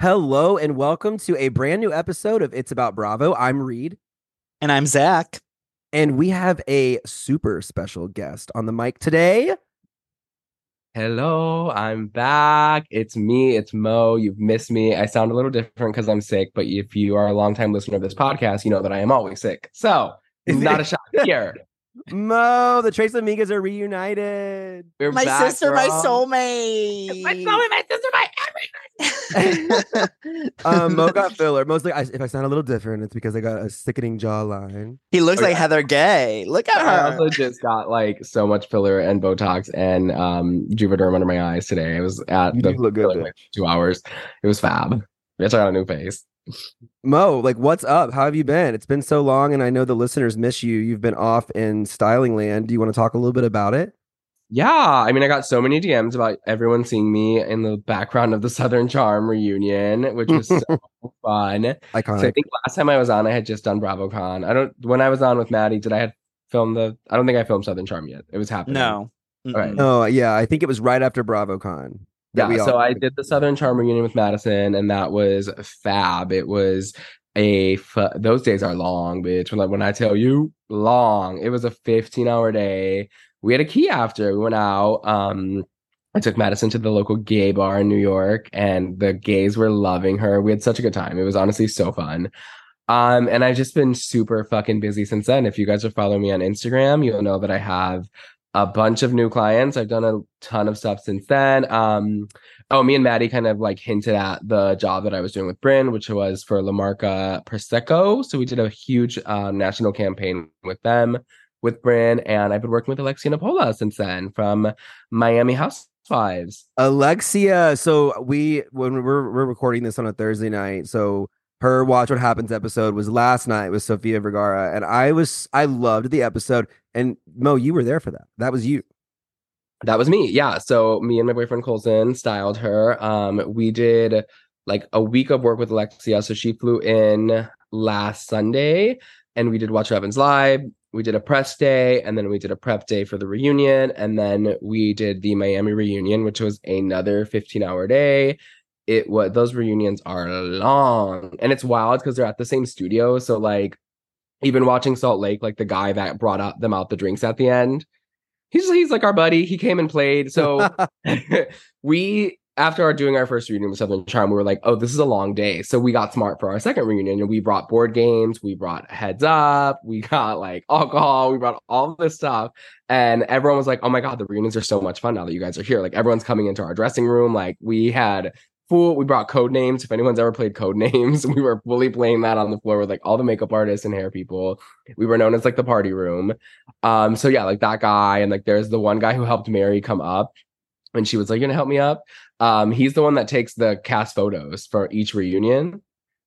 Hello and welcome to a brand new episode of It's About Bravo. I'm Reid. And I'm Zack. And we have a super special guest on the mic today. Hello, I'm back. It's me, it's Mo. You've missed me. I sound a little different because I'm sick, but if you are a longtime listener of this podcast, you know that I am always sick. So, it's not a shock here. Mo, the Tres Amigas are reunited. We're my back, sister, girl. my soulmate. My soulmate, my sister, my everything. um, Mo got filler. Mostly, I, if I sound a little different, it's because I got a sickening jawline. He looks like Heather Gay. Look at her. I also just got like so much filler and Botox and um Juvederm under my eyes today. I was at you the look good like two hours. It was fab. Yes, I got a new face. Mo, like, what's up? How have you been? It's been so long, and I know the listeners miss you. You've been off in styling land. Do you want to talk a little bit about it? Yeah, I mean, I got so many DMs about everyone seeing me in the background of the Southern Charm reunion, which was so fun. Iconic. So I think last time I was on, I had just done BravoCon. I don't. When I was on with Maddie, did I have filmed the? I don't think I filmed Southern Charm yet. It was happening. No. Right. Oh yeah, I think it was right after BravoCon. Yeah, so I did the Southern Charm reunion with Madison, and that was fab. It was a f- those days are long, bitch. When like when I tell you long, it was a 15 hour day. We had a key after we went out. Um, I took Madison to the local gay bar in New York, and the gays were loving her. We had such a good time. It was honestly so fun. Um, and I've just been super fucking busy since then. If you guys are following me on Instagram, you'll know that I have a bunch of new clients. I've done a ton of stuff since then. Um, oh, me and Maddie kind of like hinted at the job that I was doing with Bryn, which was for La Marca Prosecco. So we did a huge uh, national campaign with them, with Bryn, and I've been working with Alexia Nepola since then from Miami Housewives. Alexia, so we when we're we're recording this on a Thursday night, so her Watch What Happens episode was last night with Sofia Vergara, and I was I loved the episode. And Mo, you were there for that. That was you. That was me. Yeah. So me and my boyfriend Colson styled her. Um, we did like a week of work with Alexia. So she flew in last Sunday and we did Watch What Happens Live. We did a press day and then we did a prep day for the reunion. And then we did the Miami reunion, which was another 15 hour day. It was those reunions are long and it's wild because they're at the same studio. So like even watching Salt Lake, like the guy that brought out them out the drinks at the end, he's he's like our buddy. He came and played. So we after our doing our first reunion with Southern Charm, we were like, oh, this is a long day. So we got smart for our second reunion and we brought board games, we brought heads up, we got like alcohol, we brought all this stuff. And everyone was like, oh my God, the reunions are so much fun now that you guys are here. Like everyone's coming into our dressing room. Like we had full we brought code names if anyone's ever played code names we were fully playing that on the floor with like all the makeup artists and hair people we were known as like the party room um so yeah like that guy and like there's the one guy who helped mary come up and she was like you're gonna help me up um he's the one that takes the cast photos for each reunion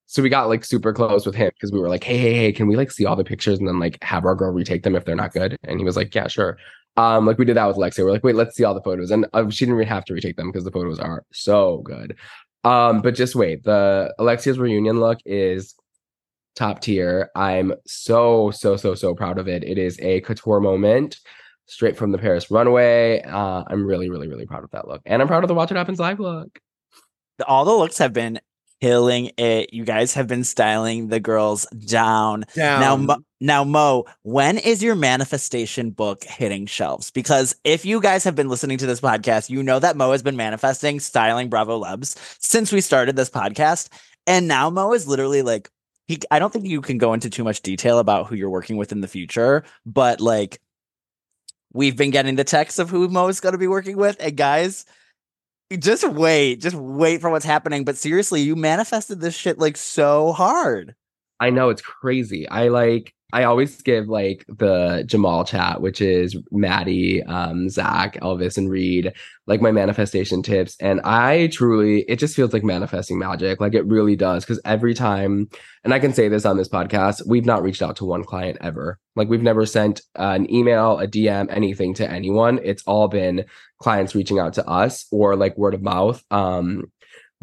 so we got like super close with him because we were like hey hey hey can we like see all the pictures and then like have our girl retake them if they're not good and he was like yeah sure um, like we did that with Lexi. We're like, wait, let's see all the photos, and uh, she didn't even have to retake them because the photos are so good. Um, but just wait, the Alexia's reunion look is top tier. I'm so so so so proud of it. It is a couture moment straight from the Paris runway. Uh, I'm really really really proud of that look, and I'm proud of the Watch What Happens live look. All the looks have been killing it. You guys have been styling the girls down. down. Now, Mo, now, Mo, when is your manifestation book hitting shelves? Because if you guys have been listening to this podcast, you know that Mo has been manifesting styling Bravo Lebs since we started this podcast. And now Mo is literally like, he, I don't think you can go into too much detail about who you're working with in the future, but like, we've been getting the text of who Mo is going to be working with. And guys, just wait, just wait for what's happening. But seriously, you manifested this shit like so hard. I know it's crazy. I like I always give like the Jamal chat, which is Maddie, um, Zack, Elvis, and Reid, like my manifestation tips. And I truly, it just feels like manifesting magic. Like it really does. Cause every time, and I can say this on this podcast, we've not reached out to one client ever. Like we've never sent uh, an email, a DM, anything to anyone. It's all been clients reaching out to us or like word of mouth. Um,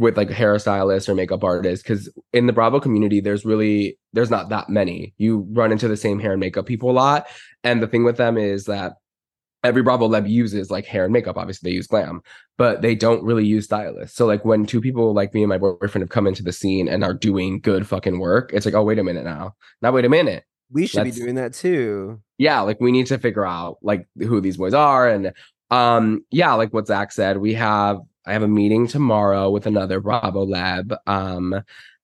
with like hairstylists or makeup artists because in the bravo community there's really there's not that many you run into the same hair and makeup people a lot and the thing with them is that every Bravo Leb uses like hair and makeup. Obviously, they use glam, but they don't really use stylists. So like when two people like me and my boyfriend have come into the scene and are doing good fucking work, it's like, oh wait a minute now. Now wait a minute. We should Let's- be doing that too. Yeah, like we need to figure out like who these boys are and um yeah, like what Zack said, we have I have a meeting tomorrow with another Bravo Leb um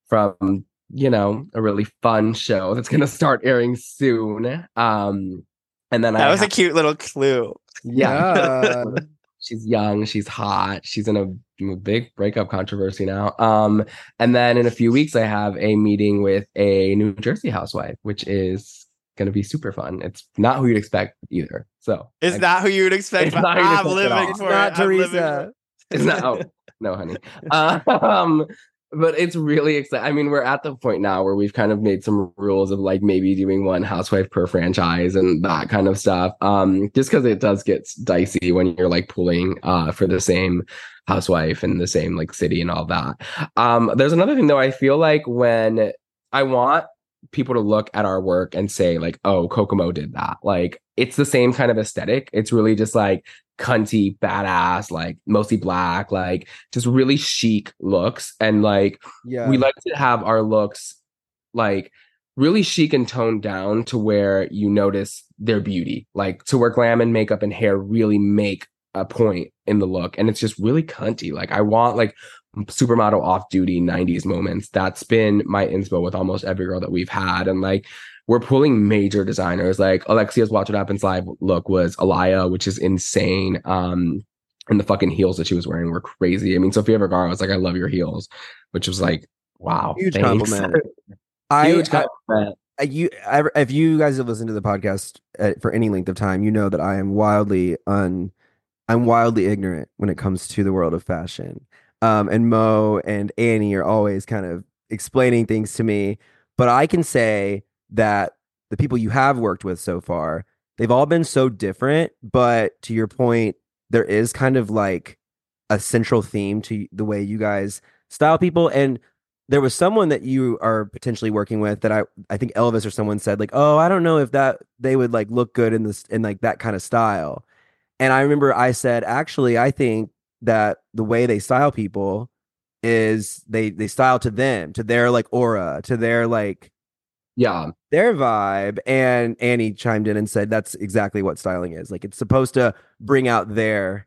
from you know a really fun show that's gonna start airing soon. Um and then that I was a cute little clue. yeah. Yeah. she's young she's hot she's in a big breakup controversy now um and then in a few weeks i have a meeting with a new jersey housewife which is going to be super fun it's not who you'd expect either so Is I- that who you would expect? It's not who you'd I'm expect at all. living it's for not it. I'm Teresa. It. it's not oh, no honey. Um but it's really exciting i mean we're at the point now where we've kind of made some rules of like maybe doing one housewife per franchise and that kind of stuff um just because it does get dicey when you're like pulling uh for the same housewife in the same like city and all that. Um there's another thing though i feel like when i want people to look at our work and say like oh kokomo did that. Like it's the same kind of aesthetic. It's really just like cunty badass like mostly black like just really chic looks. And like Yeah. we like to have our looks like really chic and toned down to where you notice their beauty. Like to where glam and makeup and hair really make a point in the look. And it's just really cunty. Like i want like supermodel off duty 90s moments. That's been my inspo with almost every girl that we've had. And like we're pulling major designers like alexia's watch what happens live look was alaïa which is insane um and the fucking heels that she was wearing were crazy i mean sofia vergara was like i love your heels which was like wow Huge thanks. compliment. I, huge compliment I- you I, if you guys have listened to the podcast uh, for any length of time, you know that I am wildly un I'm wildly ignorant when it comes to the world of fashion. Um, and Mo and Annie are always kind of explaining things to me, but I can say that the people you have worked with so far, they've all been so different. But to your point, there is kind of like a central theme to the way you guys style people. And there was someone that you are potentially working with that I I think Elvis or someone said like, oh, I don't know if that they would like look good in this in like that kind of style. And I remember I said, actually, I think that the way they style people is they they style to them, to their like aura, to their like yeah their vibe. And Annie chimed in and said that's exactly what styling is. Like it's supposed to bring out their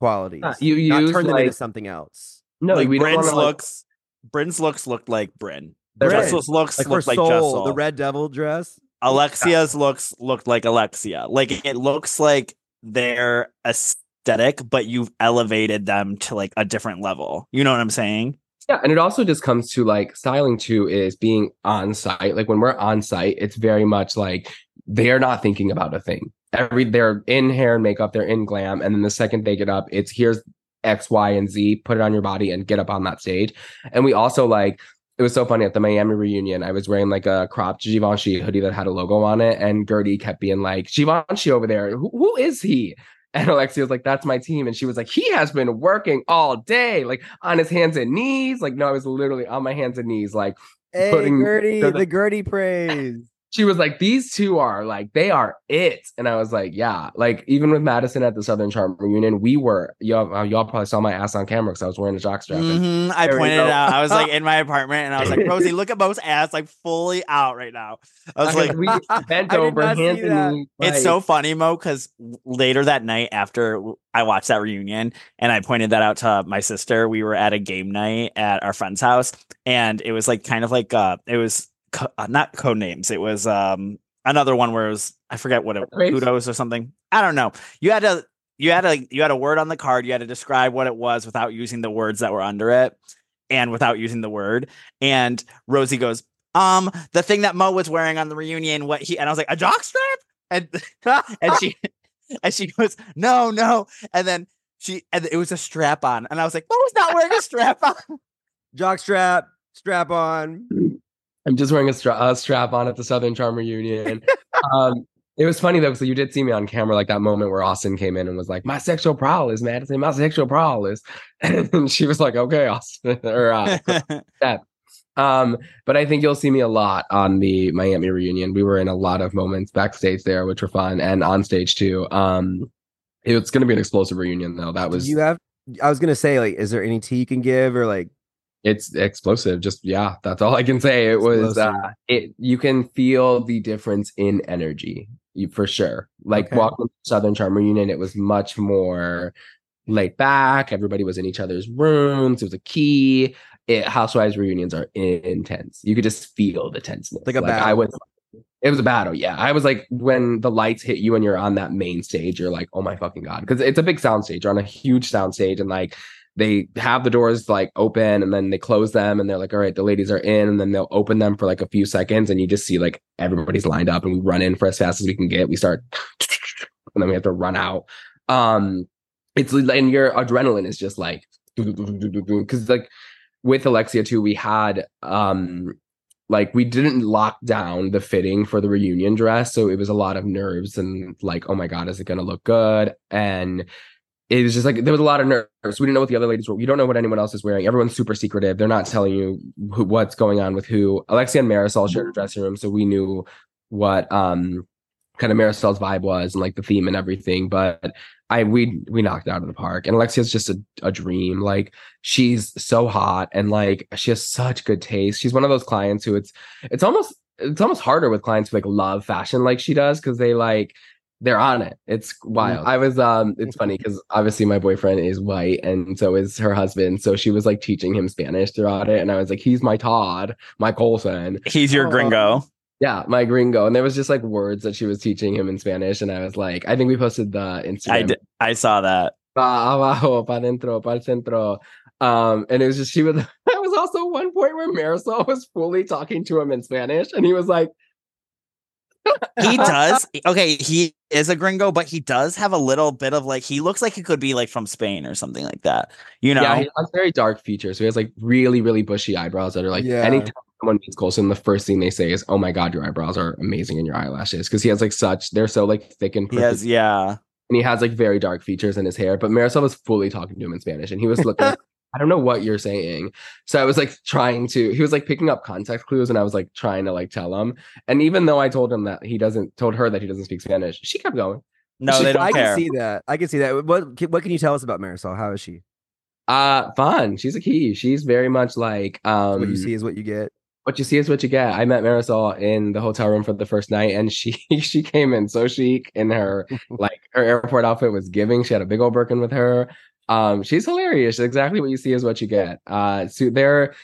qualities, Yeah, you not use, turn them into something else. no like we don't Bryn's want to like, looks. Bryn's looks looked like Bryn. Bryn. Jessel's looks Like looked like soul, Jessel. the red devil dress. Alexia's looks looked like Alexia. Like it looks like their aesthetic, but you've elevated them to like a different level. You know what I'm saying? Yeah, and it also just comes to like styling too is being on site. Like when we're on site, it's very much like they're not thinking about a thing. Every they're in hair and makeup, they're in glam, and then the second they get up, it's here's X, Y, and Z, put it on your body and get up on that stage. And we also like it was so funny at the Miami reunion. I was wearing like a cropped Givenchy hoodie that had a logo on it, and Guerdy kept being like, Givenchy over there, who, who is he? And Alexia was like, that's my team. And she was like, he has been working all day, like on his hands and knees. Like, no, I was literally on my hands and knees. Like, Hey, Putting- Guerdy, the- the Guerdy praise. She was like, these two are like, they are it. And I was like, yeah. Like, even with Madison at the Southern Charm reunion, we were, y'all, uh, y'all probably saw my ass on camera because I was wearing a jockstrap. Mhm. I pointed it out. I was like in my apartment and I was like, Rosie, look at Mo's ass like fully out right now. I was I- like, we bent over, hands and. It's so funny, Mo, because later that night after I watched that reunion and I pointed that out to my sister, we were at a game night at our friend's house, and it was like kind of like uh, it was co- uh, not code names. It was um another one where it was I forget what it Grapes? kudos or something. I don't know. You had to you had a you had a word on the card. You had to describe what it was without using the words that were under it, and without using the word. And Rosie goes, um, the thing that Mo was wearing on the reunion, what he and I was like, a jockstrap? And and she and she goes, No, no. And then she and it was a strap on. And I was like, Mo was not wearing a strap on. Jock strap, strap on. I'm just wearing a, stra- a strap on at the Southern Charm reunion. um, it was funny though, so you did see me on camera, like that moment where Austin came in and was like, "My sexual prowess, Madison, my sexual prowess," and she was like, "Okay, Austin." or, uh, um, but I think you'll see me a lot on the Miami reunion. We were in a lot of moments backstage there, which were fun, and on stage too. Um, It's going to be an explosive reunion, though. That Do was you have I was gonna say, like, is there any tea you can give or like it's explosive. Just yeah, that's all I can say. It was uh, it. You can feel the difference in energy you, for sure. Like Okay. walking to Southern Charm reunion, it was much more laid back. Everybody was in each other's rooms. It was a key. It, Housewives reunions are intense. You could just feel the tenseness. Like a I battle. was. It was a battle, yeah. I was like, when the lights hit you and you're on that main stage, you're like, oh my fucking god, because it's a big sound stage. You're on a huge sound stage, and like they have the doors like open and then they close them and they're like all right the ladies are in and then they'll open them for like a few seconds and you just see like everybody's lined up and we run in for as fast as we can get. We start and then we have to run out. Um it's and your adrenaline is just like because like with alexia too we had um like we didn't lock down the fitting for the reunion dress so it was a lot of nerves and like oh my god is it going to look good? And it was just like there was a lot of nerves. We didn't know what the other ladies were. You don't know what anyone else is wearing. Everyone's super secretive. They're not telling you who, what's going on with who. Alexia and Marisol shared a dressing room, so we knew what um kind of Marisol's vibe was and like the theme and everything. But I we we knocked out of the park. And Alexia's just a, a dream. Like she's so hot and like she has such good taste. She's one of those clients who it's it's almost it's almost harder with clients who like love fashion like she does because they like they're on it. It's wild. I was um it's funny because obviously my boyfriend is white and so is her husband. So she was like teaching him Spanish throughout it. And I was like, he's my Todd, my Colson. He's your Oh. gringo. Yeah, my gringo. And there was just like words that she was teaching him in Spanish. And I was like, I think we posted the Instagram. I did, I saw that. Abajo, pa dentro, pa el centro. Um, and it was just she was that was also one point where Marisol was fully talking to him in Spanish, and he was like, He does. Okay, he is a gringo, but he does have a little bit of like he looks like he could be like from Spain or something like that. You know? Yeah, he has very dark features. So he has like really, really bushy eyebrows that are like Yeah. anytime someone meets Colson, the first thing they say is, "Oh my god, your eyebrows are amazing and your eyelashes," because he has like such they're so like thick and he perfect, has yeah. and he has like very dark features in his hair. But Marisol was fully talking to him in Spanish, and he was looking. I don't know what you're saying. So I was like trying to, he was like picking up context clues and I was like trying to like tell him. And even though I told him that he doesn't, told her that he doesn't speak Spanish, she kept going. No, She- they don't I care. can see that. I can see that. What what can you tell us about Marisol? How is she? Uh, fun. She's a key. She's very much like, um, what you see is what you get. what you see is what you get. I met Marisol in the hotel room for the first night, and she she came in so chic in her like her airport outfit was giving. She had a big old Birkin with her. Um, she's hilarious. Exactly what you see is what you get. Uh, so there,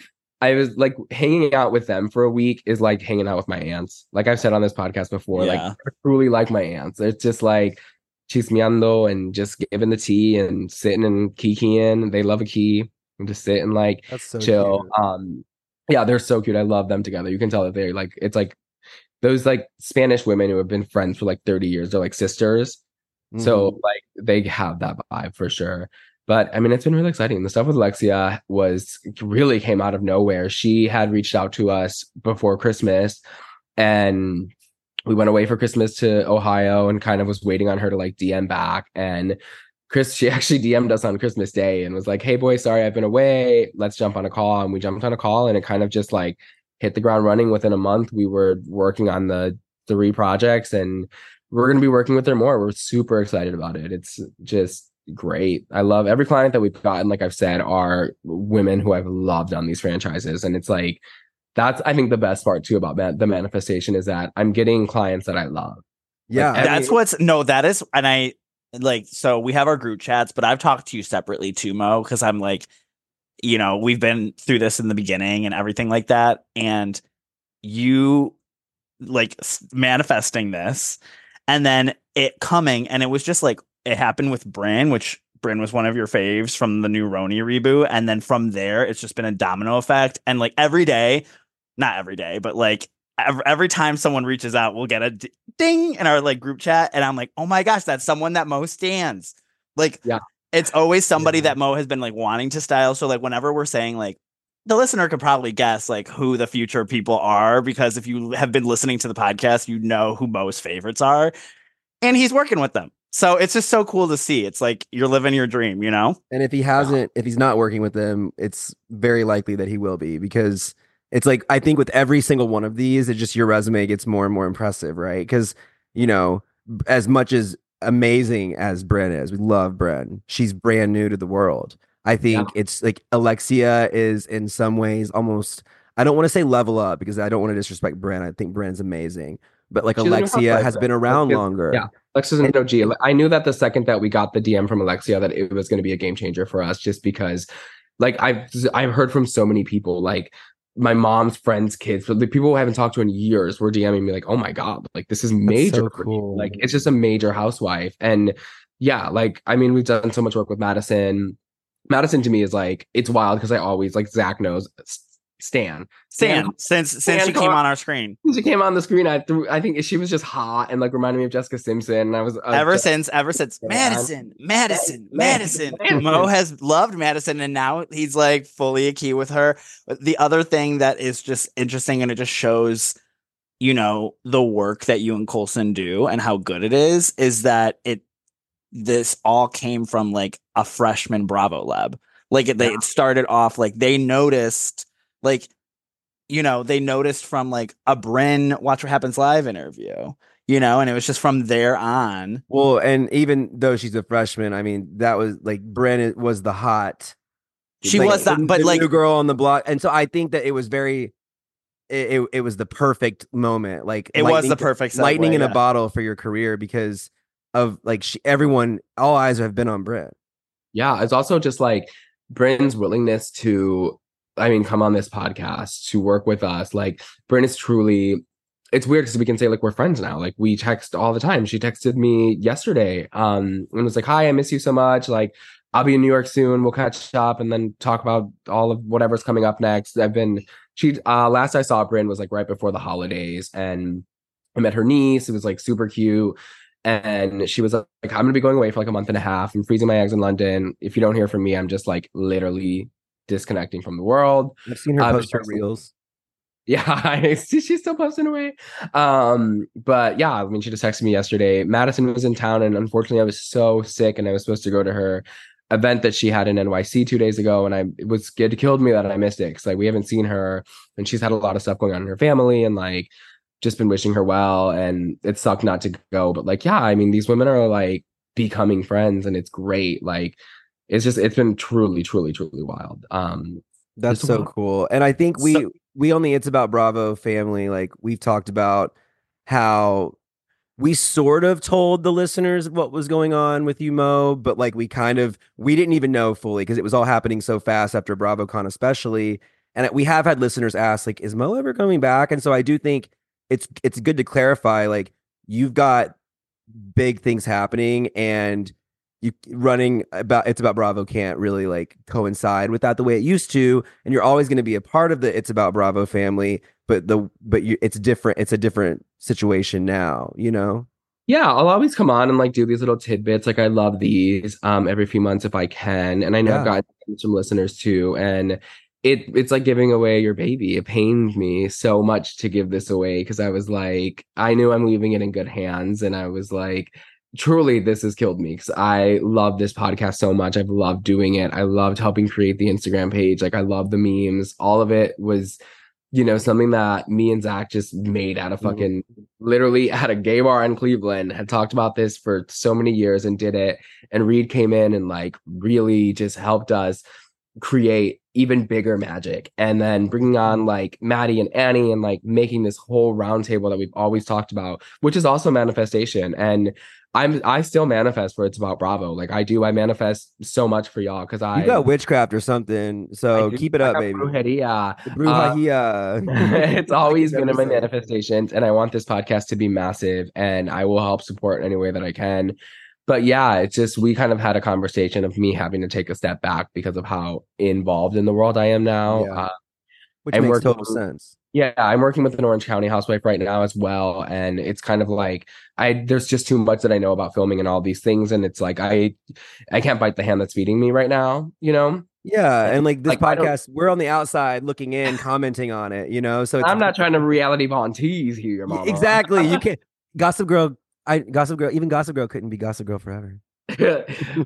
I was like hanging out with them for a week is like hanging out with my aunts. Like I've said on this podcast before, Yeah. like they're truly like my aunts. It's just like chismeando and just giving the tea and sitting and kikiing. They love a key and just sit and like That's so chill. cute. Um, yeah, they're so cute. I love them together. You can tell that they're like it's like those like Spanish women who have been friends for like 30 years. They're like sisters. So Mhm. like they have that vibe for sure. But I mean, it's been really exciting. The stuff with Alexia was really came out of nowhere. She had reached out to us before Christmas and we went away for Christmas to Ohio and kind of was waiting on her to like DM back. And Chris, she actually DM'd us on Christmas Day and was like, Hey boy, sorry, I've been away. Let's jump on a call. And we jumped on a call and it kind of just like hit the ground running within a month. We were working on the three projects and we're going to be working with her more. We're super excited about it. It's just great. I love every client that we've gotten, like I've said, are women who I've loved on these franchises. And it's like, that's, I think, the best part too about man- the manifestation is that I'm getting clients that I love. yeah, Like, I That's mean, what's no, that is, and I like so we have our group chats, but I've talked to you separately too, Mo, because I'm like, you know, we've been through this in the beginning and everything like that, and you like s- manifesting this, and then it coming, and it was just like it happened with Bryn, which Bryn was one of your faves from the new RHONY reboot, and then from there, it's just been a domino effect, and like every day, not every day, but like every, every time someone reaches out, we'll get a d- ding in our like group chat, and I'm like, oh my gosh, that's someone that Mo stands. Like, Yeah. it's always somebody Yeah. that Mo has been like wanting to style. So like, whenever we're saying like, the listener could probably guess like who the future people are because if you have been listening to the podcast, you know who Mo's favorites are, and he's working with them. So it's just so cool to see. It's like you're living your dream, you know? And if he hasn't, if he's not working with them, it's very likely that he will be because it's like I think with every single one of these, it just your resume gets more and more impressive, right? Because you know, as much as amazing as Bryn is. We love Bryn, She's brand new to the world. I think it's like Alexia is in some ways almost. I don't want to say level up because I don't want to disrespect Bryn. I think Bryn's amazing, but like She's Alexia has been around longer. yeah. Lexia's an OG. I knew that the second that we got the DM from Alexia that it was going to be a game changer for us, just because, like I've I've heard from so many people, like my mom's friends' kids, but the people who I haven't talked to in years were DMing me like, "Oh my god, like this is major, so cool. like it's just a major housewife." And yeah, like I mean, we've done so much work with Madison. Madison to me is like it's wild because I always like Zack knows Stan. Stan, since since Stan she came on our screen. Since She came on the screen. I threw. I think she was just hot and like reminded me of Jessica Simpson. And I was uh, ever just- since ever since Madison, Madison, Madison, Madison. Mo has loved Madison and now he's like fully a key with her. But the other thing that is just interesting and it just shows, you know, the work that you and Colson do and how good it is, is that it this all came from like a freshman Bravo leb. Like it, they, it started off like they noticed, like, you know, they noticed from like a Bryn Watch What Happens Live interview, you know, and it was just from there on. Well, and even though she's a freshman, I mean, that was like Bryn was the hot. She like, was that, the- but the like new girl on the block, and so I think that it was very, it it, it was the perfect moment. Like it was the perfect segue, lightning in yeah. a bottle for your career because of like she, everyone, all eyes have been on Bryn. yeah, it's also just like Bryn's willingness to, I mean, come on this podcast to work with us. Like Bryn is truly. It's weird because we can say like we're friends now. Like we text all the time. She texted me yesterday, um, and was like, "Hi, I miss you so much. Like I'll be in New York soon. We'll catch up and then talk about all of whatever's coming up next." I've been she uh last I saw Bryn was like right before the holidays, and I met her niece. It was like super cute. And she was like, I'm gonna be going away for like a month and a half. I'm freezing my eggs in London. If you don't hear from me, I'm just like literally disconnecting from the world. I've seen her I've post her reels. Yeah, she's still posting away. Um, but yeah, I mean, she just texted me yesterday. Madison was in town, and unfortunately, I was so sick, and I was supposed to go to her event that she had in NYC two days ago, and I it was it killed me that I missed it because like we haven't seen her, and she's had a lot of stuff going on in her family, and like just been wishing her well, and it sucked not to go. But like, yeah, I mean, these women are like becoming friends, and it's great. Like, it's just it's been truly, truly, truly wild. Um, That's so wild. cool. And I think we So- we only it's about Bravo family. Like we've talked about how we sort of told the listeners what was going on with you, Mo, but like we kind of we didn't even know fully because it was all happening so fast after BravoCon, especially. And we have had listeners ask, like, is Mo ever coming back? And so I do think it's it's good to clarify, like, you've got big things happening and you running about it's about bravo can't really like coincide with that the way it used to and you're always going to be a part of the it's about bravo family but the but you it's different it's a different situation now you know Yeah, I'll always come on and like do these little tidbits. Like I love these um every few months if I can. And I know I've Yeah. gotten some listeners too. And it it's like giving away your baby. It pained me so much to give this away because I was like, I knew I'm leaving it in good hands. And I was like, truly, this has killed me because I love this podcast so much. I've loved doing it. I loved helping create the Instagram page. Like I love the memes. All of it was you know, something that me and Zack just made out of Mhm. fucking literally at a gay bar in Cleveland, had talked about this for so many years and did it. And Reid came in and like really just helped us create even bigger magic. And then bringing on like Maddie and Annie and like making this whole roundtable that we've always talked about, which is also manifestation. And I'm I still manifest for it's about Bravo. Like I do, I manifest so much for y'all because I you got witchcraft or something so do- keep it up baby brujeria. Brujeria. it's always been in my manifestations and i want this podcast to be massive and i will help support in any way that i can but yeah it's just we kind of had a conversation of me having to take a step back because of how involved in the world i am now Yeah. uh, which makes total sense yeah i'm working with an orange county housewife right now as well and it's kind of like i there's just too much that i know about filming and all these things and it's like i i can't bite the hand that's feeding me right now you know? Yeah and like this Like, podcast we're on the outside looking in commenting on it you know? So it's i'm not trying to reality von tease here mama. exactly you can't gossip girl i gossip girl even gossip girl couldn't be gossip girl forever.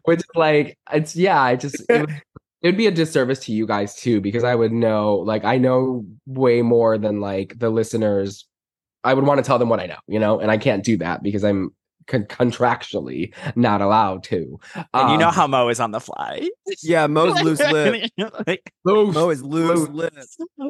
Which is like it's yeah i just it would, it would be a disservice to you guys too because i would know like i know way more than like the listeners. I would want to tell them what i know you know and i can't do that because i'm con- contractually not allowed to. And you know Um, how Mo is on the fly. Yeah, Mo's loose lip. Like, loose, Mo is loose Loose. lip.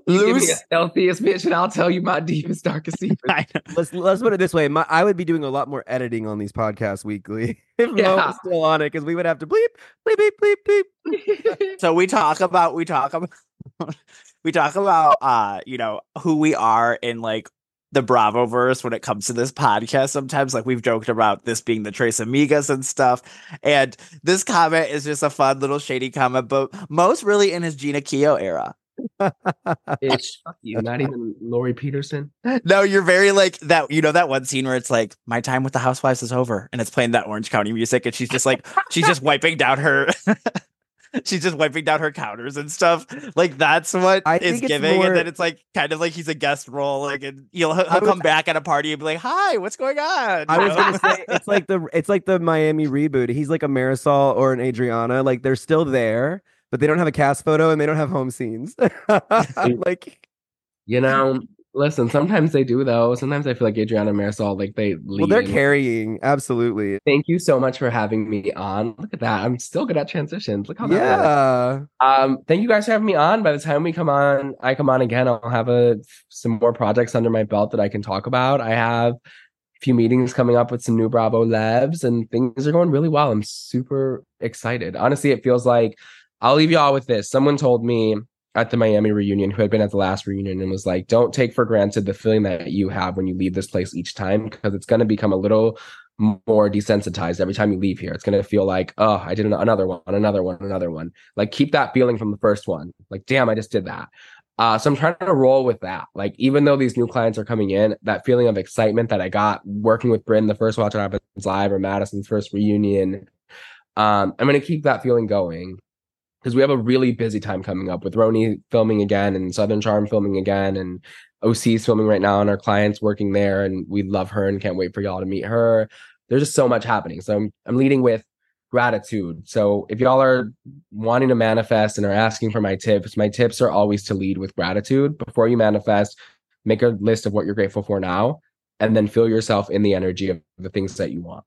You give me the loose. stealthiest bitch, and I'll tell you my deepest, darkest secrets. Let's let's put it this way. My, I would be doing a lot more editing on these podcasts weekly if Mo was still on it because we would have to bleep, bleep, bleep, bleep, bleep. so we talk about we talk about we talk about uh you know who we are in like the Bravo verse when it comes to this podcast. Sometimes like we've joked about this being the Tres Amigas and stuff. And this comment is just a fun little shady comment, but most really in his Jeana Keough era. Fuck you. Not even Lauri Peterson. No, you're very like that. You know that one scene where it's like my time with the housewives is over, and it's playing that Orange County music, and she's just like she's just wiping down her. she's just wiping down her counters and stuff. Like that's what I is giving, more- and then it's like kind of like he's a guest role, like and he'll he'll was- come back at a party and be like, "Hi, what's going on?" I was gonna say it's like the it's like the Miami reboot. He's like a Marisol or an Adriana. Like they're still there, but they don't have a cast photo and they don't have home scenes. like, You know, listen, sometimes they do though. Sometimes I feel like Adriana Marisol, like they lead. well, they're carrying absolutely. Thank you so much for having me on. Look at that. I'm still good at transitions. Look how that. Yeah, Um, thank you guys for having me on. By the time we come on, I come on again, I'll have a some more projects under my belt that I can talk about. I have a few meetings coming up with some new Bravo lebs and things are going really well. I'm super excited. Honestly, it feels like I'll leave you all with this. Someone told me at the Miami reunion who had been at the last reunion and was like, don't take for granted the feeling that you have when you leave this place each time because it's going to become a little more desensitized every time you leave here. It's going to feel like, oh, I did another one, another one, another one. Like keep that feeling from the first one. Like, damn, I just did that. Uh, so I'm trying to roll with that. Like, even though these new clients are coming in, that feeling of excitement that I got working with Bryn the first Watch What Happens Live or Madison's first reunion, um, I'm going to keep that feeling going because we have a really busy time coming up with RHONY filming again and Southern Charm filming again and OC's filming right now and our clients working there and we love her and can't wait for y'all to meet her. There's just so much happening. So I'm I'm leading with gratitude. So if y'all are wanting to manifest and are asking for my tips, my tips are always to lead with gratitude. Before you manifest, make a list of what you're grateful for now and then feel yourself in the energy of the things that you want.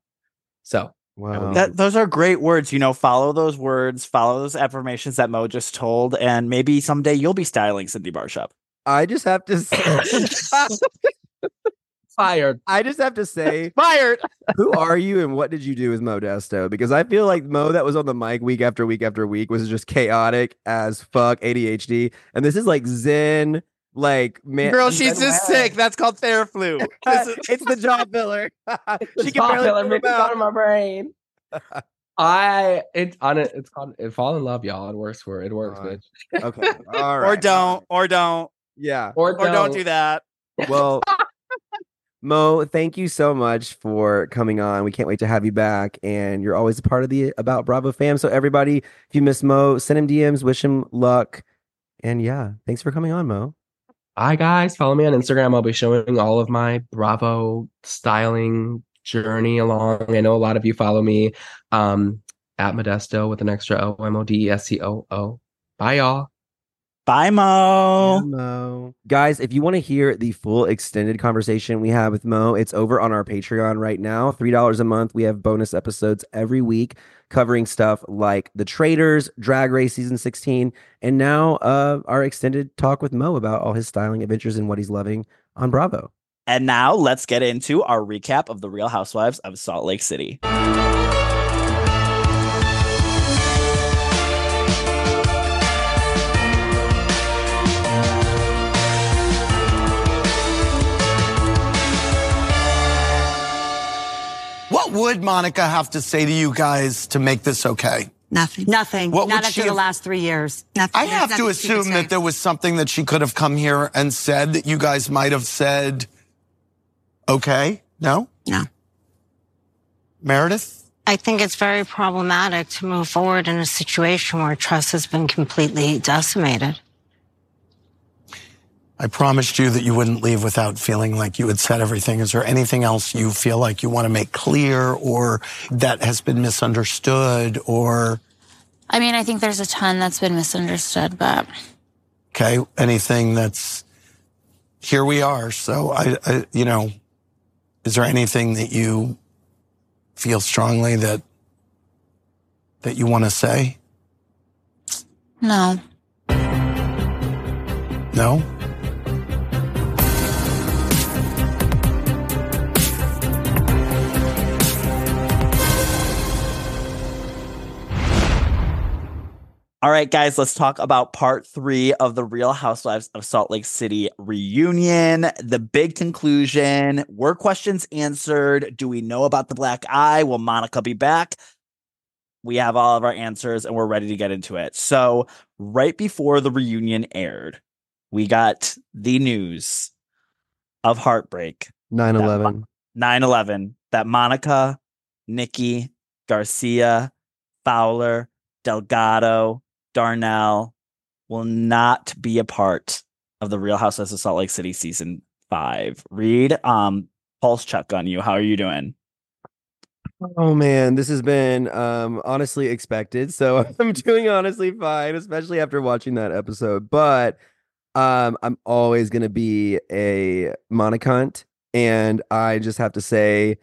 So wow. That those are great words. You know, follow those words, follow those affirmations that Mo just told, and maybe someday you'll be styling Cindy Barshop. I just have to. Say, fired. I just have to say, Fired. who are you and what did you do with Modesto? Because I feel like Mo that was on the mic week after week after week was just chaotic as fuck, ADHD, and this is like Zen, like man. Girl, she's just West. sick. That's called Theraflu. This is- it's the jaw filler. she can Stop barely it, move me her get out of my brain. I it's on it. It's called it fall in love, y'all. It works for it. It works, Alright. bitch. Okay, all right. or don't, or don't, Yeah. Or, or don't do that. Well, Mo, thank you so much for coming on. We can't wait to have you back. And you're always a part of the About Bravo fam. So, everybody, if you miss Mo, send him DMs, wish him luck. And yeah, thanks for coming on, Mo. Hi guys, follow me on Instagram. I'll be showing all of my Bravo styling journey along. I know a lot of you follow me um at Modesto with an extra O M O D E S T O O. Bye y'all. Bye, Mo. Mo. Guys, if you want to hear the full extended conversation we have with Mo, it's over on our Patreon right now. $3 a month. We have bonus episodes every week covering stuff like The Traitors, Drag Race Season 16, and now uh, our extended talk with Mo about all his styling adventures and what he's loving on Bravo. And now let's get into our recap of the Real Housewives of Salt Lake City. Would Monica have to say to you guys to make this okay? Nothing. Nothing. What Not would after she the last three years. Nothing. I have to nothing she could assume that there was something that she could have come here and said that you guys might have said, okay? No? No. Meredith? I think it's very problematic to move forward in a situation where trust has been completely decimated. I promised you that you wouldn't leave without feeling like you had said everything. Is there anything else you feel like you want to make clear or that has been misunderstood or, I mean, I think there's a ton that's been misunderstood, but okay, anything that's, here we are. So I, I you know, is there anything that you feel strongly that that you want to say? No. No? All right, guys, let's talk about part three of the Real Housewives of Salt Lake City reunion. The big conclusion were questions answered? Do we know about the black eye? Will Monica be back? We have all of our answers and we're ready to get into it. So, right before the reunion aired, we got the news of heartbreak 9 11. 9 11 that Monica, Nikki, Garcia, Fowler, Delgado, Darnell will not be a part of the Real Housewives of Salt Lake City season five. Reid, um, pulse check on you. How are you doing? Oh man, this has been um honestly expected. So I'm doing honestly fine, especially after watching that episode. But um I'm always gonna be a monocunt. And I just have to say,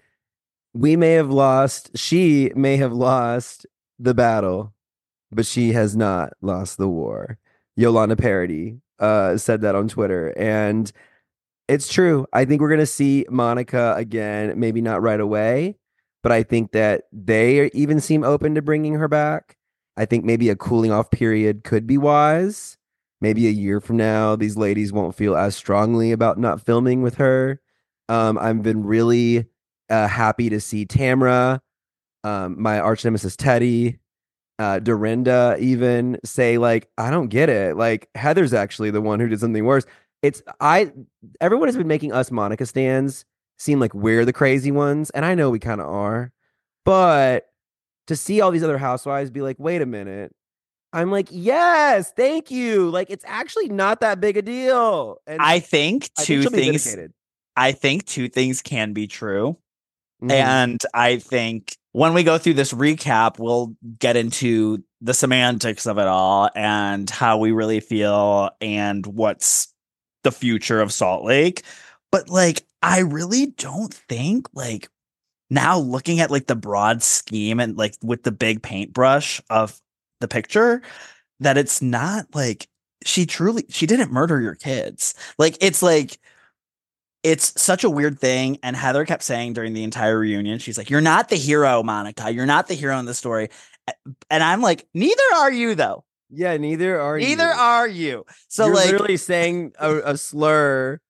we may have lost, she may have lost the battle, but she has not lost the war. Yolanda Parody uh said that on Twitter. And it's true. I think we're gonna see Monica again, maybe not right away but I think that they even seem open to bringing her back. I think maybe a cooling off period could be wise. Maybe a year from now, these ladies won't feel as strongly about not filming with her. Um, I've been really uh, happy to see Tamra, um, my arch nemesis Teddi, uh, Dorinda even say like, I don't get it. Like Heather's actually the one who did something worse. It's I. Everyone has been making us Monica stands seem like we're the crazy ones, and I know we kind of are, but to see all these other housewives be like, wait a minute. I'm like, yes, thank you. Like, it's actually not that big a deal. And I think two she'll be things. I think two things can be true. Mhm. And I think when we go through this recap, we'll get into the semantics of it all and how we really feel and what's the future of Salt Lake. But like, I really don't think like now looking at like the broad scheme and like with the big paintbrush of the picture that it's not like she truly she didn't murder your kids. Like it's like it's such a weird thing. And Heather kept saying during the entire reunion, she's like, You're not the hero, Monica. You're not the hero in the story. And I'm like, Neither are you, though. yeah, neither are you. Neither you. are you. So, You're like, literally saying a, a slur,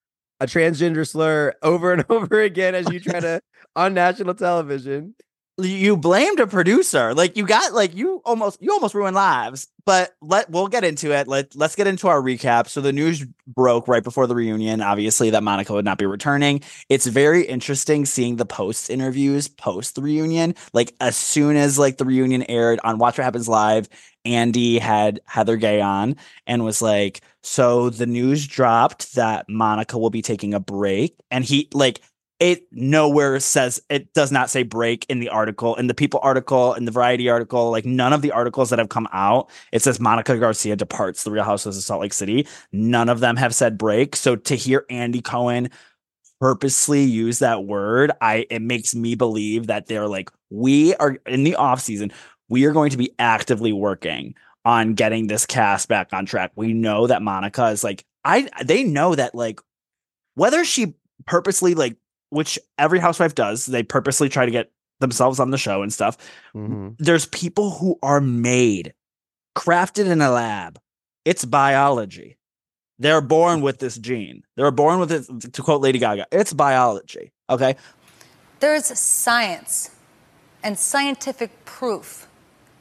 a transgender slur, over and over again as you try to on national television. You blamed a producer. Like you got like you almost you almost ruined lives. But let we'll get into it. Let let's get into our recap. So the news broke right before the reunion, obviously that Monica would not be returning. It's very interesting seeing the post interviews post the reunion. Like as soon as like the reunion aired on Watch What Happens Live, Andy had Heather Gay on and was like, "So the news dropped that Monica will be taking a break." And he like it nowhere says it does not say break in the article in the people article in the variety article like none of the articles that have come out it says monica garcia departs the real housewives of salt lake city. None of them have said break. So to hear andy cohen purposely use that word i it makes me believe that they're like we are in the off season we are going to be actively working on getting this cast back on track. We know that monica is like i they know that like whether she purposely like which every housewife does they purposely try to get themselves on the show and stuff. Mhm. there's people who are made crafted in a lab. It's biology. They're born with this gene. They're born with it to quote lady gaga it's biology okay? There's science and scientific proof.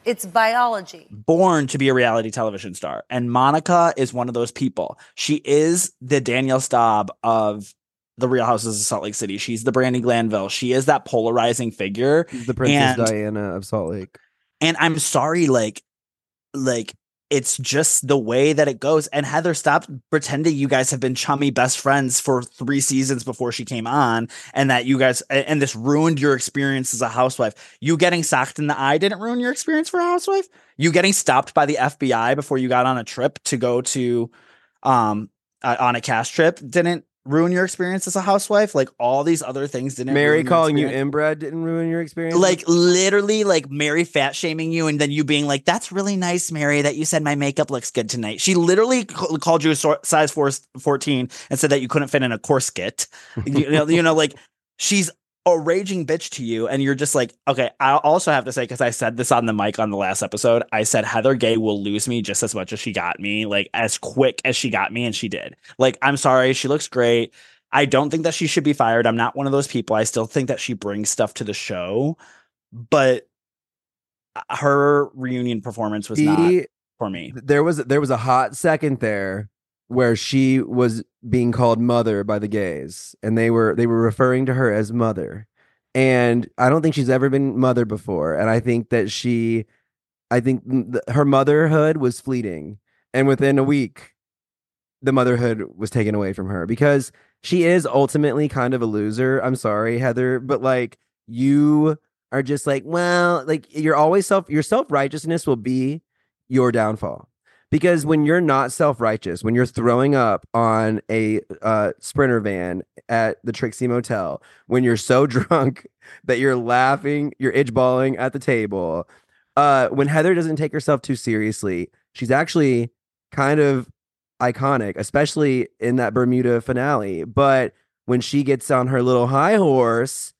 It's biology. born to be a reality television star. And monica is one of those people. She is the danielle staub of the real houses of salt lake city. She's the brandi glanville. She is that polarizing figure. She's the Princess And- Diana of Salt Lake. and i'm sorry like like it's just the way that it goes. And heather stop pretending you guys have been chummy best friends for three seasons before she came on and that you guys and this ruined your experience as a housewife. You getting socked in the eye didn't ruin your experience for a housewife? You getting stopped by the fbi before you got on a trip to go to um uh, on a cast trip didn't ruin your experience as a housewife. Like all these other things didn't. Mary calling you inbred didn't ruin your experience. like literally like Mary fat shaming you and then you being like that's really nice Mary that you said my makeup looks good tonight. She literally ca- called you a sor- size four, 14 and said that you couldn't fit in a corset. you, know, you know like she's a raging bitch to you and you're just like okay, I also have to say cuz I said this on the mic on the last episode. I said Heather Gay will lose me just as much as she got me, like as quick as she got me and she did. Like I'm sorry, she looks great. I don't think that she should be fired. I'm not one of those people. I still think that she brings stuff to the show, but uh, her reunion performance was not for me. there was there was a hot second there where she was being called mother by the gays and they were they were referring to her as mother. And i don't think she's ever been mother before and i think that she i think th- her motherhood was fleeting and within a week the motherhood was taken away from her because she is ultimately kind of a loser i'm sorry heather but like you are just like well like you're always self your self-righteousness will be your downfall because when you're not self-righteous when you're throwing up on a uh, sprinter van at the trixie motel when you're so drunk that you're laughing you're itch balling at the table uh, when heather doesn't take herself too seriously she's actually kind of iconic especially in that bermuda finale. But when she gets on her little high horse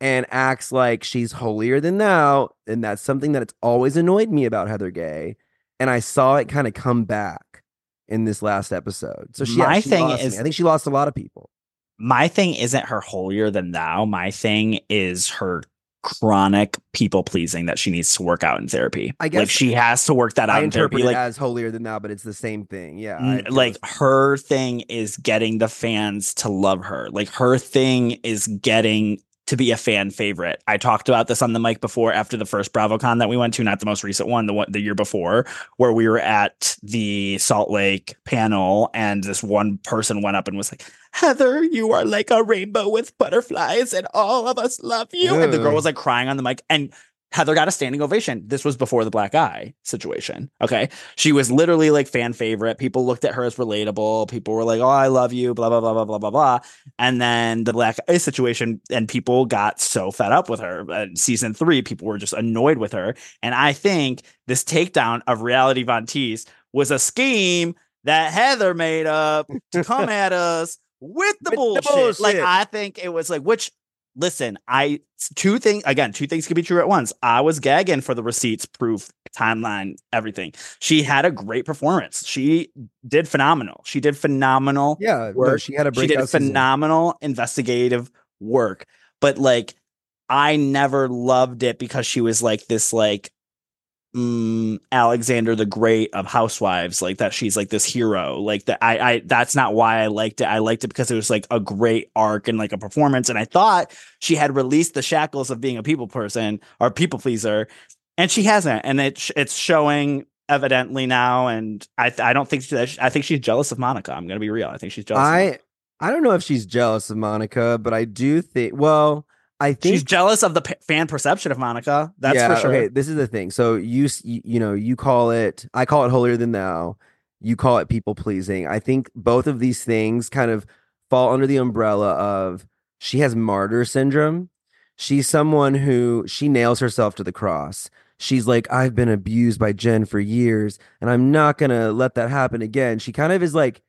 and acts like she's holier than thou and that's something that it's always annoyed me about heather gay and I saw it kind of come back in this last episode. So she, yeah, My she thing lost me. is- I think she lost a lot of people. My thing isn't her holier than thou. My thing is her chronic people pleasing that she needs to work out in therapy. I guess like she has to work that out I in therapy. Like as holier than thou, but it's the same thing. Yeah, N- like her thing is getting the fans to love her. Like her thing is getting to be a fan favorite. I talked about this on the mic before after the first BravoCon that we went to, not the most recent one, the one the year before, where we were at the Salt Lake panel and this one person went up and was like, Heather, you are like a rainbow with butterflies and all of us love you. And the girl was like crying on the mic and Heather got a standing ovation. This was before the black eye situation. Okay. She was literally like fan favorite. People looked at her as relatable. People were like, oh, I love you, blah, blah, blah, blah, blah, blah, blah. And then the black eye situation, and people got so fed up with her. And season three, people were just annoyed with her. And I think this takedown of reality Von Tease was a scheme that Heather made up to come at us with the, With the bullshit. Like. I think it was like, which listen, I two things again, two things can be true at once. I was gagging for the receipts, proof, timeline, everything. She had a great performance. She did phenomenal. She did phenomenal. yeah, work. she had a She breakout. did season. phenomenal investigative work. But like I never loved it because she was like this like mm, Alexander the Great of housewives, like that she's like this hero. Like that I I that's not why I liked it. I liked it because it was like a great arc and like a performance. And I thought she had released the shackles of being a people person or people pleaser, and she hasn't. And it it's showing evidently now. And I I don't think she, I think she's jealous of Monica. I'm gonna be real. I think she's jealous. of I I don't know if she's jealous of Monica, but I do think. Well, I think She's jealous of the p- fan perception of Monica. That's for sure. Okay, this is the thing. So you, you you know you call it. I call it holier than thou. You call it people pleasing. I think both of these things kind of fall under the umbrella of she has martyr syndrome. She's someone who she nails herself to the cross. She's like, I've been abused by Jen for years, and I'm not gonna let that happen again. She kind of is like,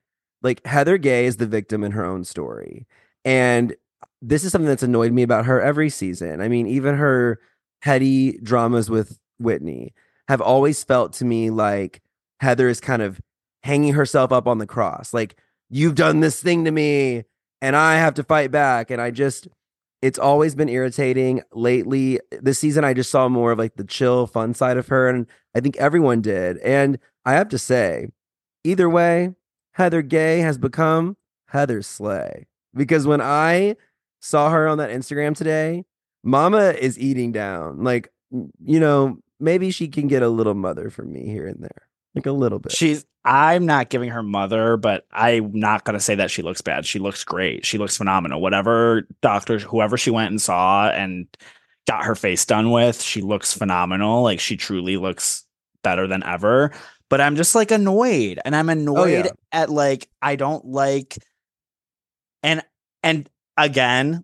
like Heather Gay is the victim in her own story, and this is something that's annoyed me about her every season. I mean, even her petty dramas with Whitney have always felt to me like Heather is kind of hanging herself up on the cross. Like, you've done this thing to me and I have to fight back. And I just, it's always been irritating lately. This season, I just saw more of like the chill, fun side of her. And I think everyone did. And I have to say, either way, Heather Gay has become Heather Slay. Because when I saw her on that Instagram today, Mama is eating down. Like, you know, maybe she can get a little mother from me here and there, like a little bit. She's I'm not giving her mother, but I'm not gonna say that she looks bad. She looks great. She looks phenomenal. Whatever doctor, whoever she went and saw and got her face done with, she looks phenomenal. Like she truly looks better than ever. But I'm just like annoyed. And I'm oh, annoyed yeah. at like I don't like and and again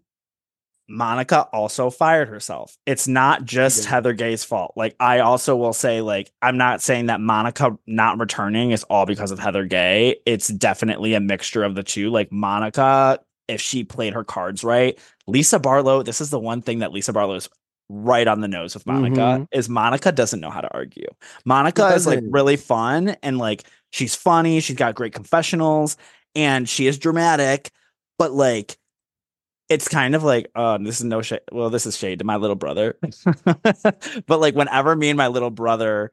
monica also fired herself. It's not just heather gay's fault. Like i also will say like i'm not saying that monica not returning is all because of heather gay. It's definitely a mixture of the two. Like monica if she played her cards right lisa barlow this is the one thing that lisa barlow is right on the nose with monica Mhm. is monica doesn't know how to argue. Monica is like really fun and like she's funny she's got great confessionals and she is dramatic but like it's kind of like uh this is no shade well this is shade to my little brother. But like whenever me and my little brother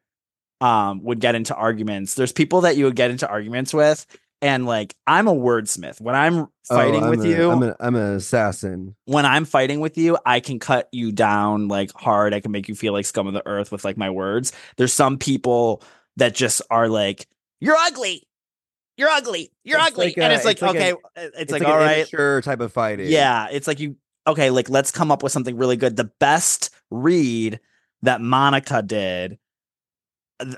um would get into arguments there's people that you would get into arguments with and like i'm a wordsmith. When i'm fighting Oh, I'm with a- you I'm, a, I'm an assassin. when i'm fighting with you i can cut you down like hard. I can make you feel like scum of the earth with like my words. There's some people that just are like you're ugly you're ugly you're It's ugly like and it's like it's like okay a- it's, It's, like, like, all right immature type of fighting. yeah, it's like you okay, like let's come up with something really good. The best read that Monica did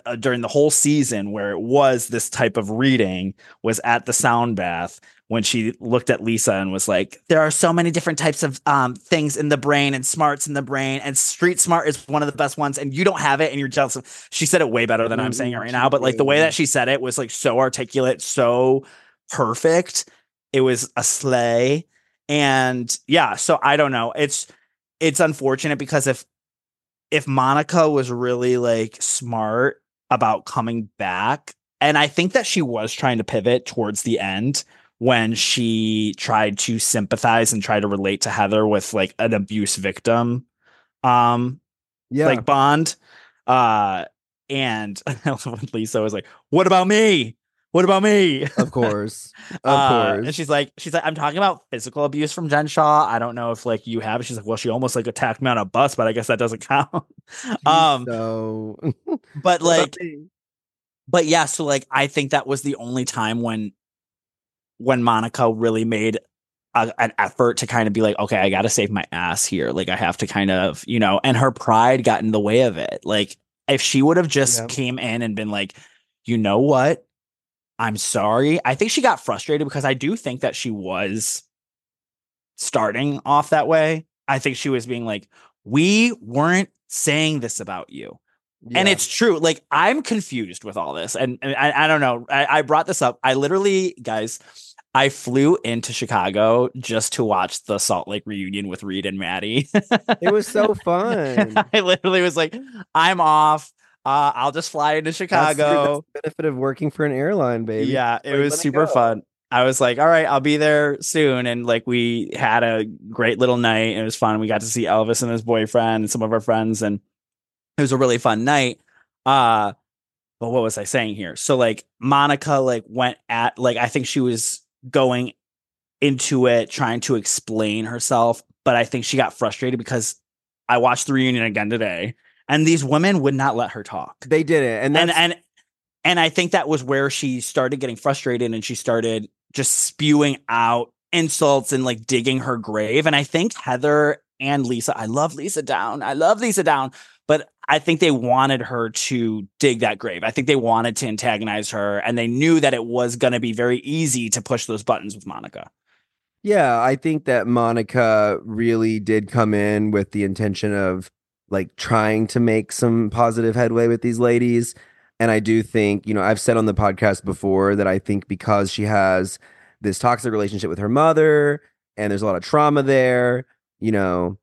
uh, during the whole season where it was this type of reading was at the sound bath when she looked at Lisa and was like there are so many different types of um things in the brain and smarts in the brain and street smart is one of the best ones and you don't have it and you're jealous she said it way better than I'm saying it right now but like the way that she said it was like so articulate so perfect. It was a sleigh and yeah so i don't know. It's it's unfortunate because if if monica was really like smart about coming back and i think that she was trying to pivot towards the end when she tried to sympathize and try to relate to heather with like an abuse victim um Yeah. like bond uh and lisa was like what about me what about me of course. Of uh, course. And she's like, she's like, I'm talking about physical abuse from Jen Shaw. I don't know if like you have. She's like, well, she almost like attacked me on a bus, but I guess that doesn't count. um, so but like, but yeah, so like, I think that was the only time when, when Monica really made a, an effort to kind of be like, okay, I got to save my ass here. Like, I have to kind of, you know, and her pride got in the way of it. Like, if she would have just Yeah. came in and been like, you know what? I'm sorry. I think she got frustrated because I do think that she was starting off that way. I think she was being like, we weren't saying this about you. And it's true. Like, I'm confused with all this. And, and I, I don't know. I, I brought this up. I literally, guys, I flew into Chicago just to watch the Salt Lake reunion with Reid and Maddie. it was so fun. I literally was like, I'm off. Uh, I'll just fly into Chicago. that's the benefit of working for an airline, baby. Yeah, it Like, was super go. fun. I was like, all right, I'll be there soon. And like, we had a great little night. It was fun. We got to see Elvis and his boyfriend and some of our friends, and it was a really fun night. Uh, but what was I saying here? So like, Monica like went at like I think she was going into it trying to explain herself, but I think she got frustrated because I watched the reunion again today, and these women would not let her talk They did it, and and and and I think that was where she started getting frustrated and she started just spewing out insults and like digging her grave. And I think Heather and Lisa, I love Lisa Down. I love Lisa Down, but I think they wanted her to dig that grave. I think they wanted to antagonize her and they knew that it was going to be very easy to push those buttons with Monica. Yeah, I think that Monica really did come in with the intention of like trying to make some positive headway with these ladies. And I do think, you know, I've said on the podcast before that I think because she has this toxic relationship with her mother and there's a lot of trauma there, you know,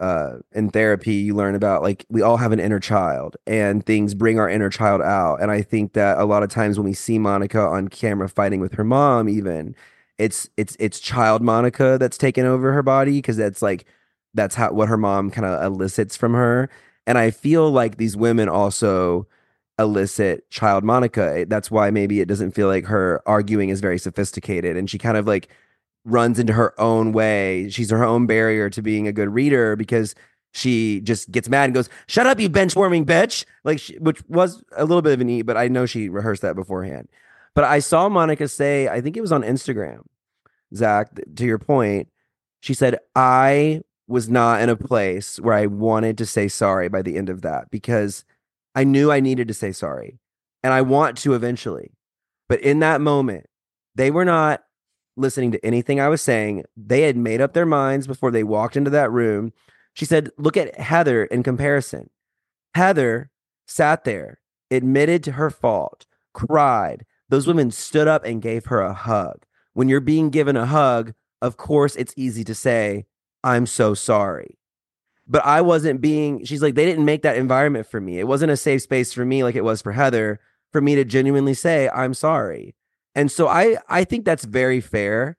uh in therapy you learn about like we all have an inner child and things bring our inner child out. And I think that a lot of times when we see Monica on camera fighting with her mom even it's it's it's child Monica that's taken over her body because that's like that's how what her mom kind of elicits from her. And I feel like these women also elicit child Monica. That's why maybe it doesn't feel like her arguing is very sophisticated and she kind of like runs into her own way. She's her own barrier to being a good reader because she just gets mad and goes, "Shut up, you bench warming bitch!" Like, she, which was a little bit of an e, but I know she rehearsed that beforehand. But I saw Monica say, I think it was on Instagram, Zack. To your point, she said, "I was not in a place where I wanted to say sorry by the end of that because I knew I needed to say sorry, and I want to eventually. But in that moment, they were not listening to anything I was saying. They had made up their minds before they walked into that room. She said, Look at Heather in comparison. Heather sat there, admitted to her fault, cried. Those women stood up and gave her a hug. When you're being given a hug, of course, it's easy to say, I'm so sorry. But I wasn't being, she's like, they didn't make that environment for me. It wasn't a safe space for me like it was for Heather for me to genuinely say, I'm sorry. And so I, I think that's very fair.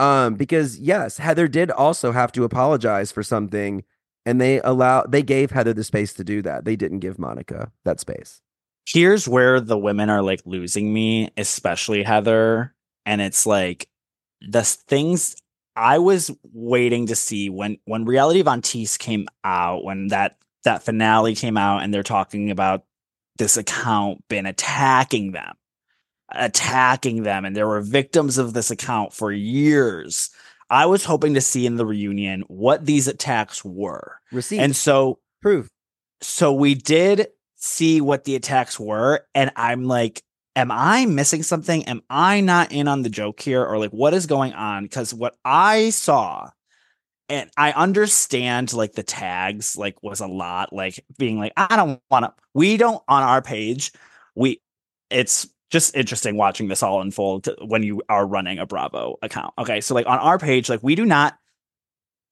Um, because yes, Heather did also have to apologize for something and they allow they gave Heather the space to do that. They didn't give Monica that space. Here's where the women are like losing me, especially Heather. And it's like the things I was waiting to see when when Reality Von came out, when that that finale came out, and they're talking about this account been attacking them, attacking them, and there were victims of this account for years. I was hoping to see in the reunion what these attacks were. Receipt And so proof. so we did see what the attacks were and i'm like am i missing something am i not in on the joke here or like what is going on because what i saw and i understand like the tags like was a lot like being like i don't want to we don't on our page we it's just interesting watching this all unfold when you are running a bravo account okay so like on our page like we do not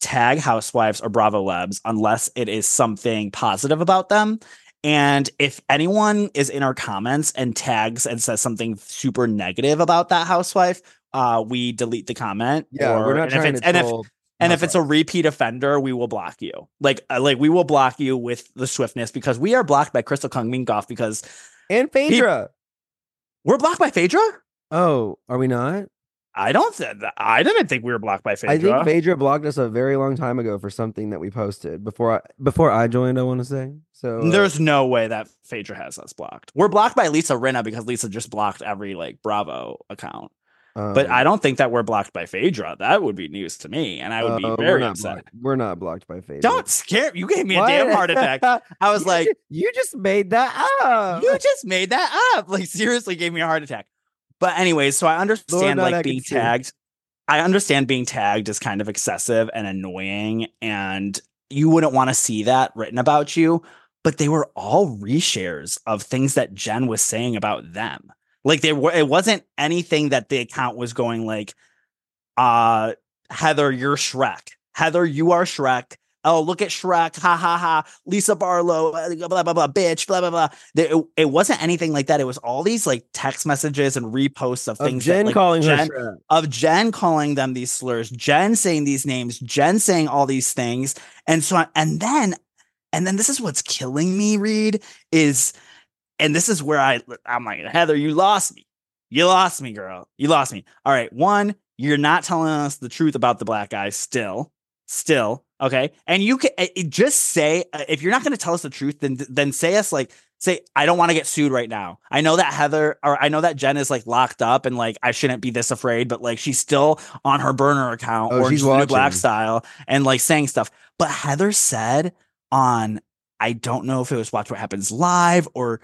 tag housewives or bravo lebs unless it is something positive about them and if anyone is in our comments and tags and says something super negative about that housewife uh we delete the comment Yeah, or- we're not and if trying it's, to and if and if it's a repeat offender, we will block you. Like, uh, like we will block you with the swiftness because we are blocked by Crystal Kung Minkoff because and Phaedra. We're blocked by Phaedra. Oh, are we not? I don't. Th- I didn't think we were blocked by Phaedra. I think Phaedra blocked us a very long time ago for something that we posted before I before I joined. I want to say so. uh, There's no way that Phaedra has us blocked. We're blocked by Lisa Rinna because Lisa just blocked every like Bravo account. But um, I don't think that we're blocked by Phaedra. That would be news to me, and I would uh, be we're very not upset. blocked- We're not blocked by Phaedra. Don't scare you. Gave me a What? damn heart attack. I was You like, ju- you just made that up. you just made that up. Like seriously gave me a heart attack. But anyways, so I understand not like being tagged. I understand being tagged is kind of excessive and annoying, and you wouldn't want to see that written about you. But they were all reshares of things that Jen was saying about them. Like they were, it wasn't anything that the account was going like, uh, Heather, you're Shrek. Heather, you are Shrek. Oh, look at Shrek. Ha ha ha. Lisa Barlow, uh, blah, blah, blah, bitch, blah, blah, blah. There- It, it wasn't anything like that. It was all these like text messages and reposts of, of things Jen that, like, calling Jen, of Jen calling them these slurs, Jen saying these names, Jen saying all these things. And so, on. and then, and then this is what's killing me, Reid, is, and this is where I, I'm like, Heather, you lost me. You lost me, girl. You lost me. All right. One, you're not telling us the truth about the black guy still, still. Okay. And you can eh, eh, just say, uh, if you're not going to tell us the truth, then, then say us like, say, I don't want to get sued right now. I know that Heather, or I know that Jen is like locked up and like, I shouldn't be this afraid, but like, she's still on her burner account Oh, or she's she's Black style and like saying stuff. But Heather said on, I don't know if it was Watch What Happens Live or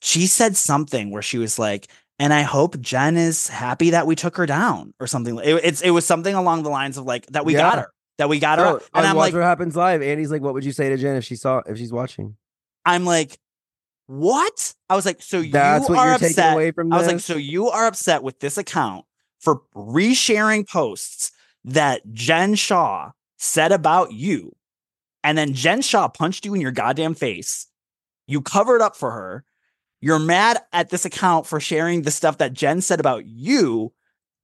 she said something where she was like, and I hope Jen is happy that we took her down or something. It, it's it was something along the lines of like that we got her, that we got her, and I'm like, what happens live. Andy's like, what would you say to Jen if she saw if she's watching? I'm like, what? I was like, so That's you are upset. away from I was like, so you are upset with this account for resharing posts that Jen Shaw said about you, and then Jen Shaw punched you in your goddamn face. You covered up for her. You're mad at this account for sharing the stuff that Jen said about you.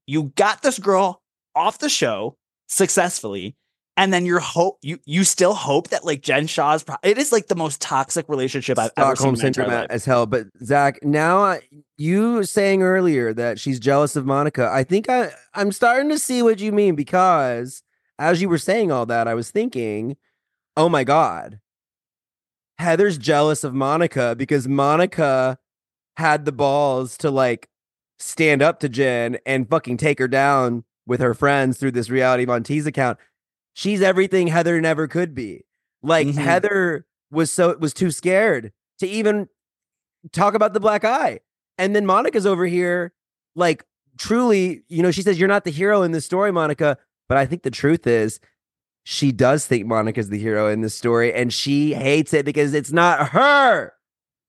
You got this girl off the show successfully. And then you're hope you you still hope that like Jen Shaw's pro- it is like the most toxic relationship I've ever Stockholm seen in my entire syndrome life. as hell. But Zack, now I- you saying earlier that she's jealous of Monica, I think I I'm starting to see what you mean because as you were saying all that, I was thinking, oh my god, Heather's jealous of Monica because Monica had the balls to like stand up to Jen and fucking take her down with her friends through this reality Von Tease account. She's everything Heather never could be. Like Mhm. Heather was so was too scared to even talk about the black eye. And then Monica's over here like truly, you know, she says, You're not the hero in this story, Monica. But I think the truth is, she does think Monica's the hero in this story, and she hates it because it's not her.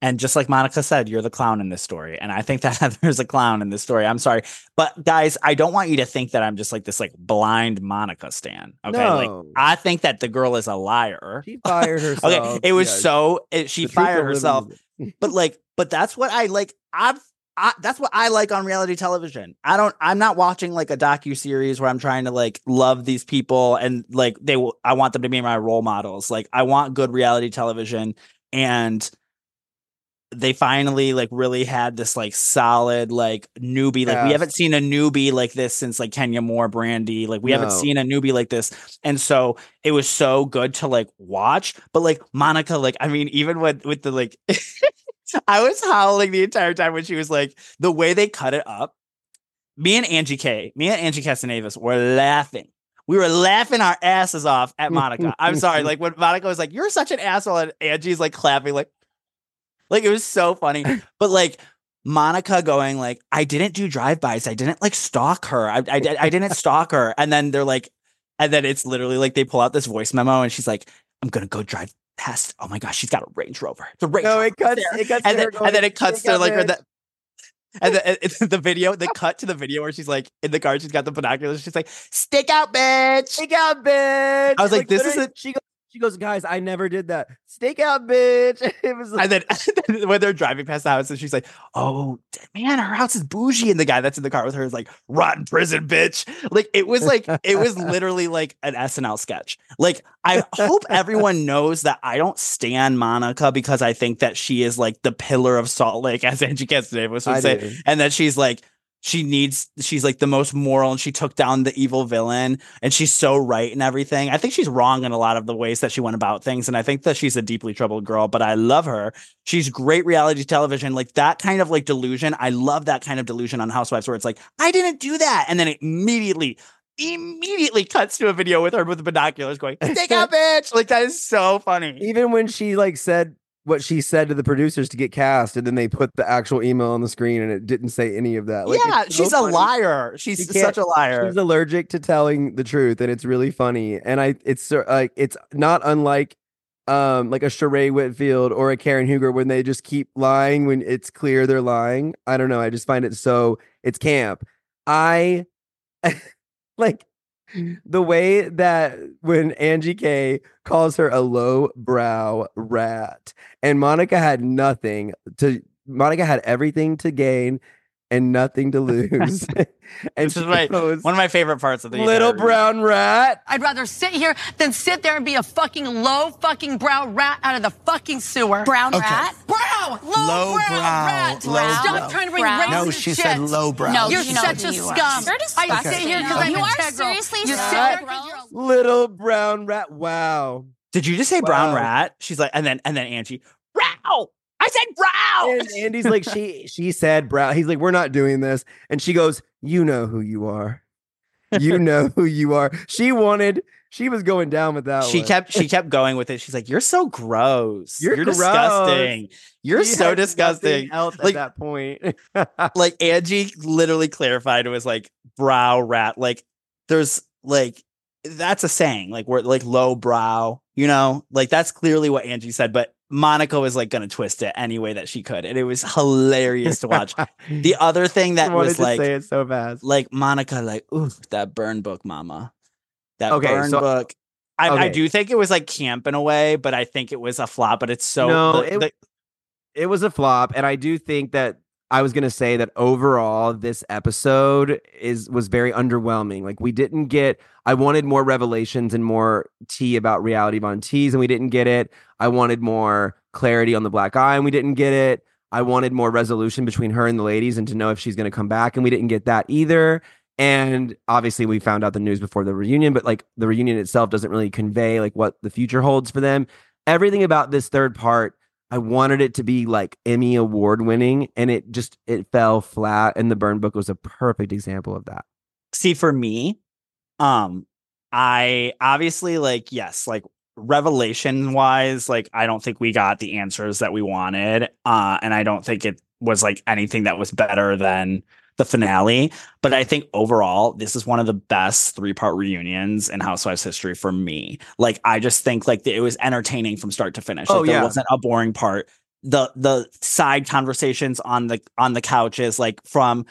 And just like Monica said, you're the clown in this story. And I think that Heather's a clown in this story. I'm sorry. But guys, I don't want you to think that I'm just like this like blind Monica stan. Okay. Like I think that the girl is a liar. She fired herself. Okay. It was Yeah, so it, she the fired herself. but like, but that's what I like. I've I, that's what I like on reality television. I don't. I'm not watching like a docu series where I'm trying to like love these people and like they. will I want them to be my role models. Like I want good reality television, and they finally like really had this like solid like newbie. Like we haven't seen a newbie like this since like Kenya Moore, Brandi. Like we haven't seen a newbie like this, and so it was so good to like watch. But like Monica, like I mean, even with with the like. I was howling the entire time when she was like the way they cut it up. Me and Angie K, me and Angie Castanevis were laughing. We were laughing our asses off at Monica. I'm sorry, like when Monica was like, "You're such an asshole," and Angie's like clapping, like, like it was so funny. But like Monica going like, "I didn't do drive-bys. I didn't like stalk her. I I, I didn't stalk her." And then they're like, and then it's literally like they pull out this voice memo, and she's like, "I'm gonna go drive past. Oh my gosh, she's got a Range Rover. It's a Range No, Rover it cuts. there." It cuts. and then, and then it cuts "Take to like her bitch." the, and the, the video, the cut to the video where she's like in the car, she's got the binoculars, she's like, stick out, bitch. Stick out, bitch. I was like, this is literally, She goes, she goes, guys, I never did that. Stake out, bitch. It was like, And then when they're driving past the house, and she's like, "Oh man, her house is bougie." And the guy that's in the car with her is like, "Rotten prison, bitch!" Like it was like it was literally like an SNL sketch. Like I hope everyone knows that I don't stand Monica because I think that she is like the pillar of Salt Lake, as Angie Castanevis I would say, do. and that she's like she needs she's like the most moral and she took down the evil villain and she's so right and everything. I think she's wrong in a lot of the ways that she went about things and I think that she's a deeply troubled girl, but I love her. She's great reality television. Like that kind of like delusion. I love that kind of delusion on Housewives where it's like, I didn't do that. And then it immediately immediately cuts to a video with her with the binoculars going, Take out, bitch. Like that is so funny. even when she like said what she said to the producers to get cast, and then they put the actual email on the screen, and it didn't say any of that. Like, yeah, so she's a liar. She's She such a liar. She's allergic to telling the truth, and it's really funny. And I, it's so- like it's not unlike, um, like a Sheree Whitfield or a Karen Huger when they just keep lying when it's clear they're lying. I don't know. I just find it so it's camp. I like Mm. the way that when Angie K calls her a low brow rat, and Monica had nothing to. Monica had everything to gain and nothing to lose. and This is my- goes, One of my favorite parts of the little entire- brown rat. I'd rather sit here than sit there and be a fucking low fucking brow rat out of the fucking sewer. Brown Okay. rat? Brow, low, Low brow, brow, rat. low Stop brow. trying to bring Brown. race No, she shit. said low brow. No, You're you such a you scum. You're I disgusting. sit here because I'm You are integral. seriously you so sit there 'cause gross. you're a Little brown rat. Wow. Did you just say brown Wow. rat? She's like, and then and then Angie, brow. I said brow. And Andy's like, she she said brown. He's like, we're not doing this. And she goes, You know who you are. You know who you are. She wanted, she was going down with that she one. kept she kept going with it. She's like, "You're so gross. You're gross. disgusting. You're She so disgusting." Else Like- at that point. Like Angie literally clarified it was like brow rat. Like there's like that's a saying. Like we're like low brow. You know, like that's clearly what Angie said. But Monica was like gonna twist it any way that she could, and it was hilarious to watch. The other thing that wanted was like say it so fast. like Monica, like, ooh, that burn book, mama. That Okay, burn so- book. I, I do think it was like camp in a way, but I think it was a flop. But it's so No, the- it- the- it was a flop and i do think that i was to say that overall this episode is was very underwhelming. Like we didn't get i wanted more revelations and more tea about reality von tease and we didn't get it. I wanted more clarity on the black eye and we didn't get it. I wanted more resolution between her and the ladies and to know if she's to come back and we didn't get that either. And obviously we found out the news before the reunion but like the reunion itself doesn't really convey like what the future holds for them. Everything about this third part I wanted it to be like Emmy award winning and it just it fell flat and the burn book was a perfect example of that. see for me, um, I obviously like yes, like revelation wise, like I don't think we got the answers that we wanted, uh, and I don't think it was like anything that was better than the finale. But I think overall, this is one of the best three part reunions in Housewives history for me. Like, I just think like it was entertaining from start to finish. Oh, like, Oh, there wasn't a boring part. The the side conversations on the on the couches, like from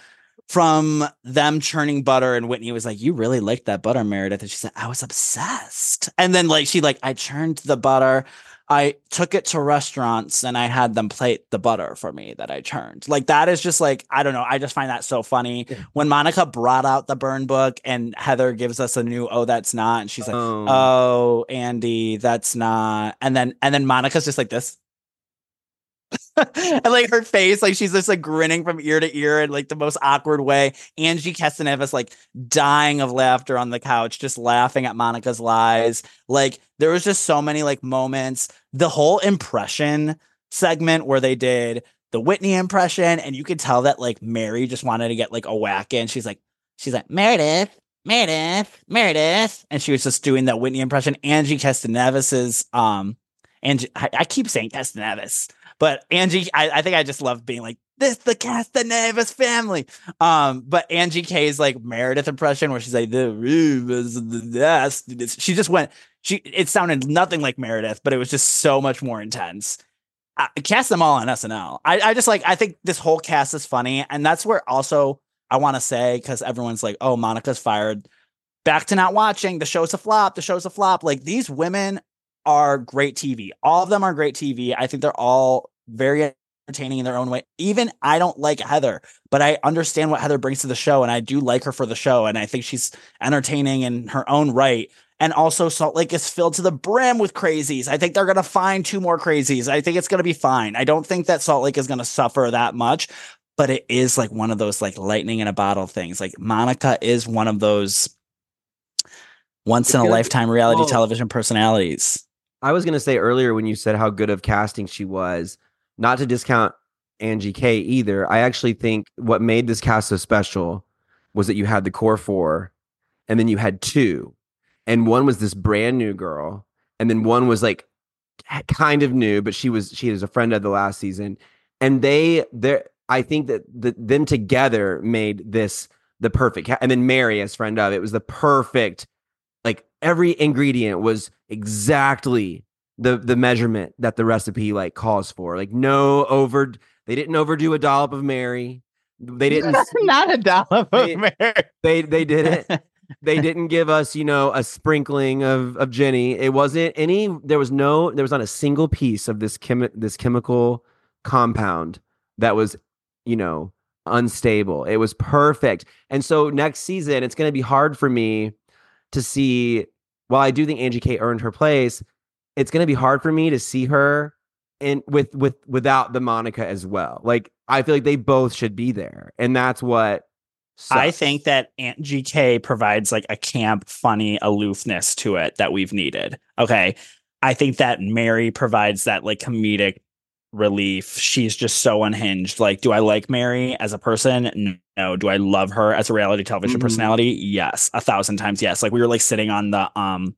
from them churning butter, and Whitney was like, "You really liked that butter, Meredith," and she said, "I was obsessed." And then like she like, "I churned the butter." I took it to restaurants and I had them plate the butter for me that I churned. Like that is just like I don't know. I just find that so funny. When Monica brought out the burn book and Heather gives us a new oh that's not and she's like Oh. oh Andy that's not and then and then Monica's just like this. and like her face, like she's just like grinning from ear to ear in like the most awkward way. Angie Castaneva's like dying of laughter on the couch, just laughing at Monica's lies. Like there was just so many like moments. The whole impression segment where they did the Whitney impression, and you could tell that like Mary just wanted to get like a whack in. She's like, she's like Meredith, Meredith, Meredith, and she was just doing that Whitney impression. Angie Castanevis's um, Angie, I, I keep saying Castanevis, but Angie, I, I think I just love being like this, the Castanevis family. Um, but Angie K's like Meredith impression where she's like the room is the best. She just went. She it sounded nothing like Meredith, but it was just so much more intense. I, cast them all on SNL. I, I just like I think this whole cast is funny, and that's where also I want to say because everyone's like, oh, Monica's fired. Back to not watching. The show's a flop. The show's a flop. Like these women are great TV. All of them are great TV. I think they're all very entertaining in their own way. Even I don't like Heather, but I understand what Heather brings to the show, and I do like her for the show, and I think she's entertaining in her own right. And also, Salt Lake is filled to the brim with crazies. I think they're going to find two more crazies. I think it's going to be fine. I don't think that Salt Lake is going to suffer that much, but it is like one of those like lightning in a bottle things. Like Monica is one of those once in a lifetime reality oh. television personalities. I was gonna say earlier when you said how good of casting she was, not to discount Angie K either. I actually think what made this cast so special was that you had the core four, and then you had two, and one was this brand new girl, and then one was like kind of new, but she was she was a friend of the last season, and they there. I think that the, them together made this the perfect, and then Mary as friend of it was the perfect like every ingredient was exactly the the measurement that the recipe like calls for like no over they didn't overdo a dollop of mary. They didn't Not a dollop They- of Mary. they they didn't they didn't give us you know a sprinkling of of jenny. It wasn't any there was no there was not a single piece of this chemi- this chemical compound that was you know unstable. It was perfect. And so next season it's going to be hard for me to see while i do think angie k earned her place it's going to be hard for me to see her in with with without the monica as well like i feel like they both should be there and that's what I think that Angie K provides like a camp, funny aloofness to it that we've needed. Okay. I think that Mary provides that like comedic relief. She's just so unhinged. Like, do I like Mary as a person? No. Do I love her as a reality television Mhm. personality? Yes. A thousand times yes. Like we were like sitting on the um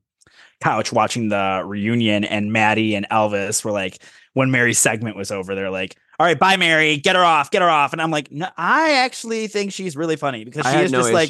couch watching the reunion and Maddie and Elvis were like, when Mary's segment was over, they're like, all right, bye, Mary, get her off, get her off. And I'm like, no, I actually think she's really funny because she is no just like.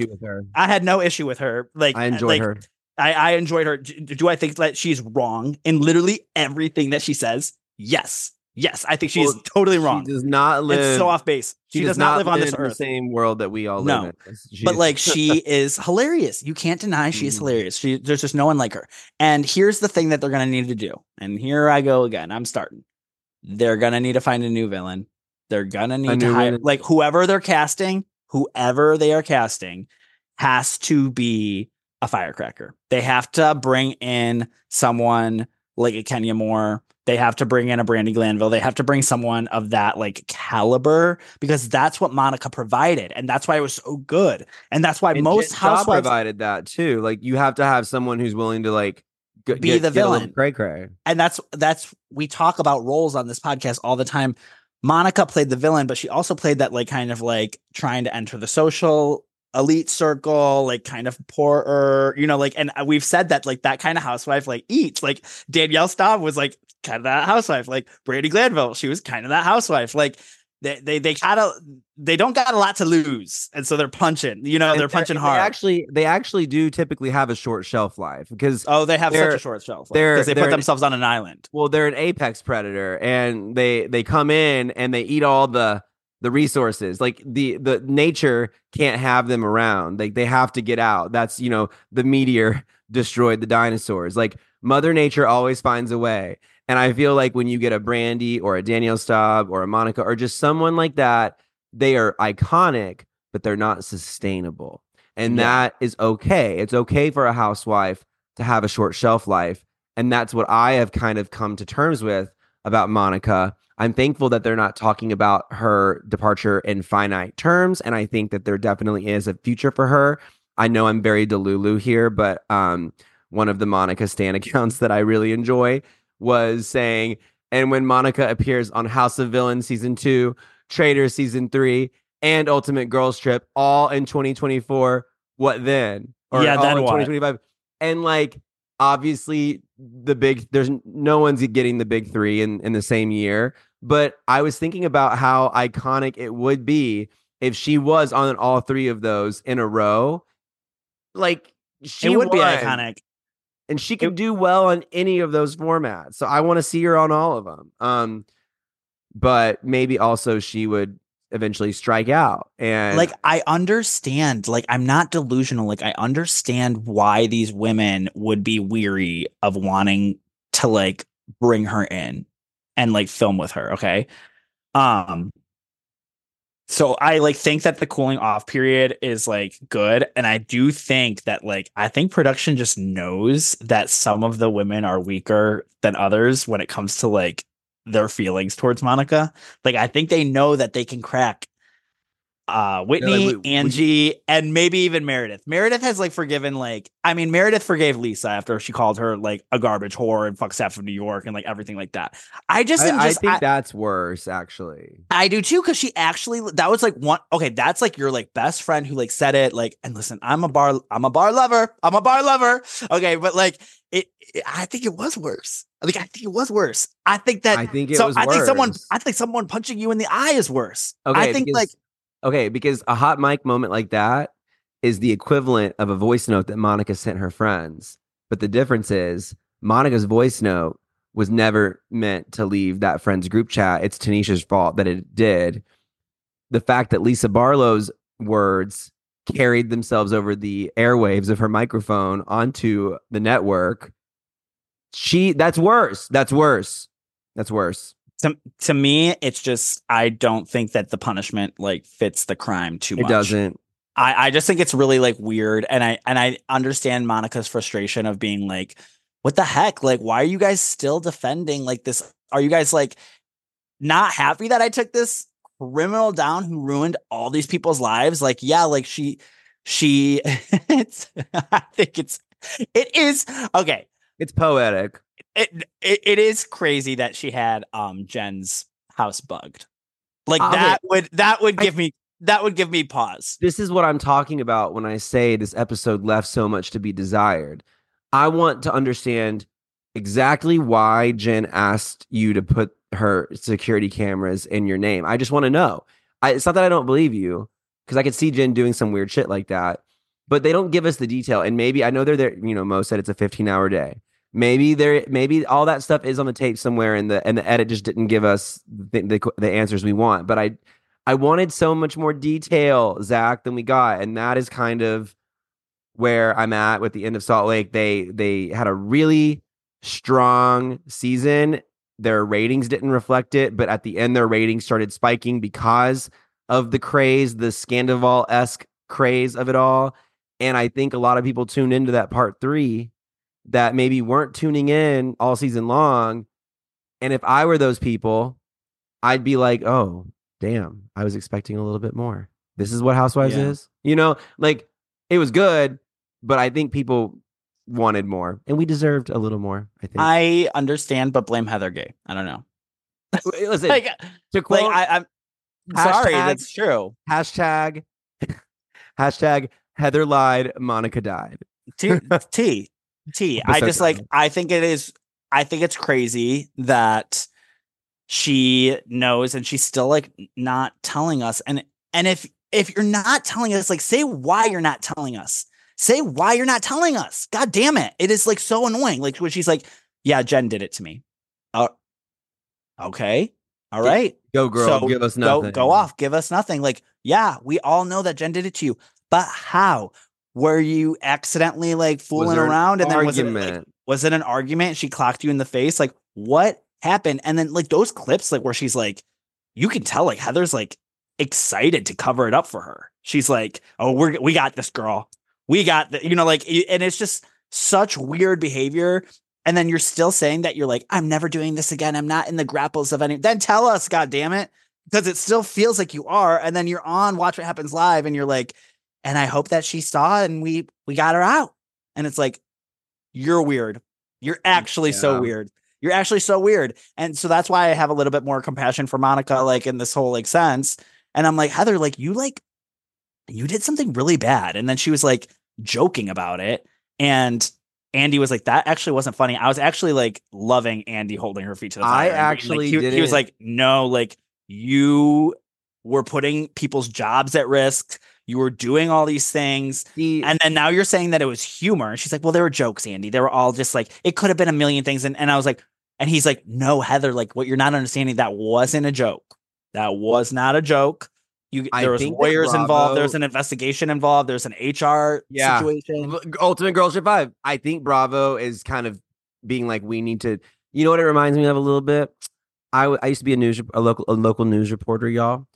I had no issue with her. Like, I enjoyed like, her. I, I enjoyed her. Do, do I think that she's wrong in literally everything that she says? Yes. Yes. I think she is Well, totally wrong. She does not live. It's so off base. She, does, not live on this in the earth. same world that we all No. live in. She but like she is hilarious. You can't deny she's Mhm. hilarious. She there's just no one like her. And here's the thing that they're gonna need to do. And here I go again. I'm starting. They're gonna need to find a new villain. They're gonna need to hire villain. like whoever they're casting, whoever they are casting, has to be a firecracker. They have to bring in someone like a Kenya Moore. They have to bring in a Brandi Glanville. They have to bring someone of that like caliber because that's what Monica provided, and that's why it was so good. And that's why And most Jen housewives provided that too. Like you have to have someone who's willing to like g- Be get- the get a little villain. Cray cray. and that's that's we talk about roles on this podcast all the time. Monica played the villain, but she also played that like kind of like trying to enter the social elite circle, like kind of poorer, you know, like and uh, we've said that like that kind of housewife like eats. Like Danielle Staub was like kind of that housewife, like Brandi Glanville, she was kind of that housewife. Like they they they kind of they don't got a lot to lose, and so they're punching. You know, And they're punching they hard. actually, they actually do typically have a short shelf life because oh, they have such a short shelf they're- because they put an- themselves on an island. well, they're an apex predator, and they they come in and they eat all the the resources. Like the the nature can't have them around. Like they have to get out. That's you know the meteor destroyed the dinosaurs. Like Mother Nature always finds a way. And I feel like when you get a Brandi or a Danielle Staub or a Monica or just someone like that, they are iconic, but they're not sustainable. And Yeah. that is okay. It's okay for a housewife to have a short shelf life. And that's what I have kind of come to terms with about Monica. I'm thankful that they're not talking about her departure in finite terms. And I think that there definitely is a future for her. I know I'm very Delulu here, but um, one of the Monica Stan accounts that I really enjoy was saying, and when Monica appears on House of Villains season two, Traitors season three, and Ultimate Girls Trip, all in 2024, what then? Yeah, all then in what? 2025. And like, obviously, the big, there's no one's getting the big three in, in the same year. But I was thinking about how iconic it would be if she was on all three of those in a row. Like, she it would be iconic. and she can do well on any of those formats. So I want to see her on all of them. Um, but maybe also she would eventually strike out. And like I understand, like I'm not delusional. Like I understand why these women would be weary of wanting to like bring her in and like film with her. Okay. Um so I like think that the cooling off period is like good. And I do think that like I think production just knows that some of the women are weaker than others when it comes to like their feelings towards Monica. Like I think they know that they can crack uh Whitney, we- we- Angie, and maybe even Meredith. Meredith has like forgiven like I mean Meredith forgave Lisa after she called her like a garbage whore and fuck Seth of New York and like everything like that. I just I, I just think I, that's worse, actually. I do too, because she actually that was like one okay, that's like your like best friend who like said it, like, and listen, I'm a bar, I'm a bar lover, I'm a bar lover. Okay, but like it, it- I think it was worse. Like I think it was worse. I think that I think it so was I think someone. I think someone punching you in the eye is worse. Okay, I think like Okay, because a hot mic moment like that is the equivalent of a voice note that Monica sent her friends. But the difference is Monica's voice note was never meant to leave that friend's group chat. It's Tanisha's fault that it did. The fact that Lisa Barlow's words carried themselves over the airwaves of her microphone onto the network. She that's worse. That's worse. That's worse. To, to me, it's just I don't think that the punishment like fits the crime too much. It doesn't. I, I just think it's really like weird and I and I understand Monica's frustration of being like, what the heck? Like, why are you guys still defending like this? Are you guys like not happy that I took this criminal down who ruined all these people's lives? Like, yeah, like she she it's I think it's it is okay. It's poetic. It, it it is crazy that she had um Jen's house bugged. Like that would that would I- give me that would give me pause. this is what I'm talking about when I say this episode left so much to be desired. I want to understand exactly why Jen asked you to put her security cameras in your name. I just want to know. I, it's not that I don't believe you because I could see Jen doing some weird shit like that, but they don't give us the detail. And maybe I know they're there. You know, Mo said it's a 15 hour day. Maybe there, maybe all that stuff is on the tape somewhere, and the and the edit just didn't give us the, the, the answers we want. But I, I wanted so much more detail, Zack, than we got, and that is kind of where I'm at with the end of Salt Lake. They they had a really strong season. Their ratings didn't reflect it, but at the end, their ratings started spiking because of the craze, the Scandoval esque craze of it all. And I think a lot of people tuned into that part three that maybe weren't tuning in all season long. And if I were those people, I'd be like, oh, damn, I was expecting a little bit more. This is what Housewives Yeah. is. You know, like it was good, but I think people wanted more and we deserved a little more. I think. I understand, but blame Heather Gay. I don't know. Eh, listen, Like, uh, to like quote I, I'm sorry, hashtag- that's true. hashtag, hashtag Heather lied, Monica died. T T T. I just like I think it is I think it's crazy that she knows and she's still like not telling us and and if if you're not telling us like say why you're not telling us say why you're not telling us god damn it it is like so annoying like when she's like yeah jen did it to me uh, okay all right Go girl, so give us go, nothing. go off give us nothing like yeah we all know that jen did it to you but how were you accidentally like fooling there an around and then was it like, was it an argument? She clocked you in the face. Like, what happened? And then like those clips, like where she's like, you can tell like Heather's like excited to cover it up for her. She's like, oh, we're we got this girl. We got the, you know, like, and it's just such weird behavior. And then you're still saying that you're like, I'm never doing this again. I'm not in the grapples of any. Then tell us, God damn it, because it still feels like you are. And then you're on Watch What Happens Live, and you're like, and I hope that she saw and we we got her out. And it's like, you're weird. You're actually so weird. You're actually so weird. And so that's why I have a little bit more compassion for Monica, like in this whole like sense. And I'm like, Heather, like you like you did something really bad. And then she was like joking about it. And Andy was like, that actually wasn't funny. I was actually like loving Andy holding her feet to the fire. I being, like, actually he, he was like, no, like you were putting people's jobs at risk. You were doing all these things. See, And then now you're saying that it was humor. And she's like, well, there were jokes, Andy. They were all just like, it could have been a million things. And, and I was like, and he's like, no, Heather, like what you're not understanding, that wasn't a joke. That was not a joke. You, there was lawyers involved. There's Bravo- an investigation involved. There's an HR Yeah. situation. Ultimate Girl Trip Five. I think Bravo is kind of being like, we need to. You know what it reminds me of a little bit. I, I used to be a news a local a local news reporter, y'all.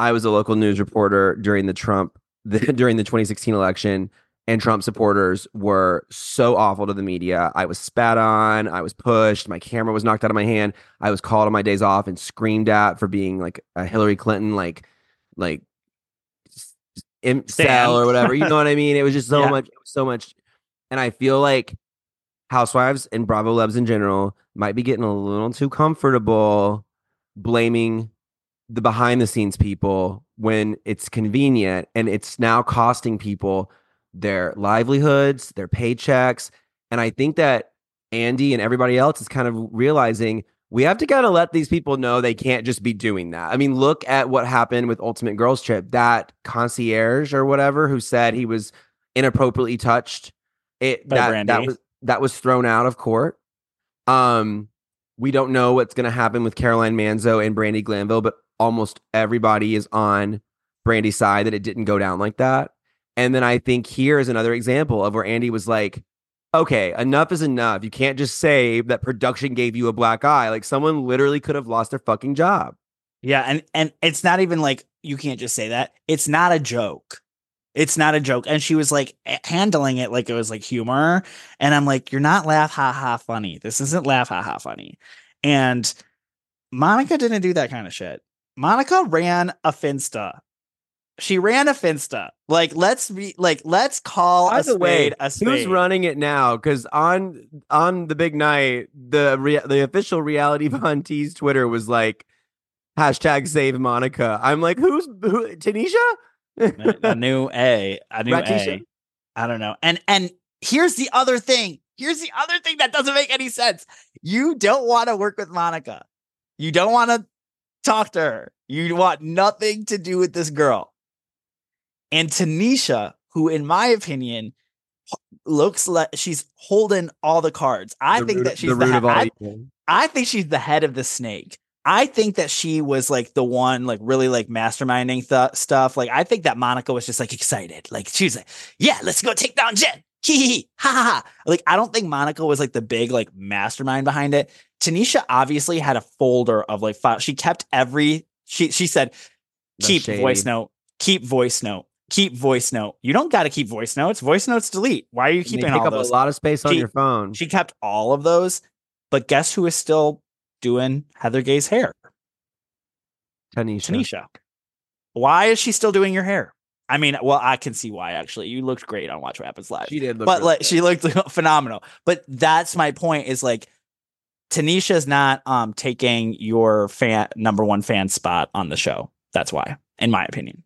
I was a local news reporter during the Trump the, during the 2016 election, and Trump supporters were so awful to the media. I was spat on. I was pushed. My camera was knocked out of my hand. I was called on my days off and screamed at for being like a Hillary Clinton like like imp cell or whatever. You know what I mean? It was just so Yeah. much, so much. And I feel like Housewives and Bravo lebs in general might be getting a little too comfortable blaming the behind the scenes people when it's convenient and it's now costing people their livelihoods, their paychecks. And I think that Andy and everybody else is kind of realizing we have to kind of let these people know they can't just be doing that. I mean, look at what happened with Ultimate Girls Trip. That concierge or whatever who said he was inappropriately touched. It By that, Brandi. that was that was thrown out of court. Um, we don't know what's going to happen with Caroline Manzo and Brandi Glanville, but almost everybody is on Brandi's side that it didn't go down like that. And then I think here is another example of where Andy was like, okay, enough is enough. You can't just say that production gave you a black eye. Like someone literally could have lost their fucking job. Yeah, and and it's not even like you can't just say that. It's not a joke. It's not a joke. And she was like handling it like it was like humor. And I'm like, you're not laugh ha ha funny. This isn't laugh ha ha funny. And Monica didn't do that kind of shit. Monica ran a Finsta. She ran a Finsta. Like, let's be like, let's call By a the way, a spade. who's running it now? Because on on the big night, the rea- the official reality Von Tease Twitter was like hashtag save Monica. I'm like, who's who? Tanisha? a, a new A, a new Ratisha? A. I don't know. And and here's the other thing. Here's the other thing that doesn't make any sense. You don't want to work with Monica. You don't want to talk to her. You want nothing to do with this girl. And Tanisha, who in my opinion looks like she's holding all the cards. I The think root- that she's the, root he- of all I. I think she's the head of the snake. I think that she was like the one, like really like masterminding th- stuff. Like I think that Monica was just like excited. Like she was like, "Yeah, let's go take down Jen." Hee hee hee, ha ha ha. Like I don't think Monica was like the big like mastermind behind it. Tanisha obviously had a folder of like files. She kept every. She she said, That's "Keep voice note. Keep voice note. Keep voice note. You don't got to keep voice notes. Voice notes delete. Why are you keeping all up those?" a lot of space on She- your phone. She kept all of those, but guess who is still doing Heather Gay's hair? Tanisha. Tanisha. Why is she still doing your hair? I mean, well, I can see why actually. You looked great on Watch What Happens Live. She did look but really like good. she looked phenomenal. But that's my point is like Tanisha's not um taking your fan number one fan spot on the show. That's why, in my opinion.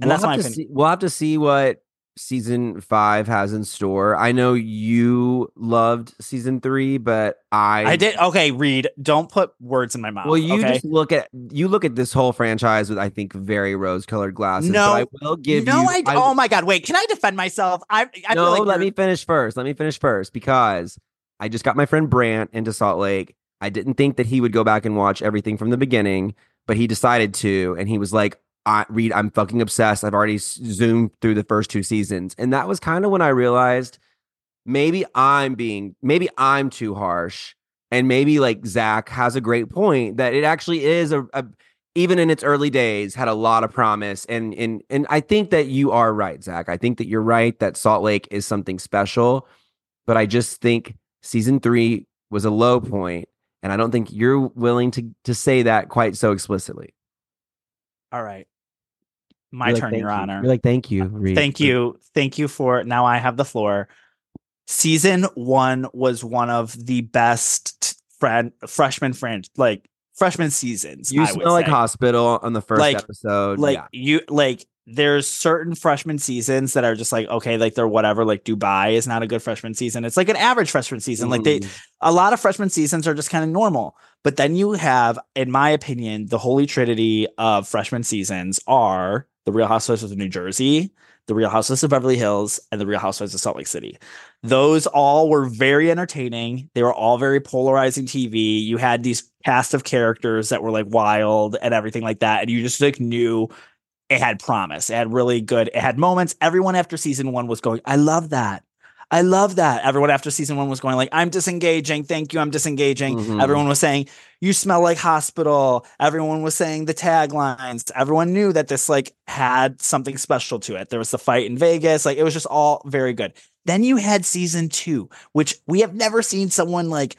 And We'll that's my opinion. see- we'll have to see what season five has in store. I know you loved season three, but I I did okay, Reid. Don't put words in my mouth. Well, you okay? just look at you look at this whole franchise with I think very rose colored glasses. No, so I will give no, you. I, oh my god, wait, can I defend myself? I I no, feel like let me finish first. Let me finish first because I just got my friend Brant into Salt Lake. I didn't think that he would go back and watch everything from the beginning, but he decided to, and he was like, I, "Reid, I'm fucking obsessed. I've already zoomed through the first two seasons," and that was kind of when I realized maybe I'm being, maybe I'm too harsh, and maybe like Zack has a great point that it actually is a, a even in its early days had a lot of promise and and and I think that you are right Zack I think that you're right that Salt Lake is something special but I just think season 3 was a low point and I don't think you're willing to to say that quite so explicitly All right. My like, turn, "Thank Your you." Honor. You're like thank you uh, Reid. Thank you. Thank you for now I have the floor. Season one was one of the best friend freshman friend like freshman seasons. you I smell like hospital on the first Like- episode like yeah you like there's certain freshman seasons that are just like okay like they're whatever like dubai is not a good freshman season. It's like an average freshman season. Like they Mhm. a lot of freshman seasons are just kind of normal. But then you have in my opinion the holy trinity of freshman seasons are the real housewives of new jersey the real housewives of beverly hills and the real housewives of salt lake city. Those all were very entertaining. They were all very polarizing tv you had these cast of characters that were like wild and everything like that. And you just like knew it had promise. It had really good. It had moments. Everyone after season one was going, I love that. I love that. Everyone after season one was going like, I'm disengaging. Thank you. I'm disengaging. Mhm. Everyone was saying, you smell like hospital. Everyone was saying the taglines. Everyone knew that this like had something special to it. There was the fight in Vegas. Like it was just all very good. Then you had season two, which we have never seen someone like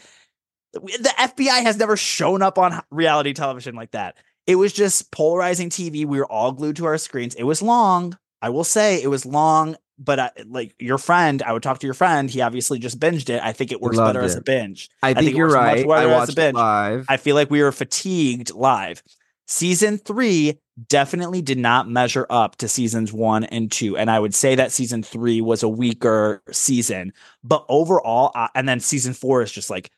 the FBI has never shown up on reality television like that. It was just polarizing TV. We were all glued to our screens. It was long. I will say it was long, but I, like your friend, I would talk to your friend. He obviously just binged it. I think it works loved better as a binge. I think, it you're right I better as a watched it binge. live I feel like we were fatigued live. Season three definitely did not measure up to seasons one and two. And I would say that season three was a weaker season. But overall, uh, and then season four is just like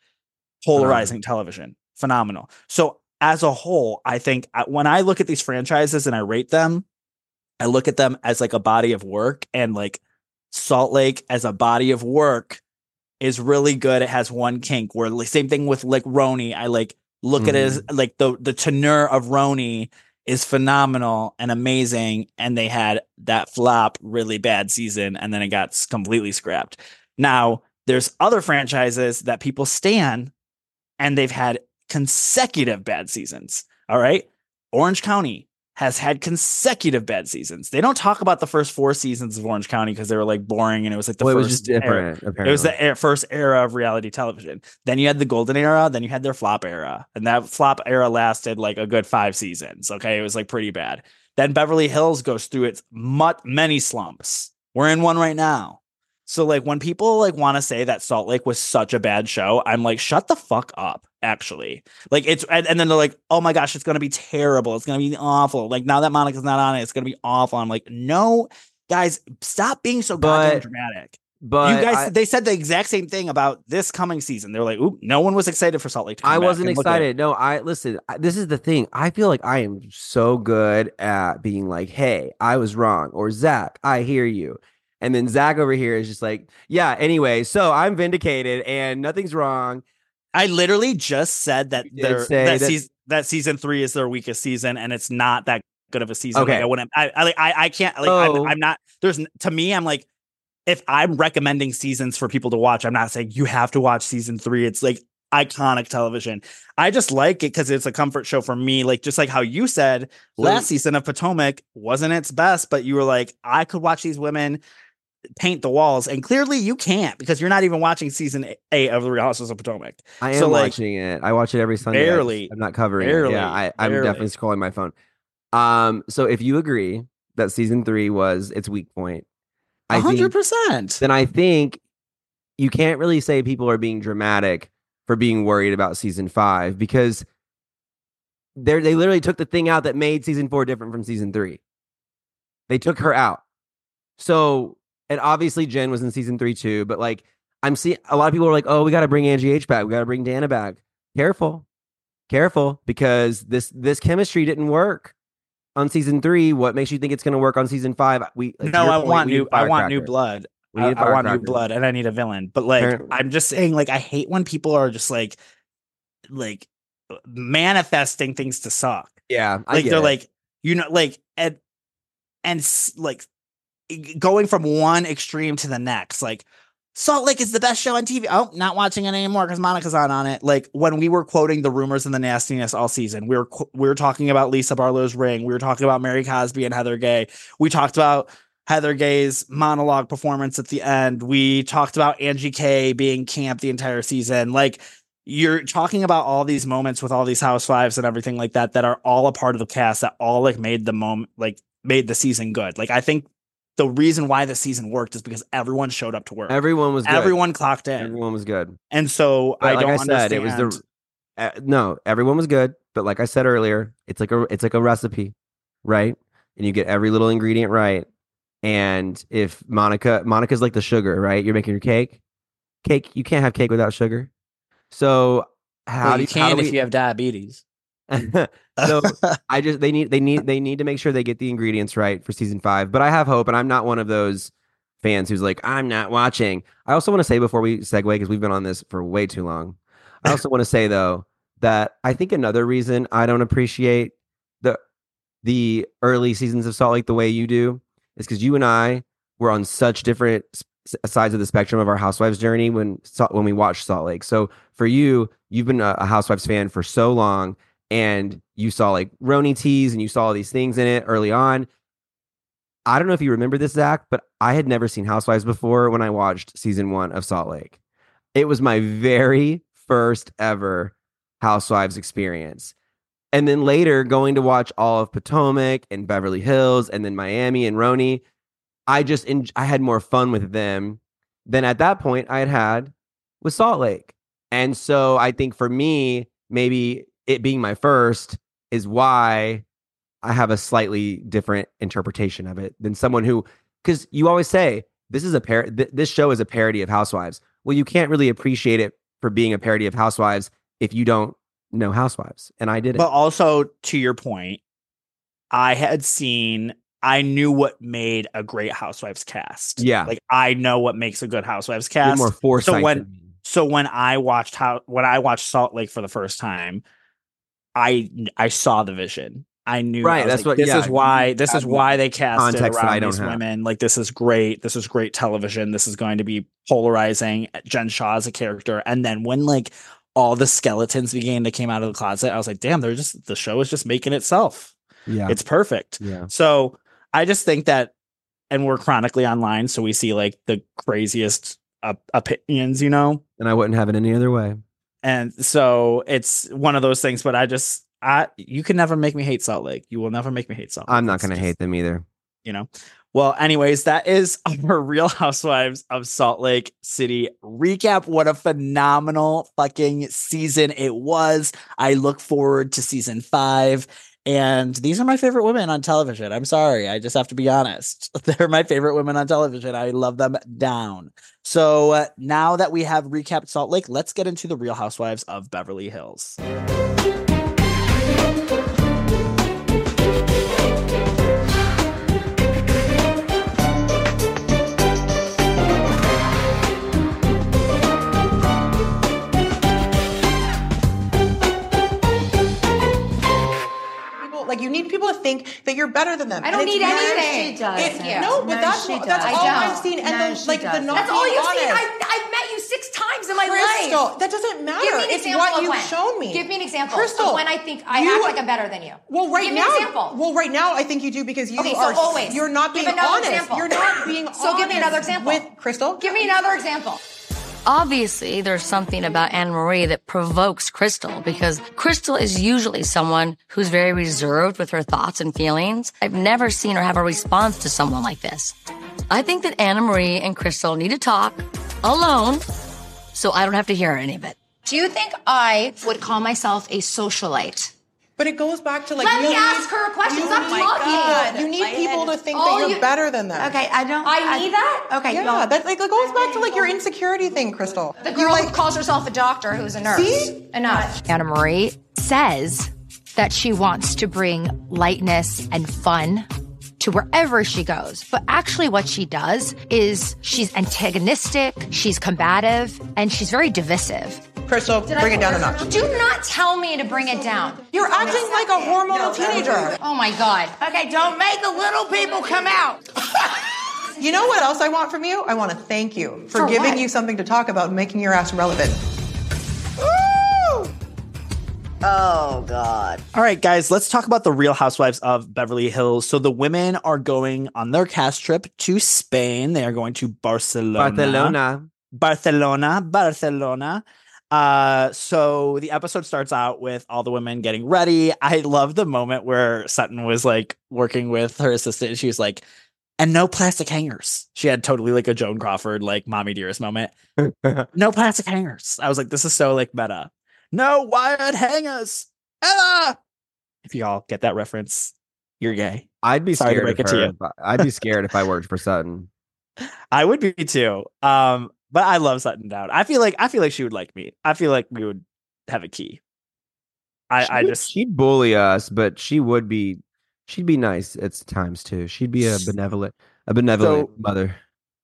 polarizing television. Phenomenal. So, as a whole, I think uh, when I look at these franchises and I rate them, I look at them as like a body of work and like Salt Lake as a body of work is really good. It has one kink where like same thing with like RHONY. I like look at it as like the the tenor of RHONY is phenomenal and amazing. And they had that flop really bad season and then it got completely scrapped. Now there's other franchises that people stand and they've had consecutive bad seasons. All right. Orange County has had consecutive bad seasons. They don't talk about the first four seasons of Orange County because they were like boring and it was like the well, it first was just era- apparently it was the first era of reality television. Then you had the golden era, then you had their flop era. And that flop era lasted like a good five seasons. Okay. It was like pretty bad. Then Beverly Hills goes through its mut- many slumps. We're in one right now. So like when people like want to say that Salt Lake was such a bad show, I'm like, shut the fuck up. Actually, like it's and, and then they're like, oh my gosh, it's gonna be terrible. It's gonna be awful. Like now that Monica's not on it, it's gonna be awful. I'm like, no, guys, stop being so goddamn But- dramatic. but you guys, I- they said the exact same thing about this coming season. They're like, "Oop, no one was excited for Salt Lake." I wasn't And look at it. excited. No, I listen. I- This is the thing. I feel like I am so good at being like, "Hey, I was wrong," or "Zack, I hear you," and then Zack over here is just like, "Yeah." Anyway, so I'm vindicated and nothing's wrong. I literally just said that that, that- season that season three is their weakest season, and it's not that good of a season. Okay. Like, I wouldn't. I I like, I, I can't. Like Oh. I'm, I'm not. There's to me. I'm like, if I'm recommending seasons for people to watch, I'm not saying you have to watch season three. It's like iconic television. I just like it because it's a comfort show for me. Like just like how you said last season of Potomac wasn't its best, but you were like, I could watch these women paint the walls, and clearly you can't because you're not even watching season eight of the Real Housewives of Potomac. I am So, like, watching it. I watch it every Sunday. Barely, I'm not covering it. barely, Yeah, I, I'm barely. definitely scrolling my phone. Um, so if you agree that season three was its weak point, A hundred percent. then I think you can't really say people are being dramatic for being worried about season five because they they literally took the thing out that made season four different from season three. They took her out. So and obviously Jen was in season three too. But like, I'm seeing a lot of people are like, "Oh, we got to bring Angie H back. We got to bring Dana back." Careful, careful, because this this chemistry didn't work on season three. What makes you think it's going to work on season five? We to no, I point, want new. I want new blood. I, need I want new blood, and I need a villain. But like, Apparently. I'm just saying, like, I hate when people are just like, like, manifesting things to suck. Yeah, I like they're it. like you know like and and like going from one extreme to the next like Salt Lake is the best show on TV. Oh, not watching it anymore because Monica's on on it. Like when we were quoting the rumors and the nastiness all season, we were we were talking about Lisa Barlow's ring. We were talking about Mary Cosby and Heather Gay. We talked about Heather Gay's monologue performance at the end. We talked about Angie K being camp the entire season. Like you're talking about all these moments with all these housewives and everything like that that are all a part of the cast that all like made the moment like made the season good. Like I think the reason why the season worked is because everyone showed up to work. everyone was good. Everyone clocked in. everyone was good. and so But I like don't I said, understand. it was the uh, no. Everyone was good, but like I said earlier, it's like a it's like a recipe, right? And you get every little ingredient right. And if Monica Monica's like the sugar, right? You're making your cake. Cake, you can't have cake without sugar. So how Well, do you how can do if you have diabetes. so I just they need they need they need to make sure they get the ingredients right for season five. But I have hope, and I'm not one of those fans who's like I'm not watching. I also want to say before we segue because we've been on this for way too long. I also want to say though that I think another reason I don't appreciate the the early seasons of Salt Lake the way you do is because you and I were on such different sides of the spectrum of our Housewives journey when when we watched Salt Lake. So for you, you've been a, a Housewives fan for so long, and you saw like RHONY teas and you saw all these things in it early on. I don't know if you remember this, Zack, but I had never seen Housewives before when I watched season one of Salt Lake. It was my very first ever Housewives experience. And then later going to watch all of Potomac and Beverly Hills and then Miami and RHONY. I just, I had more fun with them than at that point I had had with Salt Lake. And so I think for me, maybe it being my first is why I have a slightly different interpretation of it than someone who, because you always say this is a par- th- this show is a parody of Housewives. Well, you can't really appreciate it for being a parody of Housewives if you don't know Housewives, and I did. But also to your point, I had seen I knew what made a great Housewives cast. Yeah. Like I know what makes a good Housewives cast. more foresight. when- so when I watched how when I watched Salt Lake for the first time, I I saw the vision. I knew Right, I that's like, what- This yeah, is why. This is why they cast it around these have. women. Like this is great. This is great television. This is going to be polarizing. Jen Shaw as a character, and then when like all the skeletons began to came out of the closet, I was like, damn, they're just the show is just making itself. yeah, It's perfect. yeah, So I just think that, and we're chronically online, so we see like the craziest uh, opinions, you know. and I wouldn't have it any other way. And so it's one of those things. But I just, I you can never make me hate Salt Lake. You will never make me hate Salt Lake. I'm not going to hate them either. You know. Well, anyways, that is our Real Housewives of Salt Lake City recap. What a phenomenal fucking season it was. I look forward to season five. And these are my favorite women on television. I'm sorry. I just have to be honest. They're my favorite women on television. I love them down. So uh, now that we have recapped Salt Lake, let's get into the Real Housewives of Beverly Hills. You need people to think that you're better than them. I don't need anything. She does. It- yeah. No, but No, that's that's does. all I I've seen. And No, the like the doesn't. not That's all you've seen. I've, I've met you six times in my Crystal, life. that doesn't matter. Give me an it's example what of you've when. shown me. Give me an example Crystal, when I think I you- act like I'm better than you. Well, right Give now, well, right now, I think you do because you Okay, so are. always. You're not being honest. example. You're not being honest So give me another example. with Crystal. Give me another example. Obviously, there's something about Anne Marie that provokes Crystal because Crystal is usually someone who's very reserved with her thoughts and feelings. I've never seen her have a response to someone like this. I think that Anna Marie and Crystal need to talk alone so I don't have to hear any of it. Do you think I would call myself a socialite? But it goes back to like Let you me need- ask her a question. Oh you Stop need- talking. You need My people to think Oh, that you're you- better than them. Okay, I don't. I need that? Okay, Yeah, well, that like it goes back to like your insecurity thing, Crystal. The You, girl like who calls herself a doctor who's a nurse. See? Enough. Anna Marie says that she wants to bring lightness and fun to wherever she goes. But actually, what she does is she's antagonistic, she's combative, and she's very divisive. Crystal, Did I bring it down a coerce notch. Do not tell me to bring it down. You're acting like a hormonal teenager. Oh my god. Okay, don't make the little people come out. You know what else I want from you? I want to thank you for, For giving what? you something to talk about and making your ass relevant. Oh God! All right, guys, let's talk about the Real Housewives of Beverly Hills. So the women are going on their cast trip to Spain. They are going to Barcelona. Barcelona. Barcelona, Barcelona. Uh, so the episode starts out with all the women getting ready. I love the moment where Sutton was like working with her assistant, and she was like, "And no plastic hangers." She had totally like a Joan Crawford like "mommy dearest" moment. no plastic hangers. I was like, "This is so like meta." No wired hangers, Ella. If y'all get that reference, you're gay. I'd be Sorry to break it to you. I'd be scared if I worked for Sutton. I would be too. Um, but I love Sutton Down. I feel like I feel like she would like me. I feel like we would have a key. I, She I would- just she'd bully us, but she would be she'd be nice at times too. She'd be a benevolent a benevolent So- mother.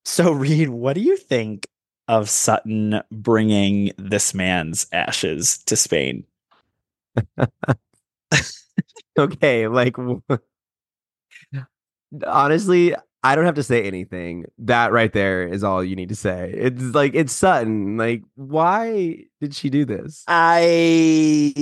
so Reid, what do you think of Sutton bringing this man's ashes to Spain? Okay, like honestly, I don't have to say anything. That right there is all you need to say. It's like it's Sutton. Like, why did she do this? I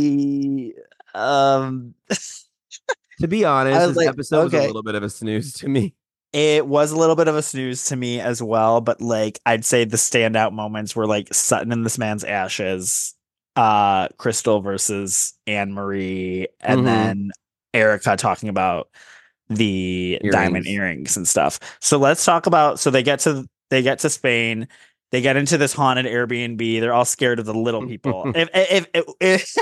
um To be honest, this like, episode was a little bit of a snooze to me. It was a little bit of a snooze to me as well, but like I'd say the standout moments were like Sutton and this man's ashes, uh, Crystal versus Anne Marie, and Mhm. then Erika talking about the diamond Earrings. earrings and stuff. So let's talk about so they get to they get to Spain, they get into this haunted Airbnb, they're all scared of the little people. if if if, if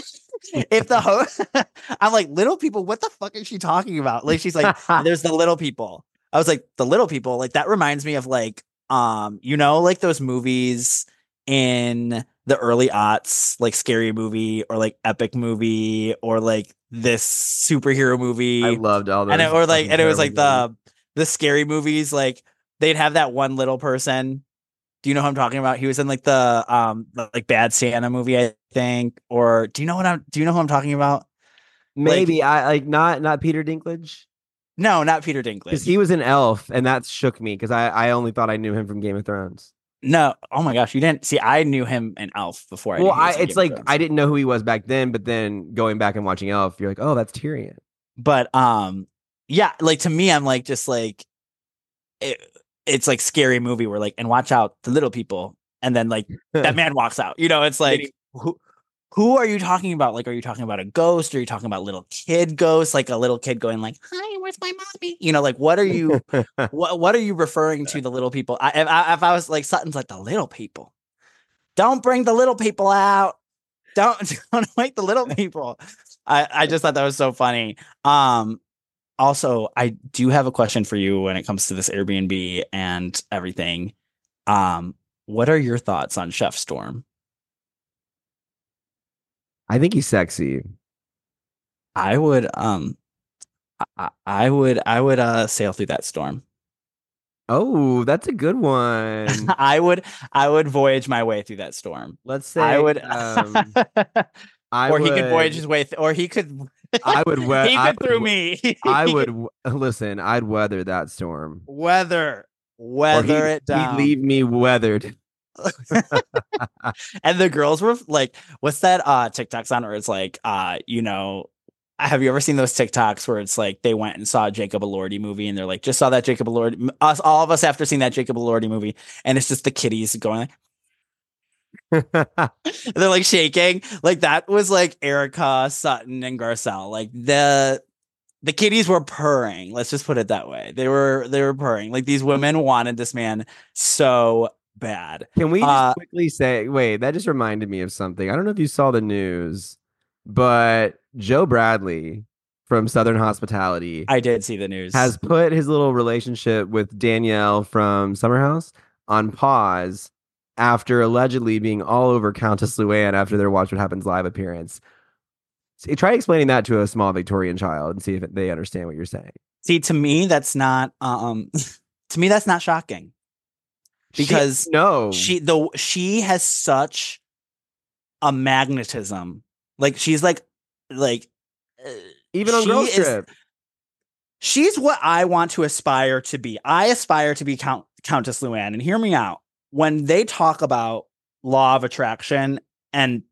if the host I'm like little people, what the fuck is she talking about? Like she's like, there's the little people. I was like, the little people, like that reminds me of like, um, you know, like those movies in the early aughts, like scary movie or like epic movie or like this superhero movie. I loved all those. and it, or like, and it was like the the scary movies, like they'd have that one little person. Do you know who I'm talking about? He was in like the um like Bad Santa movie, I think. Or do you know what I'm? Do you know who I'm talking about? maybe I like not not Peter Dinklage No, not Peter Dinklage. he was an elf, and that shook me because I I only thought I knew him from Game of Thrones. No, oh my gosh, you didn't see. I knew him in Elf before. I well, I it's like I didn't know who he was back then, but then going back and watching Elf, you're like, oh, that's Tyrion. but um, yeah, like to me, I'm like just like it, it's like scary movie where like and watch out the little people, and then like that man walks out. You know, it's like who who are you talking about? Like, are you talking about a ghost? Are you talking about little kid ghosts? Like a little kid going like, "Hi, where's my mommy?" You know, like what are you? what what are you referring to the little people? I, if, I, if I was like Sutton's like the little people, don't bring the little people out. Don't don't wake the little people. I I just thought that was so funny. Um, also, I do have a question for you when it comes to this Airbnb and everything. Um, what are your thoughts on Chef Storm? I think he's sexy. I would um, I, I- would I would uh sail through that storm. Oh, that's a good one. I would I would voyage my way through that storm. Let's say I would, um, I or he could voyage his way, th- or he could. I would. We- he could through me. I would listen. I'd weather that storm. weather weather it down. He'd leave me weathered. and the girls were like, "What's that uh TikToks on?" Where it's like, uh, you know, have you ever seen those TikToks where it's like they went and saw a Jacob Elordi movie and they're like, just saw that Jacob Elordi, us all of us after seeing that Jacob Elordi movie, and it's just the kitties going like. they're like shaking like that was like erika sutton and garcelle like the the kitties were purring let's just put it that way they were they were purring like these women wanted this man so bad Can we just Uh, quickly say? Wait, that just reminded me of something. I don't know if you saw the news, but Joe Bradley from Southern Hospitality I did see the news. has put his little relationship with Danielle from Summerhouse on pause after allegedly being all over Countess Luann after their Watch What Happens live appearance. So, try explaining that to a small Victorian child and see if they understand what you're saying. See, to me, that's not um to me that's not shocking. She- Because no, she the she has such a magnetism. Like she's like like uh, even on she Girls Trip. she's what I want to aspire to be. I aspire to be Count, Countess Luann. And hear me out. When they talk about law of attraction and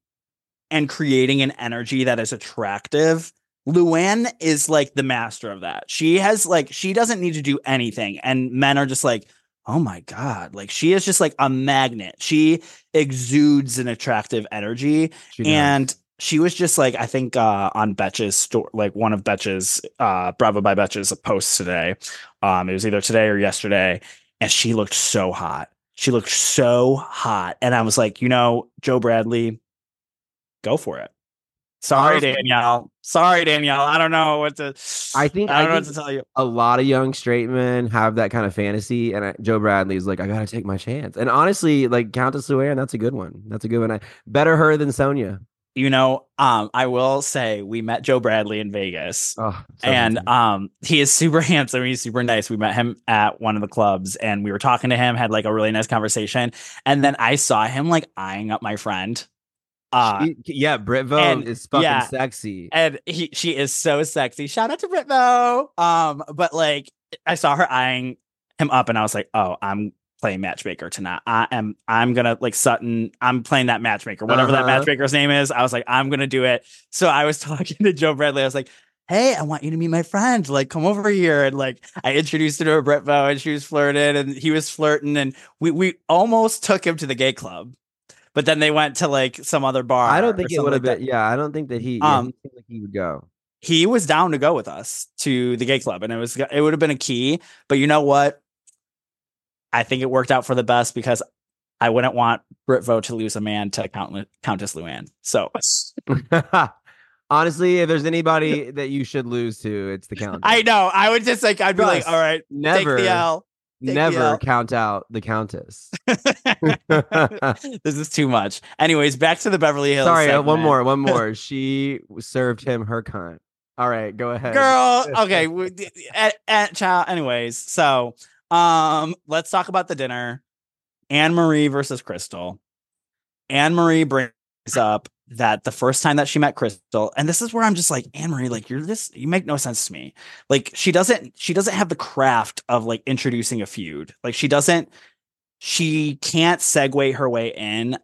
and creating an energy that is attractive, Luann is like the master of that. She has like she doesn't need to do anything, and men are just like, oh my god, like she is just like a magnet. She exudes an attractive energy, She and she was just like I think uh, on Betch's store, like one of Betches uh, Bravo by Betches posts today. Um, it was either today or yesterday, and she looked so hot. She looked so hot, and I was like, you know, Joe Bradley, go for it. Sorry, Honestly- Danielle. Sorry, Danielle. I don't know what to. I think I don't know I what to tell you. a lot of young straight men have that kind of fantasy, and I, Joe Bradley's like, I gotta take my chance. And honestly, like Countess Luann, that's a good one. That's a good one. I, better her than Sonja. You know, um, I will say we met Joe Bradley in Vegas. Oh, so and handsome. um he is super handsome he's super nice we met him at one of the clubs and we were talking to him had like a really nice conversation and then i saw him like eyeing up my friend uh She- yeah, Brit Vogue is fucking yeah. sexy. and he she is so sexy shout out to Britmo um but like i saw her eyeing him up and i was like oh i'm playing matchmaker tonight i am i'm gonna like sutton i'm playing that matchmaker whatever that Uh-huh. matchmaker's name is i was like i'm gonna do it so i was talking to joe bradley i was like hey, I want you to meet my friend. Like, come over here. And like, I introduced her to a Brett Bow and she was flirting and he was flirting. And we, we almost took him to the gay club, but then they went to like some other bar. I don't think it would have like been. that. Yeah, I don't think that he. Yeah, Um, he like he would go. He was down to go with us to the gay club and it was, it would have been a key. But you know what? I think it worked out for the best because I wouldn't want Britvo to lose a man to Count, Countess Luann. So Honestly, if there's anybody that you should lose to, it's the Countess. I know. I would just like, I'd be like, all right, never, take the L. Never count out the Countess. this is too much. Anyways, back to the Beverly Hills. Sorry, uh, one more, one more. She served him her cunt. All right, go ahead, girl. Okay, at, at child. Anyways, so um, let's talk about the dinner. Anne Marie versus Crystal. Anne Marie brings up that the first time that she met Crystal, and this is where I'm just like, Anne Marie, like you're this, you make no sense to me. Like she doesn't, she doesn't have the craft of like introducing a feud. Like she doesn't, she can't segue her way in.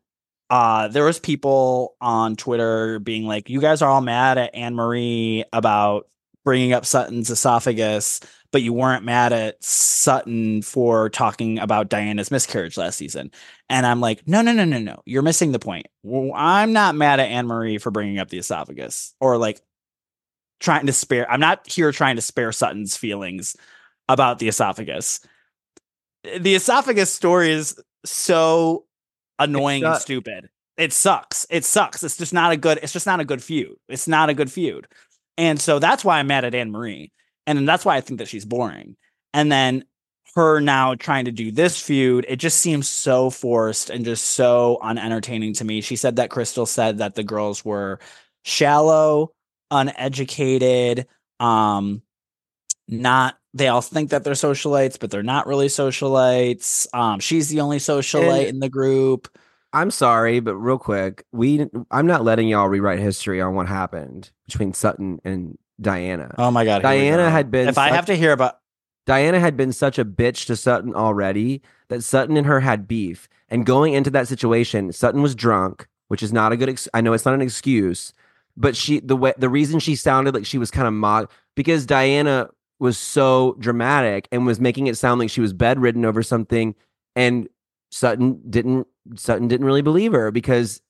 Uh, there was people on Twitter being like, "You guys are all mad at Anne Marie about bringing up Sutton's esophagus, but you weren't mad at Sutton for talking about Diana's miscarriage last season." And I'm like, "No, no, no, no, no. You're missing the point. Well, I'm not mad at Anne Marie for bringing up the esophagus or like trying to spare. I'm not here trying to spare Sutton's feelings about the esophagus. The esophagus story is so annoying and stupid. It sucks. It sucks. It's just not a good. It's just not a good feud. It's not a good feud, and so that's why I'm mad at Anne Marie, and then that's why I think that she's boring. And then her now trying to do this feud, it just seems so forced and just so unentertaining to me. She said that Crystal said that the girls were shallow, uneducated, um, not they all think that they're socialites, but they're not really socialites. Um, she's the only socialite And- in the group. I'm sorry, but real quick, we I'm not letting y'all rewrite history on what happened between Sutton and Diana. Oh my god, Diana had been. If I such- have to hear about Diana had been such a bitch to Sutton already that Sutton and her had beef. And going into that situation, Sutton was drunk, which is not a good. Ex- I know it's not an excuse, but she the way the reason she sounded like she was kind of mock because Diana was so dramatic and was making it sound like she was bedridden over something, and Sutton didn't. Sutton didn't really believe her because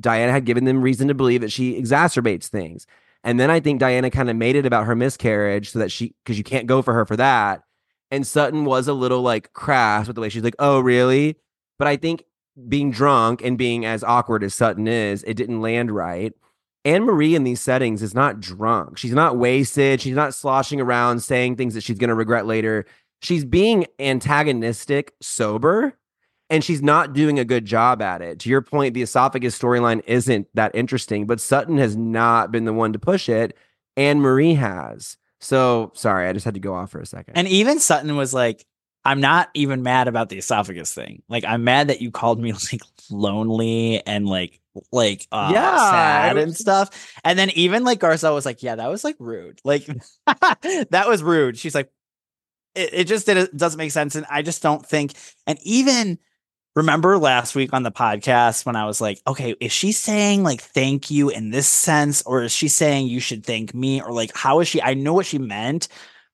Diana had given them reason to believe that she exacerbates things. And then I think Diana kind of made it about her miscarriage so that she, because you can't go for her for that. And Sutton was a little like crass with the way she's like, oh, really? But I think being drunk and being as awkward as Sutton is, it didn't land right. Anne Marie in these settings is not drunk. She's not wasted. She's not sloshing around saying things that she's going to regret later. She's being antagonistic, sober, and she's not doing a good job at it. To your point, the esophagus storyline isn't that interesting, but Sutton has not been the one to push it. Anne Marie has. So sorry, I just had to go off for a second. And even Sutton was like, I'm not even mad about the esophagus thing. Like, I'm mad that you called me like lonely and like like uh Yeah, sad and stuff. And then even like Garcelle was like, Yeah, that was like rude. Like that was rude. She's like, it, it just did, doesn't make sense. And I just don't think, and even remember last week on the podcast when I was like, okay, is she saying like thank you in this sense, or is she saying you should thank me? Or like, how is she? I know what she meant,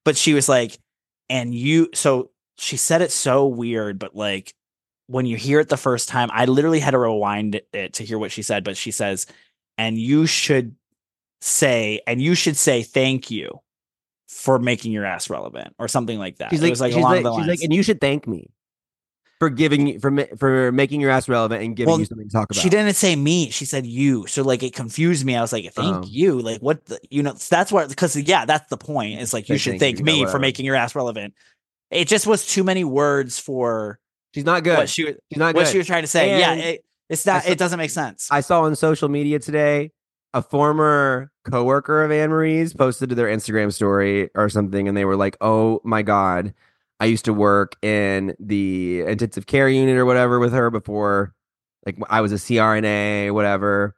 but she was like, and you, so she said it so weird, but like when you hear it the first time, I literally had to rewind it to hear what she said, but she says, and you should say, and you should say thank you for making your ass relevant or something like that. She's It was like she's, along like, the she's like, and you should thank me for giving you for for making your ass relevant and giving Well, you something to talk about. She didn't say me. She said you. So like it confused me. I was like, thank Oh. you. Like what? The, you know, that's what. Because yeah, that's the point. It's like you should thank you, me for making your ass relevant. It just was too many words for She's not good. what she was. She's not what she was trying to say. yeah, it, it's not. saw- It doesn't make sense. I saw on social media today a former coworker of Anne Marie's posted to their Instagram story or something, and they were like, "Oh my god, I used to work in the intensive care unit or whatever with her before, like I was a CRNA, whatever."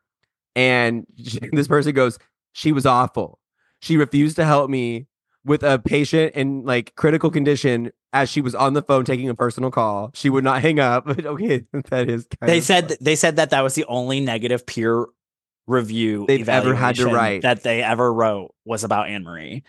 And this person goes, "She was awful. She refused to help me." With a patient in like critical condition, as she was on the phone taking a personal call, she would not hang up. okay, that is. Kind they said th- they said that that was the only negative peer review They've ever had to write. that they ever wrote was about Anne Marie.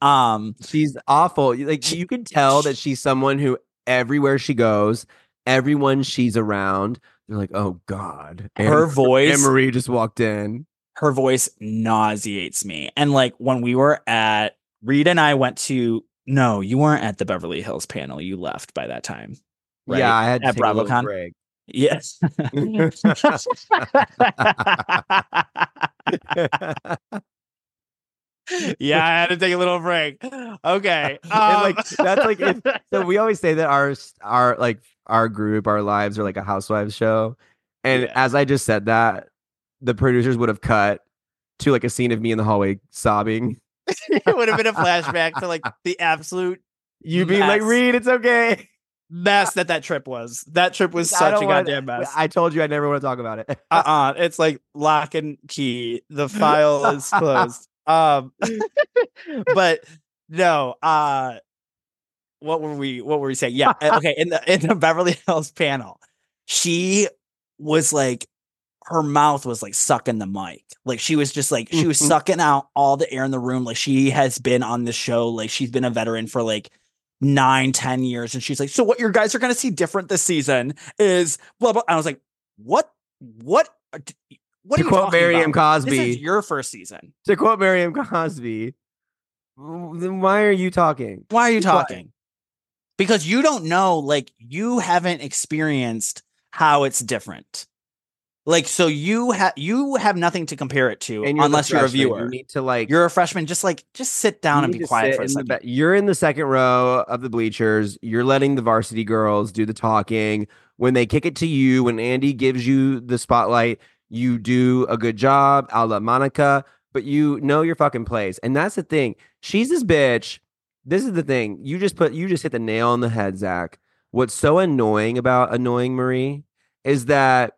Um, she's awful. Like you can tell that she's someone who everywhere she goes, everyone she's around, they're like, "Oh God." Her voice- Marie just walked in. her voice nauseates me. And like when we were at Reid and I went to no, you weren't at the Beverly Hills panel. You left by that time. Right? Yeah, I had at BravoCon. Yes. yeah, I had to take a little break. Okay. Um, like that's like if, so we always say that our our like our group, our lives are like a housewives show. And Yeah. as I just said that, the producers would have cut to like a scene of me in the hallway sobbing. it would have been a flashback to like the absolute You being like. Reid, it's okay. mess that that trip was. That trip was such a want- goddamn mess. I told you I never want to talk about it. uh-uh it's like lock and key the file is closed um but no uh what were we what were we saying? Yeah uh, okay in the in the beverly hills panel she was like her mouth was like sucking the mic like she was just like she was sucking out all the air in the room like she has been on the show like she's been a veteran for like nine ten years and she's like so what your guys are going to see different this season is blah blah i was like what what are- what To quote Miriam about? This Cosby. is your first season to quote Miriam Cosby, then why are you talking? why are you talking because you don't know like you haven't experienced how it's different like so you have you have nothing to compare it to you're unless you're a viewer You need to like you're a freshman just like just sit down and be quiet for a second you're in the second row of the bleachers. You're letting the varsity girls do the talking. When they kick it to you, when Andy gives you the spotlight, you do a good job, a la Monica, but you know your fucking place. And that's the thing. She's this bitch. This is the thing. You just put you just hit the nail on the head, Zack. What's so annoying about annoying Marie is that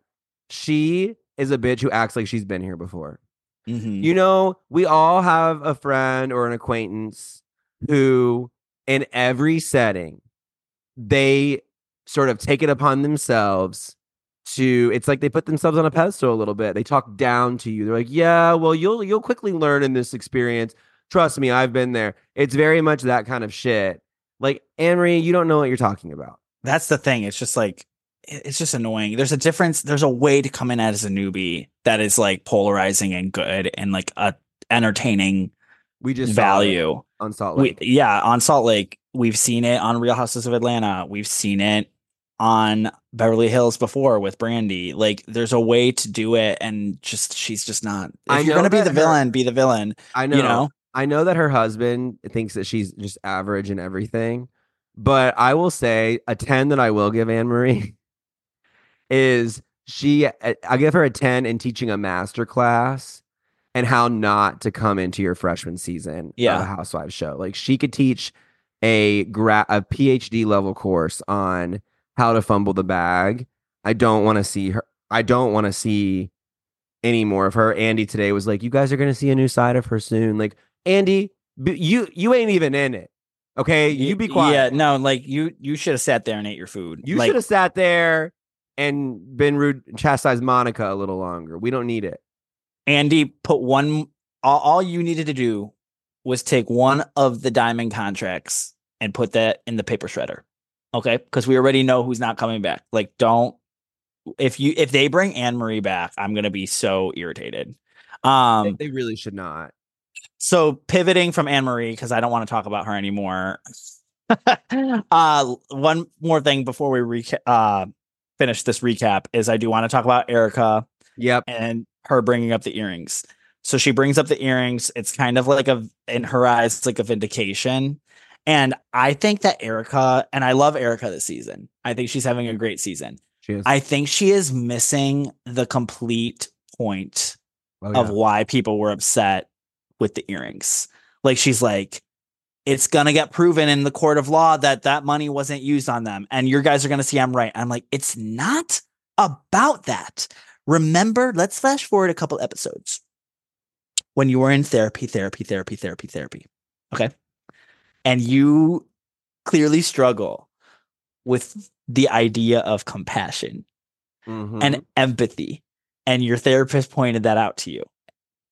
she is a bitch who acts like she's been here before. Mhm. You know, we all have a friend or an acquaintance who, in every setting, they sort of take it upon themselves to it's like they put themselves on a pedestal a little bit. They talk down to you. They're like, "Yeah, well, you'll you'll quickly learn in this experience. Trust me, I've been there." It's very much that kind of shit. Like, Anne-Marie, you don't know what you're talking about. that's the thing it's just like it's just annoying there's a difference there's a way to come in as a newbie that is like polarizing and good and like a entertaining We just value on Salt we, Lake. yeah on salt lake we've seen it on real houses of atlanta we've seen it on Beverly Hills before with Brandi. Like there's a way to do it and just she's just not. If I you're gonna be the her- villain, be the villain. I know. You know? I know that her husband thinks that she's just average and everything, but I will say a 10 that I will give Anne Marie is she I give her a 10 in teaching a master class and how not to come into your freshman season of Yeah. a housewives show. Like she could teach a gra- a PhD level course on how to fumble the bag. I don't want to see her I don't want to see any more of her. Andy today was like, "You guys are going to see a new side of her soon." Like, Andy, you you ain't even in it. Okay, you be quiet. Yeah, no, like you you should have sat there and ate your food. You like, should have sat there and been rude, chastised Monica a little longer. We don't need it. Andy put one all, all you needed to do was take one of the diamond contracts and put that in the paper shredder. Okay? Because we already know who's not coming back. Like, don't if you if they bring Anne Marie back, I'm gonna be so irritated. Um they really should not. so pivoting from Anne Marie, because I don't want to talk about her anymore. uh one more thing before we reca- uh finish this recap is I do want to talk about Erika Yep. and her bringing up the earrings. So she brings up the earrings. It's kind of like a in her eyes, it's like a vindication. And I think that Erika, and I love Erika this season. I think she's having a mm. great season. She is. I think she is missing the complete point Oh, of why people were upset with the earrings. Like she's like, it's gonna get proven in the court of law that that money wasn't used on them, and your guys are gonna see I'm right. I'm like, it's not about that. Remember, let's flash forward a couple episodes when you were in therapy, therapy, therapy, therapy, therapy. Okay, and you clearly struggle with the idea of compassion Mhm. and empathy and your therapist pointed that out to you.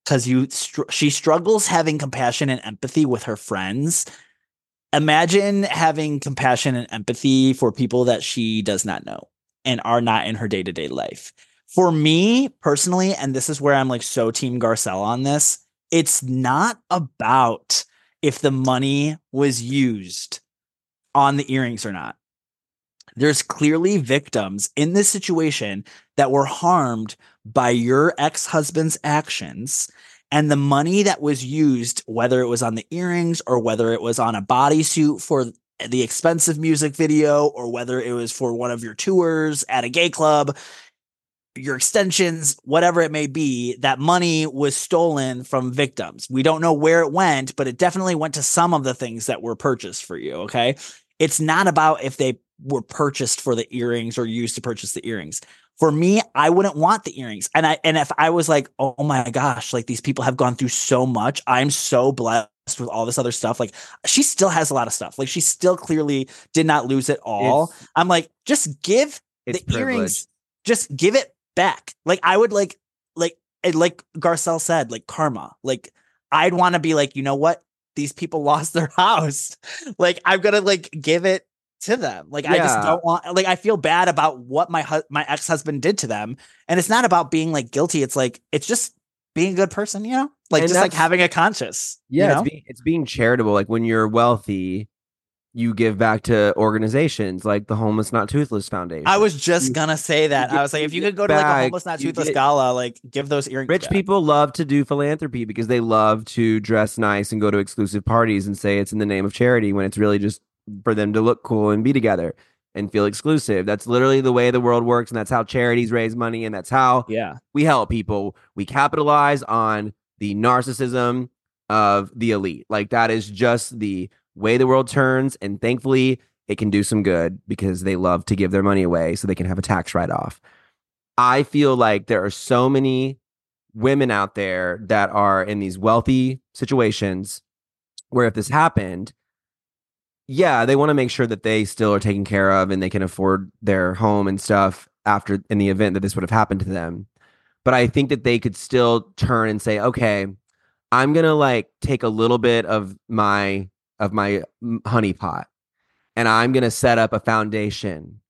Because you str- she struggles having compassion and empathy with her friends. Imagine having compassion and empathy for people that she does not know and are not in her day-to-day life. For me personally and this is where i'm like so team garcelle on this it's not about if the money was used on the earrings or not. There's clearly victims in this situation that were harmed by your ex-husband's actions and the money that was used whether it was on the earrings or whether it was on a bodysuit for the expensive music video or whether it was for one of your tours at a gay club your extensions whatever it may be that money was stolen from victims we don't know where it went but it definitely went to some of the things that were purchased for you okay it's not about if they were purchased for the earrings or used to purchase the earrings. For me, I wouldn't want the earrings. And I and if I was like, "Oh my gosh, like these people have gone through so much. I'm so blessed with all this other stuff." Like she still has a lot of stuff. Like she still clearly did not lose it all. It's- I'm like, "Just give the earrings just give it back." Like I would like like like Garcelle said, like karma. Like I'd want to be like, "You know what? These people lost their house. like I'm to like give it to them. Like I just don't want like I feel bad about what my hu- my ex-husband did to them. And it's not about being like guilty. It's like it's just being a good person, you know? Like And just like having a conscience. Yeah, you know? it's, being, it's being charitable. Like when you're wealthy, you give back to organizations like the Homeless Not Toothless Foundation. I was just You- gonna say that. I was like, if you could go to like a homeless not toothless get- gala, like give those earrings. Rich back. people love to do philanthropy because they love to dress nice and go to exclusive parties and say it's in the name of charity when it's really just for them to look cool and be together and feel exclusive. That's literally the way the world works, and that's how charities raise money, and that's how Yeah. we help people. We capitalize on the narcissism of the elite. Like that is just the way the world turns, and thankfully it can do some good because they love to give their money away so they can have a tax write off. I feel like there are so many women out there that are in these wealthy situations where if this happened, yeah, they want to make sure that they still are taken care of and they can afford their home and stuff after in the event that this would have happened to them. But I think that they could still turn and say, okay, I'm gonna like take a little bit of my of my honeypot and I'm gonna set up a foundation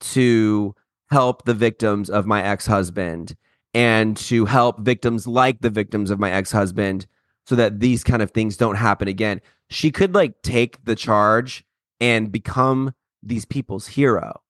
to help the victims of my ex-husband and to help victims like the victims of my ex-husband so that these kind of things don't happen again. She could like take the charge and become these people's hero.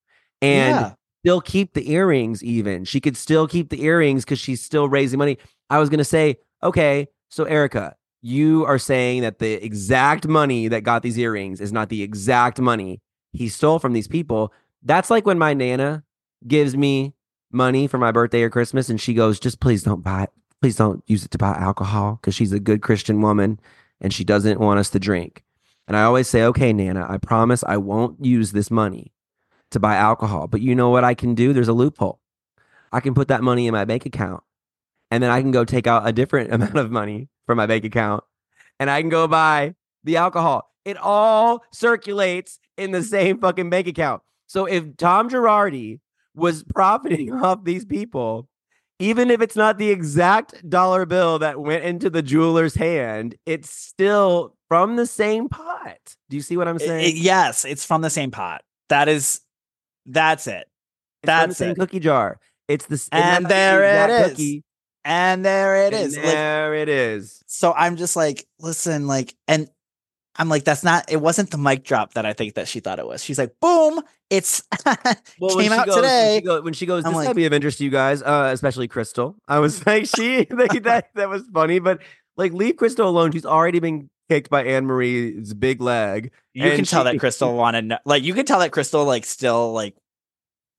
and Yeah. still keep the earrings even. She could still keep the earrings because she's still raising money. I was gonna say, okay, so Erika, you are saying that the exact money that got these earrings is not the exact money he stole from these people. That's like when my nana gives me money for my birthday or Christmas and she goes, just please don't buy it. Please don't use it to buy alcohol because she's a good Christian woman and she doesn't want us to drink. And I always say, okay, Nana, I promise I won't use this money to buy alcohol. But you know what I can do? There's a loophole. I can put that money in my bank account and then I can go take out a different amount of money from my bank account and I can go buy the alcohol. It all circulates in the same fucking bank account. So if Tom Girardi was profiting off these people, even if it's not the exact dollar bill that went into the jeweler's hand, it's still from the same pot. Do you see what I'm saying? it- yes, it's from the same pot. That is, that's it. It's from the same it. cookie jar. It's the it's And there it is. cookie, And there it and is. Like, there it is. so I'm just like, listen, like, and I'm like, that's not. It wasn't the mic drop that I think that she thought it was. She's like, boom, it's Well, came out goes- today. When she, go, when she goes, this like- might be of interest to you guys, uh, especially Crystal. I was like, she like, that that was funny, but like, leave Crystal alone. She's already been kicked by Anne Marie's big leg. You can tell she- that Crystal wanted, like, you can tell that Crystal like still like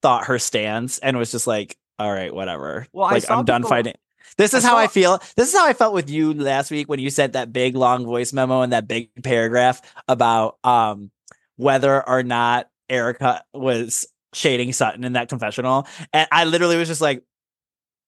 thought her stance and was just like, all right, whatever. Well, I like, saw I'm done fighting. This is how I feel. This is how I felt with you last week when you sent that big long voice memo and that big paragraph about um whether or not Erika was shading Sutton in that confessional. And I literally was just like,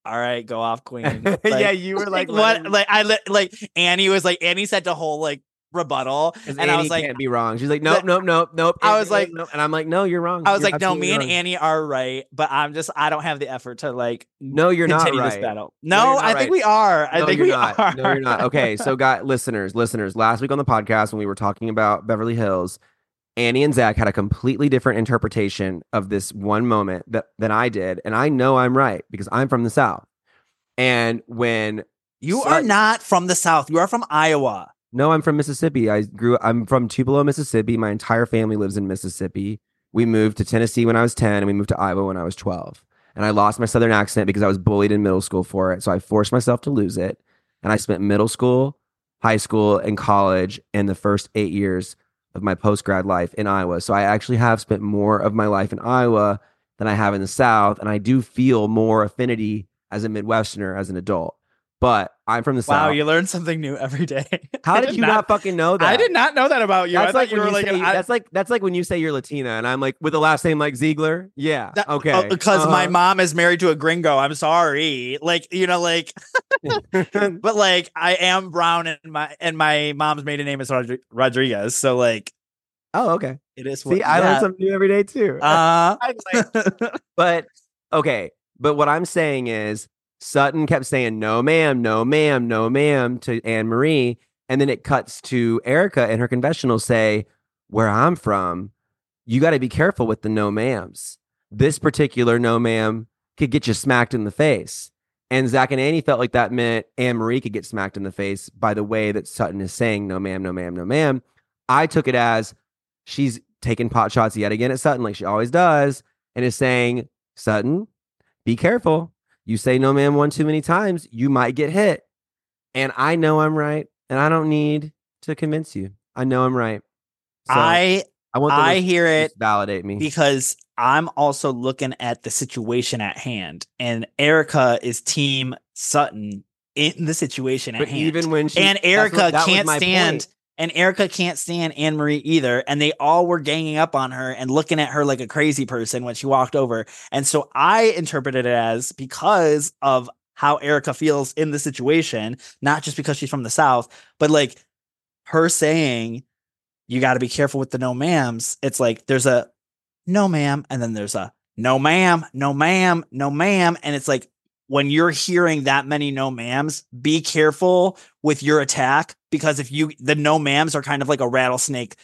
all right, go off, queen. Like, yeah, you were like, what? Like I li- like Annie was like Annie said the whole like rebuttal, and I was like, can't be wrong. She's like, nope, nope, nope, nope. I was like- nope. and I'm like, no, you're wrong. I was You're like, no, me and wrong. Annie are right, but I'm just I don't have the effort to like No, you're not right. battle. No, No, I think right. we are. I no, think we not. are. No, you're not. Okay, so got listeners, listeners. Last week on the podcast when we were talking about Beverly Hills, Annie and Zack had a completely different interpretation of this one moment that than I did, and I know I'm right because I'm from the South. And when You are not from the South. You are from Iowa. No, I'm from Mississippi. I grew. I'm from Tupelo, Mississippi. My entire family lives in Mississippi. We moved to Tennessee when I was ten, and we moved to Iowa when I was twelve. And I lost my Southern accent because I was bullied in middle school for it. So I forced myself to lose it. And I spent middle school, high school, and college, and the first eight years of my post grad life in Iowa. So I actually have spent more of my life in Iowa than I have in the South, and I do feel more affinity as a Midwesterner as an adult. But I'm from the Wow, South. Wow, you learn something new every day. How I did you not, fucking know that? I did not know that about you. I That's thought like you were you like, say, I- that's like that's like when you say you're Latina, and I'm like with the last name like Ziegler. Yeah. that- okay. oh, because my Uh-huh. mom is married to a gringo. I'm sorry. Like, you know, like, but like, I am brown and my and my mom's maiden name is Rodri- Rodriguez. So like, oh, okay. it is. What, See, I yeah. learn something new every day too. Uh, like- but okay. But what I'm saying is Sutton kept saying no, ma'am, no, ma'am, no, ma'am to Anne Marie, and then it cuts to Erika and her confessional say, "Where I'm from, you got to be careful with the no, ma'ams. This particular no, ma'am could get you smacked in the face." And Zack and Annie felt like that meant Anne Marie could get smacked in the face by the way that Sutton is saying no, ma'am, no, ma'am, no, ma'am. I took it as she's taking pot shots yet again at Sutton, like she always does, and is saying, Sutton, be careful. You say no, ma'am, one too many times, you might get hit. And I know I'm right, and I don't need to convince you. I know I'm right. So I I want I hear it validate me. because I'm also looking at the situation at hand, and Erika is Team Sutton in the situation at but hand. even when she and that's what- Erika can't stand point. And Erika can't stand Anne Marie either. And they all were ganging up on her and looking at her like a crazy person when she walked over. And so I interpreted it as because of how Erika feels in the situation, not just because she's from the South, but like her saying, you got to be careful with the no ma'ams. It's like there's a no ma'am, and then there's a no ma'am, no ma'am, no ma'am. And it's like when you're hearing that many no ma'ams, be careful with your attack because if you the no ma'ams are kind of like a rattlesnake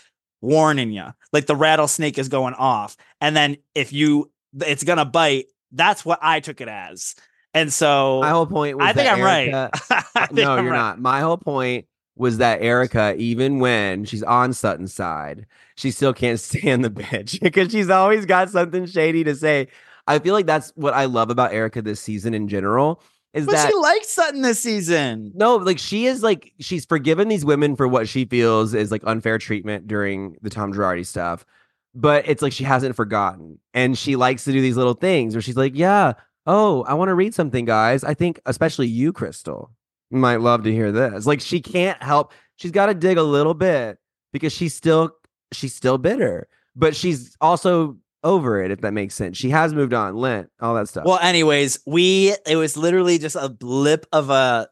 warning you. Like the rattlesnake is going off. And then if you it's gonna bite, that's what I took it as. And so My whole point was I think I'm right. Erika- I think no, I'm you're right. not. My whole point was that Erika, even when she's on Sutton's side, she still can't stand the bitch because she's always got something shady to say. I feel like that's what I love about Erika this season in general. Is But that she likes Sutton this season. no, like she is like she's forgiven these women for what she feels is like unfair treatment during the Tom Girardi stuff. But it's like she hasn't forgotten. And she likes to do these little things where she's like, Yeah, oh, I want to read something, guys. I think especially you, Crystal, might love to hear this. Like she can't help, she's got to dig a little bit because she's still she's still bitter, but she's also over it, if that makes sense. She has moved on, Lent, all that stuff. Well, anyways, we it was literally just a blip of a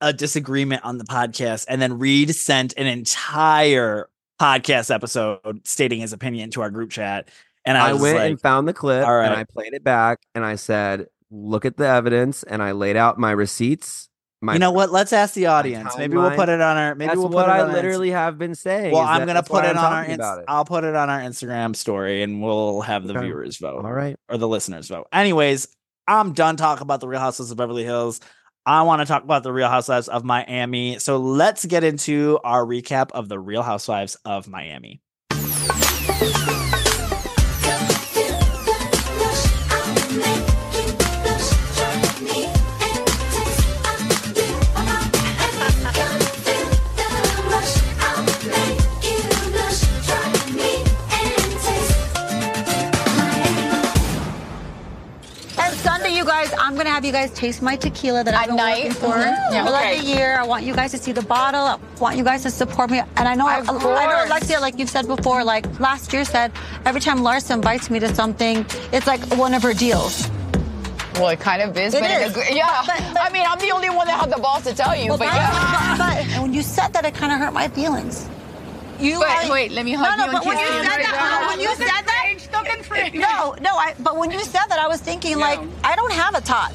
a disagreement on the podcast, and then Reid sent an entire podcast episode stating his opinion to our group chat. And I, I went like, and found the clip and. I played it back and I said, look at the evidence and I laid out my receipts. My you know what? Let's ask the audience. Maybe we'll put it on our. Maybe That's we'll put what it I literally have been saying. Well, I'm gonna put it I'm on our. Inst- it. I'll put it on our Instagram story, and we'll have the Okay. viewers vote. All right. or the listeners vote. Anyways, I'm done talking about the Real Housewives of Beverly Hills. I want to talk about the Real Housewives of Miami. So let's get into our recap of the Real Housewives of Miami. Have you guys taste my tequila that I've been night? working for Mhm. Yeah, for like a year. I want you guys to see the bottle. I want you guys to support me. And I know, I Of know, course. Alexia, like you've said before, like last year said, every time Larsa invites me to something, it's like one of her deals. Well, it kind of is, It but in a is. good- yeah. But- but- I mean, I'm the only one that had the balls to tell you, Well, but but, yeah. but, but- and when you said that, it kind of hurt my feelings. You But like- wait, let me no, hug no, you and but when kiss you you said that, when you said that, no, no, I. But when you said that, I was thinking like, I don't have a Todd.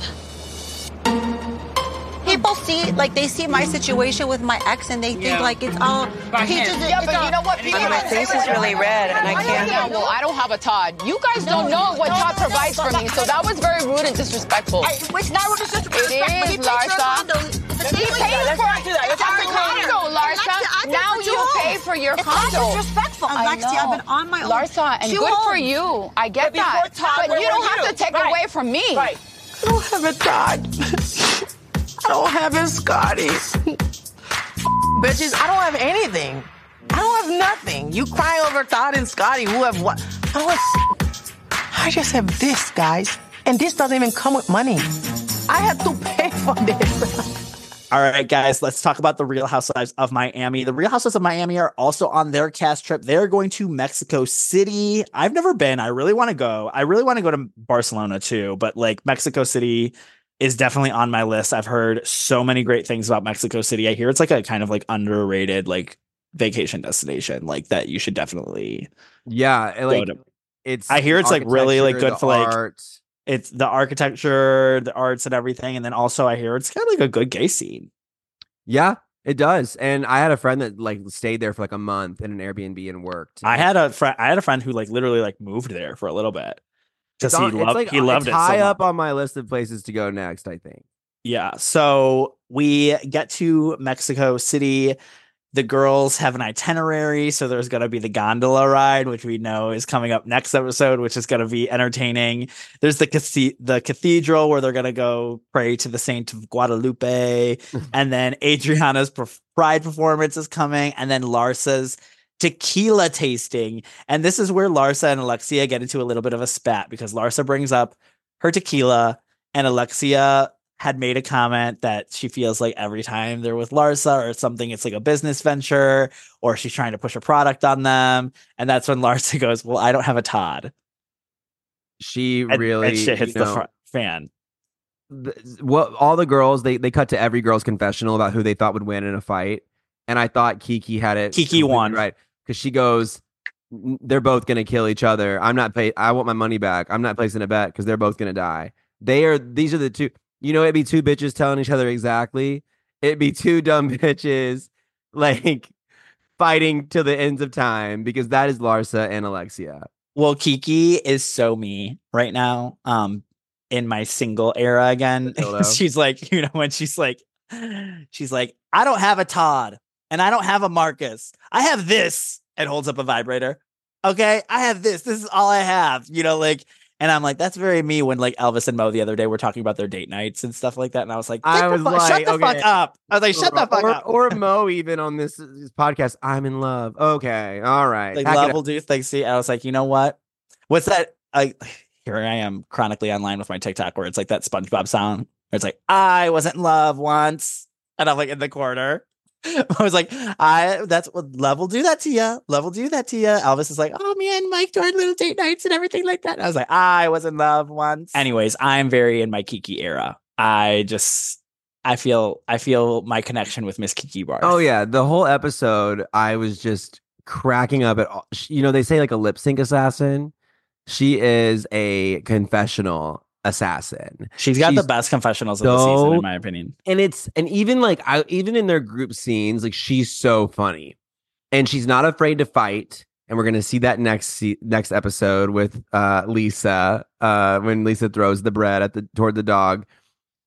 People see like they see my situation with my ex and they think Yeah. like it's all he just Yeah, it's but all- you know what? People My face is really red and I can't- Yeah, well, I don't have a Todd. You guys don't know what Todd provides for me, so that was very rude and disrespectful. I- It's not rude, it's disrespectful, It but he pays for a Larsa. It's a He pays that. for Let's not do that. Let's our not do that. Alexia, Larsa. Now for two you pay for your It's not condo. disrespectful, I Alexia. I've been on my own. Larsa, and Two good for you. I get But that. Todd, But you don't have you? to take Right. away from me. Right. I don't have a Todd. I don't have a Scotty. Bitches, I don't have anything. I don't have nothing. You cry over Todd and Scotty, who have what? I don't have. I just have this, guys. And this doesn't even come with money. I have to pay for this. All right, guys, let's talk about the Real Housewives of Miami. The Real Housewives of Miami are also on their cast trip. They're going to Mexico City. I've never been. I really want to go. I really want to go to Barcelona too, but like Mexico City is definitely on my list. I've heard so many great things about Mexico City. I hear it's like a kind of like underrated like vacation destination, like that you should definitely yeah, like to- it's I hear it's like really like good for like art. It's the architecture, the arts and everything. And then also I hear it's kind of like a good gay scene. Yeah, it does. And I had a friend that like stayed there for like a month in an Airbnb and worked. I had a friend. I had a friend who like literally like moved there for a little bit because he loved like, he loved it. high so up on my list of places to go next. I think. Yeah. So we get to Mexico City. The girls have an itinerary, so there's going to be the gondola ride, which we know is coming up next episode, which is going to be entertaining. There's the the cathedral where they're going to go pray to the Saint of Guadalupe, and then Adriana's pride performance is coming, and then Larsa's tequila tasting. And this is where Larsa and Alexia get into a little bit of a spat because Larsa brings up her tequila, and Alexia had made a comment that she feels like every time they're with Larsa or something, it's like a business venture or she's trying to push a product on them. And that's when Larsa goes, Well, I don't have a Todd. She And, really and shit hits you the know, fr- fan. th- what all the girls they they cut to every girl's confessional about who they thought would win in a fight, and I thought Kiki had it. Kiki won. right because she goes, they're both gonna kill each other. I'm not pay. I want my money back. I'm not placing a bet because they're both gonna die. They are. These are the two. You know, it'd be two bitches telling each other exactly. It'd be two dumb bitches like fighting till the ends of time because that is Larsa and Alexia. Well, Kiki is so me right now. Um, in my single era again. She's like, you know, when she's like, she's like, I don't have a Todd. and I don't have a Marcus. I have this and holds up a vibrator. Okay. I have this. This is all I have, you know, like, and I'm like, that's very me when like Elvis and Mo the other day were talking about their date nights and stuff like that. And I was like, I was fu- like, shut the okay. fuck up. I was like, shut the fuck or, up. Or Mo even on this, this podcast. I'm in love. Okay, all right. like love will do things. See, I was like, you know what? What's that? I here I am chronically online with my TikTok where it's like that SpongeBob sound. Where it's like, I wasn't in love once, and I'm like in the corner. I was like, I that's what love will do that to you. Love will do that to you. Elvis is like, oh man, Mike during little date nights and everything like that. And I was like, I was in love once. Anyways, I'm very in my Kiki era. I just I feel I feel my connection with Miss Kiki Barth. Oh yeah, the whole episode, I was just cracking up at all. You know, they say like a lip sync assassin. She is a confessional assassin. She's got the best confessionals of the season, in my opinion. and it's and even like I even in their group scenes, like she's so funny, and she's not afraid to fight. And we're gonna see that next next episode with uh Lisa, uh when Lisa throws the bread at the toward the dog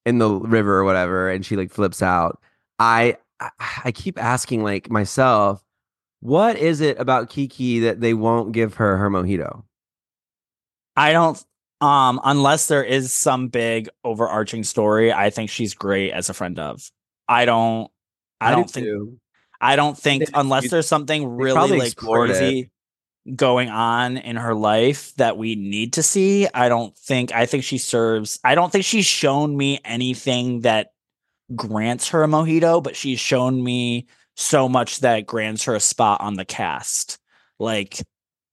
in the river or whatever, and she like flips out. I I, I keep asking like myself, what is it about Kiki that they won't give her her mojito? I don't um unless there is some big overarching story, I think she's great as a friend of. I don't I, do don't think too. I don't think unless there's something really like explored it. crazy going on in her life that we need to see. I don't think I think she serves I don't think she's shown me anything that grants her a mojito, but she's shown me so much that grants her a spot on the cast. Like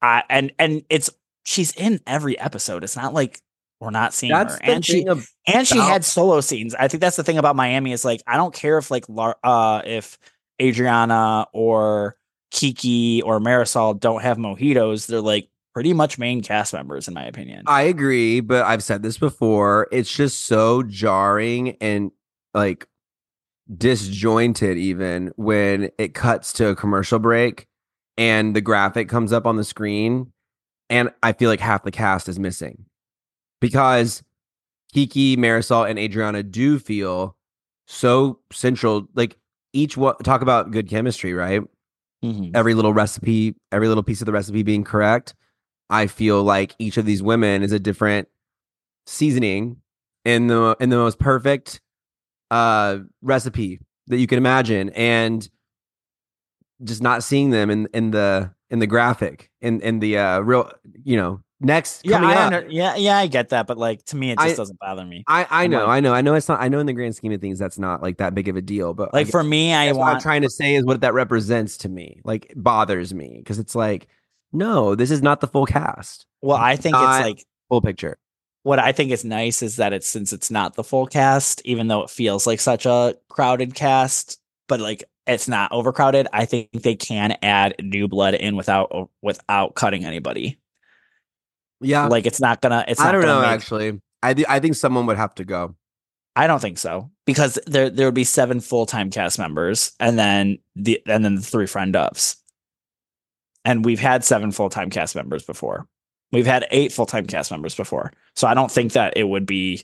I and and it's she's in every episode. It's not like we're not seeing That's her. And she thing ab- and she had solo scenes. I think that's the thing about Miami is like I don't care if like uh if Adriana or Kiki or Marysol don't have mojitos, they're like pretty much main cast members in my opinion. I agree, but I've said this before. It's just so jarring and like disjointed, even when it cuts to a commercial break and the graphic comes up on the screen. And I feel like half the cast is missing because Kiki, Marysol, and Adriana do feel so central. Like each one, talk about good chemistry, right? Mhm. every little recipe, every little piece of the recipe being correct. I feel like each of these women is a different seasoning in the in the most perfect uh recipe that you can imagine and just not seeing them in in the in the graphic in in the uh real you know next Yeah, coming I up. under- yeah, yeah, I get that, but like to me, it just I- doesn't bother me. I I know, like- I know, I know. It's not. I know in the grand scheme of things, that's not like that big of a deal. But Like for me, I that's what I'm want trying to say is what that represents to me. Like bothers me because it's like, no, this is not the full cast, well, I think not- it's like full picture. what I think is nice is that it's since it's not the full cast, even though it feels like such a crowded cast, but like it's not overcrowded. I think they can add new blood in without uh, without cutting anybody. Yeah, Like it's not gonna. It's I not don't gonna know. make- Actually, I th- I think someone would have to go. I don't think so because there there would be seven full time cast members and then the and then the three friend ofs, and we've had seven full time cast members before. We've had eight full time cast members before, so I don't think that it would be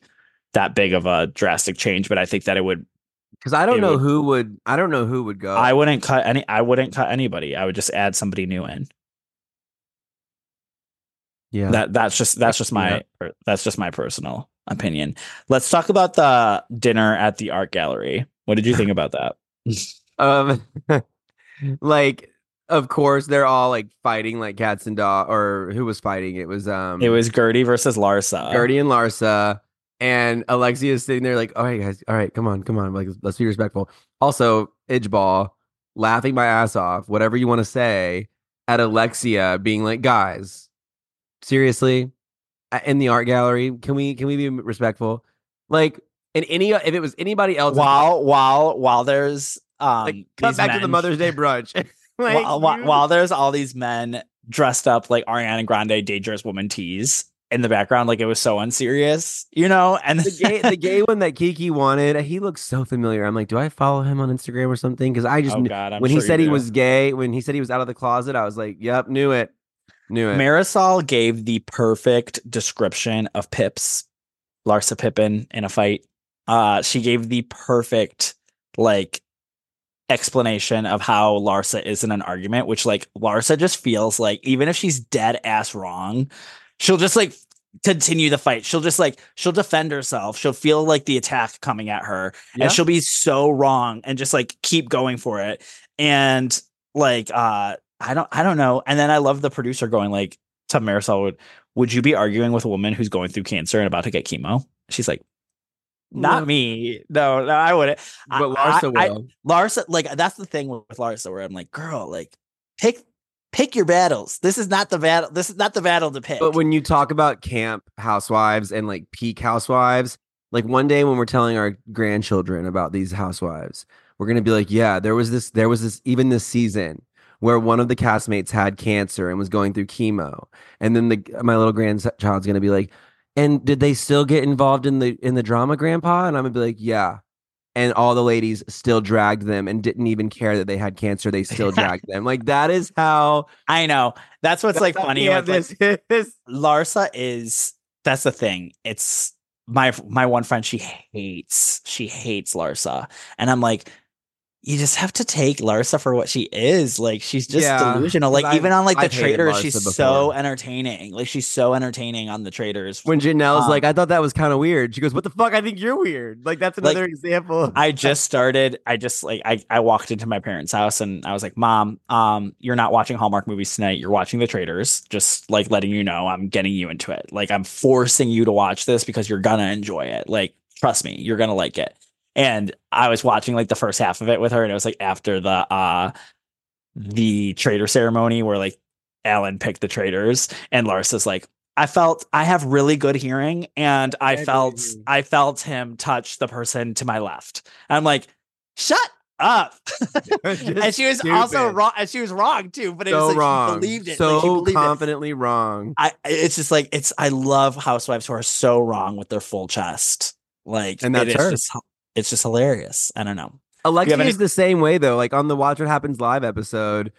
that big of a drastic change. But I think that it would. Because I don't know would- who would. I don't know who would go. I wouldn't cut any. I wouldn't cut anybody. I would just add somebody new in. yeah. That that's just that's just my Yeah. that's just my personal opinion. Let's talk about the dinner at the art gallery. What did you think about that? um, like of course they're all like fighting like cats and dog. Or who was fighting? It was um. It was Guerdy versus Larsa. Guerdy and Larsa. And Alexia is sitting there like, all right, guys, all right, come on, come on. Like, let's be respectful. Also, Idgeball laughing my ass off, whatever you want to say, at Alexia being like, guys, seriously, in the art gallery, can we can we be respectful? Like, in any if it was anybody else, while while while there's um like, come back to the Mother's Day brunch. like, while, while, while there's all these men dressed up like Ariana Grande dangerous woman tees in the background like it was so unserious you know and the gay the gay one that Kiki wanted, he looks so familiar. I'm like, do I follow him on Instagram or something? Because I just Oh, God, when sure he said he was gay, when he said he was out of the closet, I was like, yep, knew it, knew it. Marysol gave the perfect description of Pips, Larsa Pippen in a fight. Uh, she gave the perfect like explanation of how Larsa is in an argument, which like Larsa just feels like even if she's dead ass wrong, she'll just like continue the fight. She'll just like she'll defend herself. She'll feel like the attack coming at her, Yeah. and she'll be so wrong and just like keep going for it. And like uh I don't I don't know. And then I love the producer going like to Marysol would would you be arguing with a woman who's going through cancer and about to get chemo? She's like, not No. me. No, no, I wouldn't. I- But Larsa I- I- will. Larsa, like that's the thing with Larsa, where I'm like, girl, like pick pick your battles. This is not the battle. This is not the battle to pick. But when you talk about camp housewives and like peak housewives, like one day when we're telling our grandchildren about these housewives, we're gonna be like, yeah, there was this, there was this, even this season where one of the castmates had cancer and was going through chemo, and then the my little grandchild's gonna be like, and did they still get involved in the in the drama, Grandpa? And I'm gonna be like, yeah. And all the ladies still dragged them and didn't even care that they had cancer. They still dragged them. Like that is how I know that's what's like That's how funny. camp with, like, this is. Larsa is that's the thing. It's my my one friend. She hates she hates Larsa, and I'm like, you just have to take Larsa for what she is. Like she's just Yeah, delusional. Like even on like the I've Traitors, she's before. so entertaining. Like she's so entertaining on the Traitors. when Janelle's Um, like, I thought that was kind of weird. She goes, What the fuck? I think you're weird. Like that's Like, another example. I just started. I just like I I walked into my parents' house and I was like, "Mom, um, you're not watching Hallmark movies tonight. You're watching The Traitors. Just like letting you know, I'm getting you into it. Like I'm forcing you to watch this because you're gonna enjoy it. Like trust me, you're gonna like it." And I was watching like the first half of it with her, and it was like after the uh the traitor ceremony where like Alan picked the traitors, and Larsa's like. I felt I have really good hearing, and I agree felt. I felt him touch the person to my left. I'm like, shut up. and she was also wrong. And she was wrong too. But it so was like wrong. she believed it. So like, believed it. confidently wrong. I it's just like it's I love housewives who are so wrong with their full chest. Like And that's it is her. just it's just hilarious. I don't know. Alexia any- is the same way though. Like on the Watch What Happens live episode,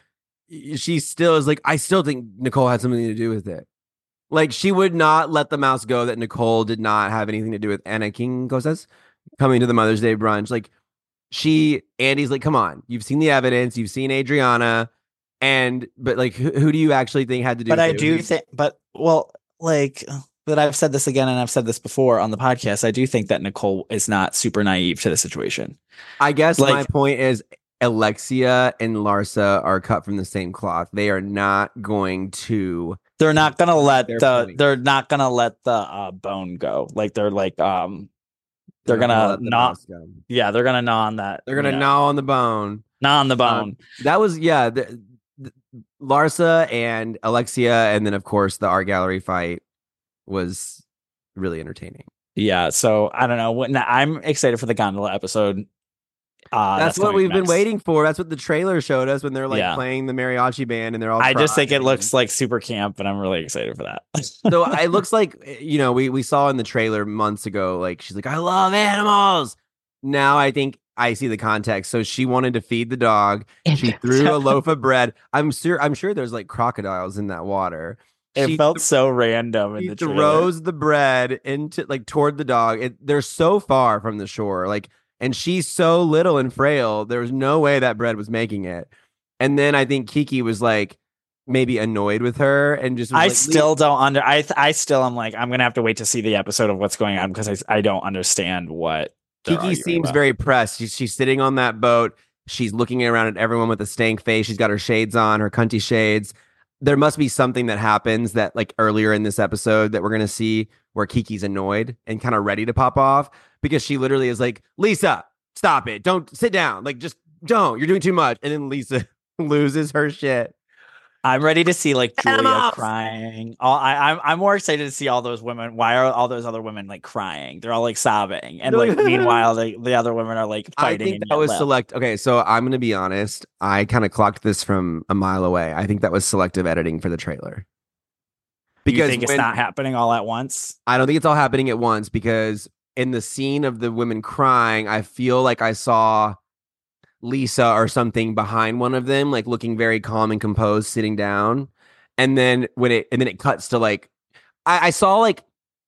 she still is like, I still think Nicole had something to do with it. Like she would not let the mouse go that Nicole did not have anything to do with Anna King says coming to the Mother's Day brunch. Like she Andy's like, come on, you've seen the evidence, you've seen Adriana, and but like who, who do you actually think had to do it? But with I it? do think but well, like but I've said this again and I've said this before on the podcast. I do think that Nicole is not super naive to the situation. I guess my point is Alexia and Larsa are cut from the same cloth. They are not going to They're not gonna let the they're not gonna let the uh, bone go. Like they're like um they're, not gonna gnaw go. yeah, they're gonna gnaw on that. They're gonna you know, gnaw on the bone. gnaw on the Um, bone. that was yeah. The, the, Larsa and Alexia, and then of course the art gallery fight was really entertaining. yeah, so I don't know. I'm excited for the gondola episode. Uh that's, what we've been waiting for. That's what the trailer showed us when they're like Yeah. playing the mariachi band and they're all. I just think it looks like super camp, and I'm really excited for that. so it looks like you know we we saw in the trailer months ago like she's like i love animals now i think i see the context so she wanted to feed the dog she threw a loaf of bread i'm sure i'm sure there's like crocodiles in that water it felt th- so random in the trailer. throws the bread into like toward the dog it, they're so far from the shore like and she's so little and frail there was no way that bread was making it and then i think kiki was like maybe annoyed with her and just was I like, "Leave- still don't under. I th- I still am like I'm gonna have to wait to see the episode of what's going on because I I don't understand what Kiki seems about. very pressed. She's, she's sitting on that boat. She's looking around at everyone with a stank face. She's got her shades on, her cunty shades. There must be something that happens that, like earlier in this episode, that we're to see where Kiki's annoyed and kind of ready to pop off because she literally is like, Lisa, stop it. Don't sit down. Like, just don't. You're doing too much. And then Lisa loses her shit. I'm ready to see like Julia crying. All I, I'm I'm more excited to see all those women. Why are all those other women like crying? They're all like sobbing, and like meanwhile the the other women are like fighting. I fighting. think that was lip. select. Okay, so I'm going to be honest. I kind of clocked this from a mile away. I think that was selective editing for the trailer. you think it's when- not happening all at once? I don't think it's all happening at once because in the scene of the women crying, I feel like I saw Lisa or something behind one of them, like looking very calm and composed, sitting down. And then when it and then it cuts to like I, I saw like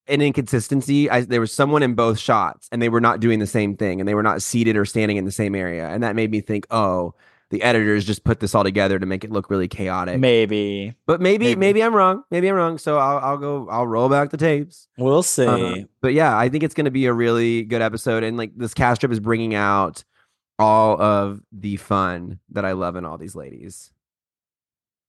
an inconsistency. I, there was someone in both shots, and they were not doing the same thing, and they were not seated or standing in the same area, and that made me think, oh, the editors just put this all together to make it look really chaotic. Maybe, but maybe, Maybe. maybe, I'm wrong. Maybe I'm wrong. So I'll, I'll go. I'll roll back the tapes. we'll see. Uh, but yeah, I think it's going to be a really good episode, and like this cast trip is bringing out all of the fun that I love in all these ladies.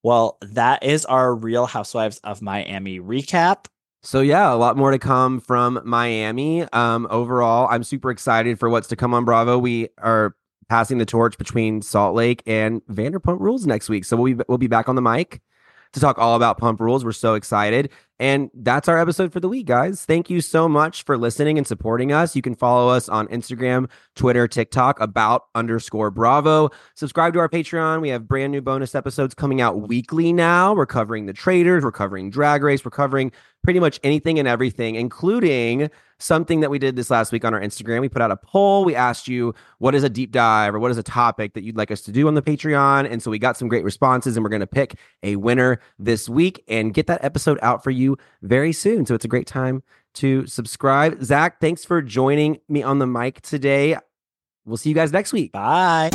well, that is our Real Housewives of Miami recap. So yeah, a lot more to come from Miami. Um, overall, I'm super excited for what's to come on Bravo. We are passing the torch between Salt Lake and Vanderpump Rules next week, so we'll be we'll be back on the mic to talk all about Pump Rules. We're so excited. And that's our episode for the week, guys. Thank you so much for listening and supporting us. You can follow us on Instagram, Twitter, TikTok, about underscore Bravo. Subscribe to our Patreon. We have brand new bonus episodes coming out weekly now. We're covering the Traitors, we're covering Drag Race, we're covering pretty much anything and everything, including something that we did this last week on our Instagram. We put out a poll. We asked you what is a deep dive or what is a topic that you'd like us to do on the Patreon. And so we got some great responses, and we're going to pick a winner this week and get that episode out for very soon. So it's a great time to subscribe. Zack, thanks for joining me on the mic today. We'll see you guys next week. Bye.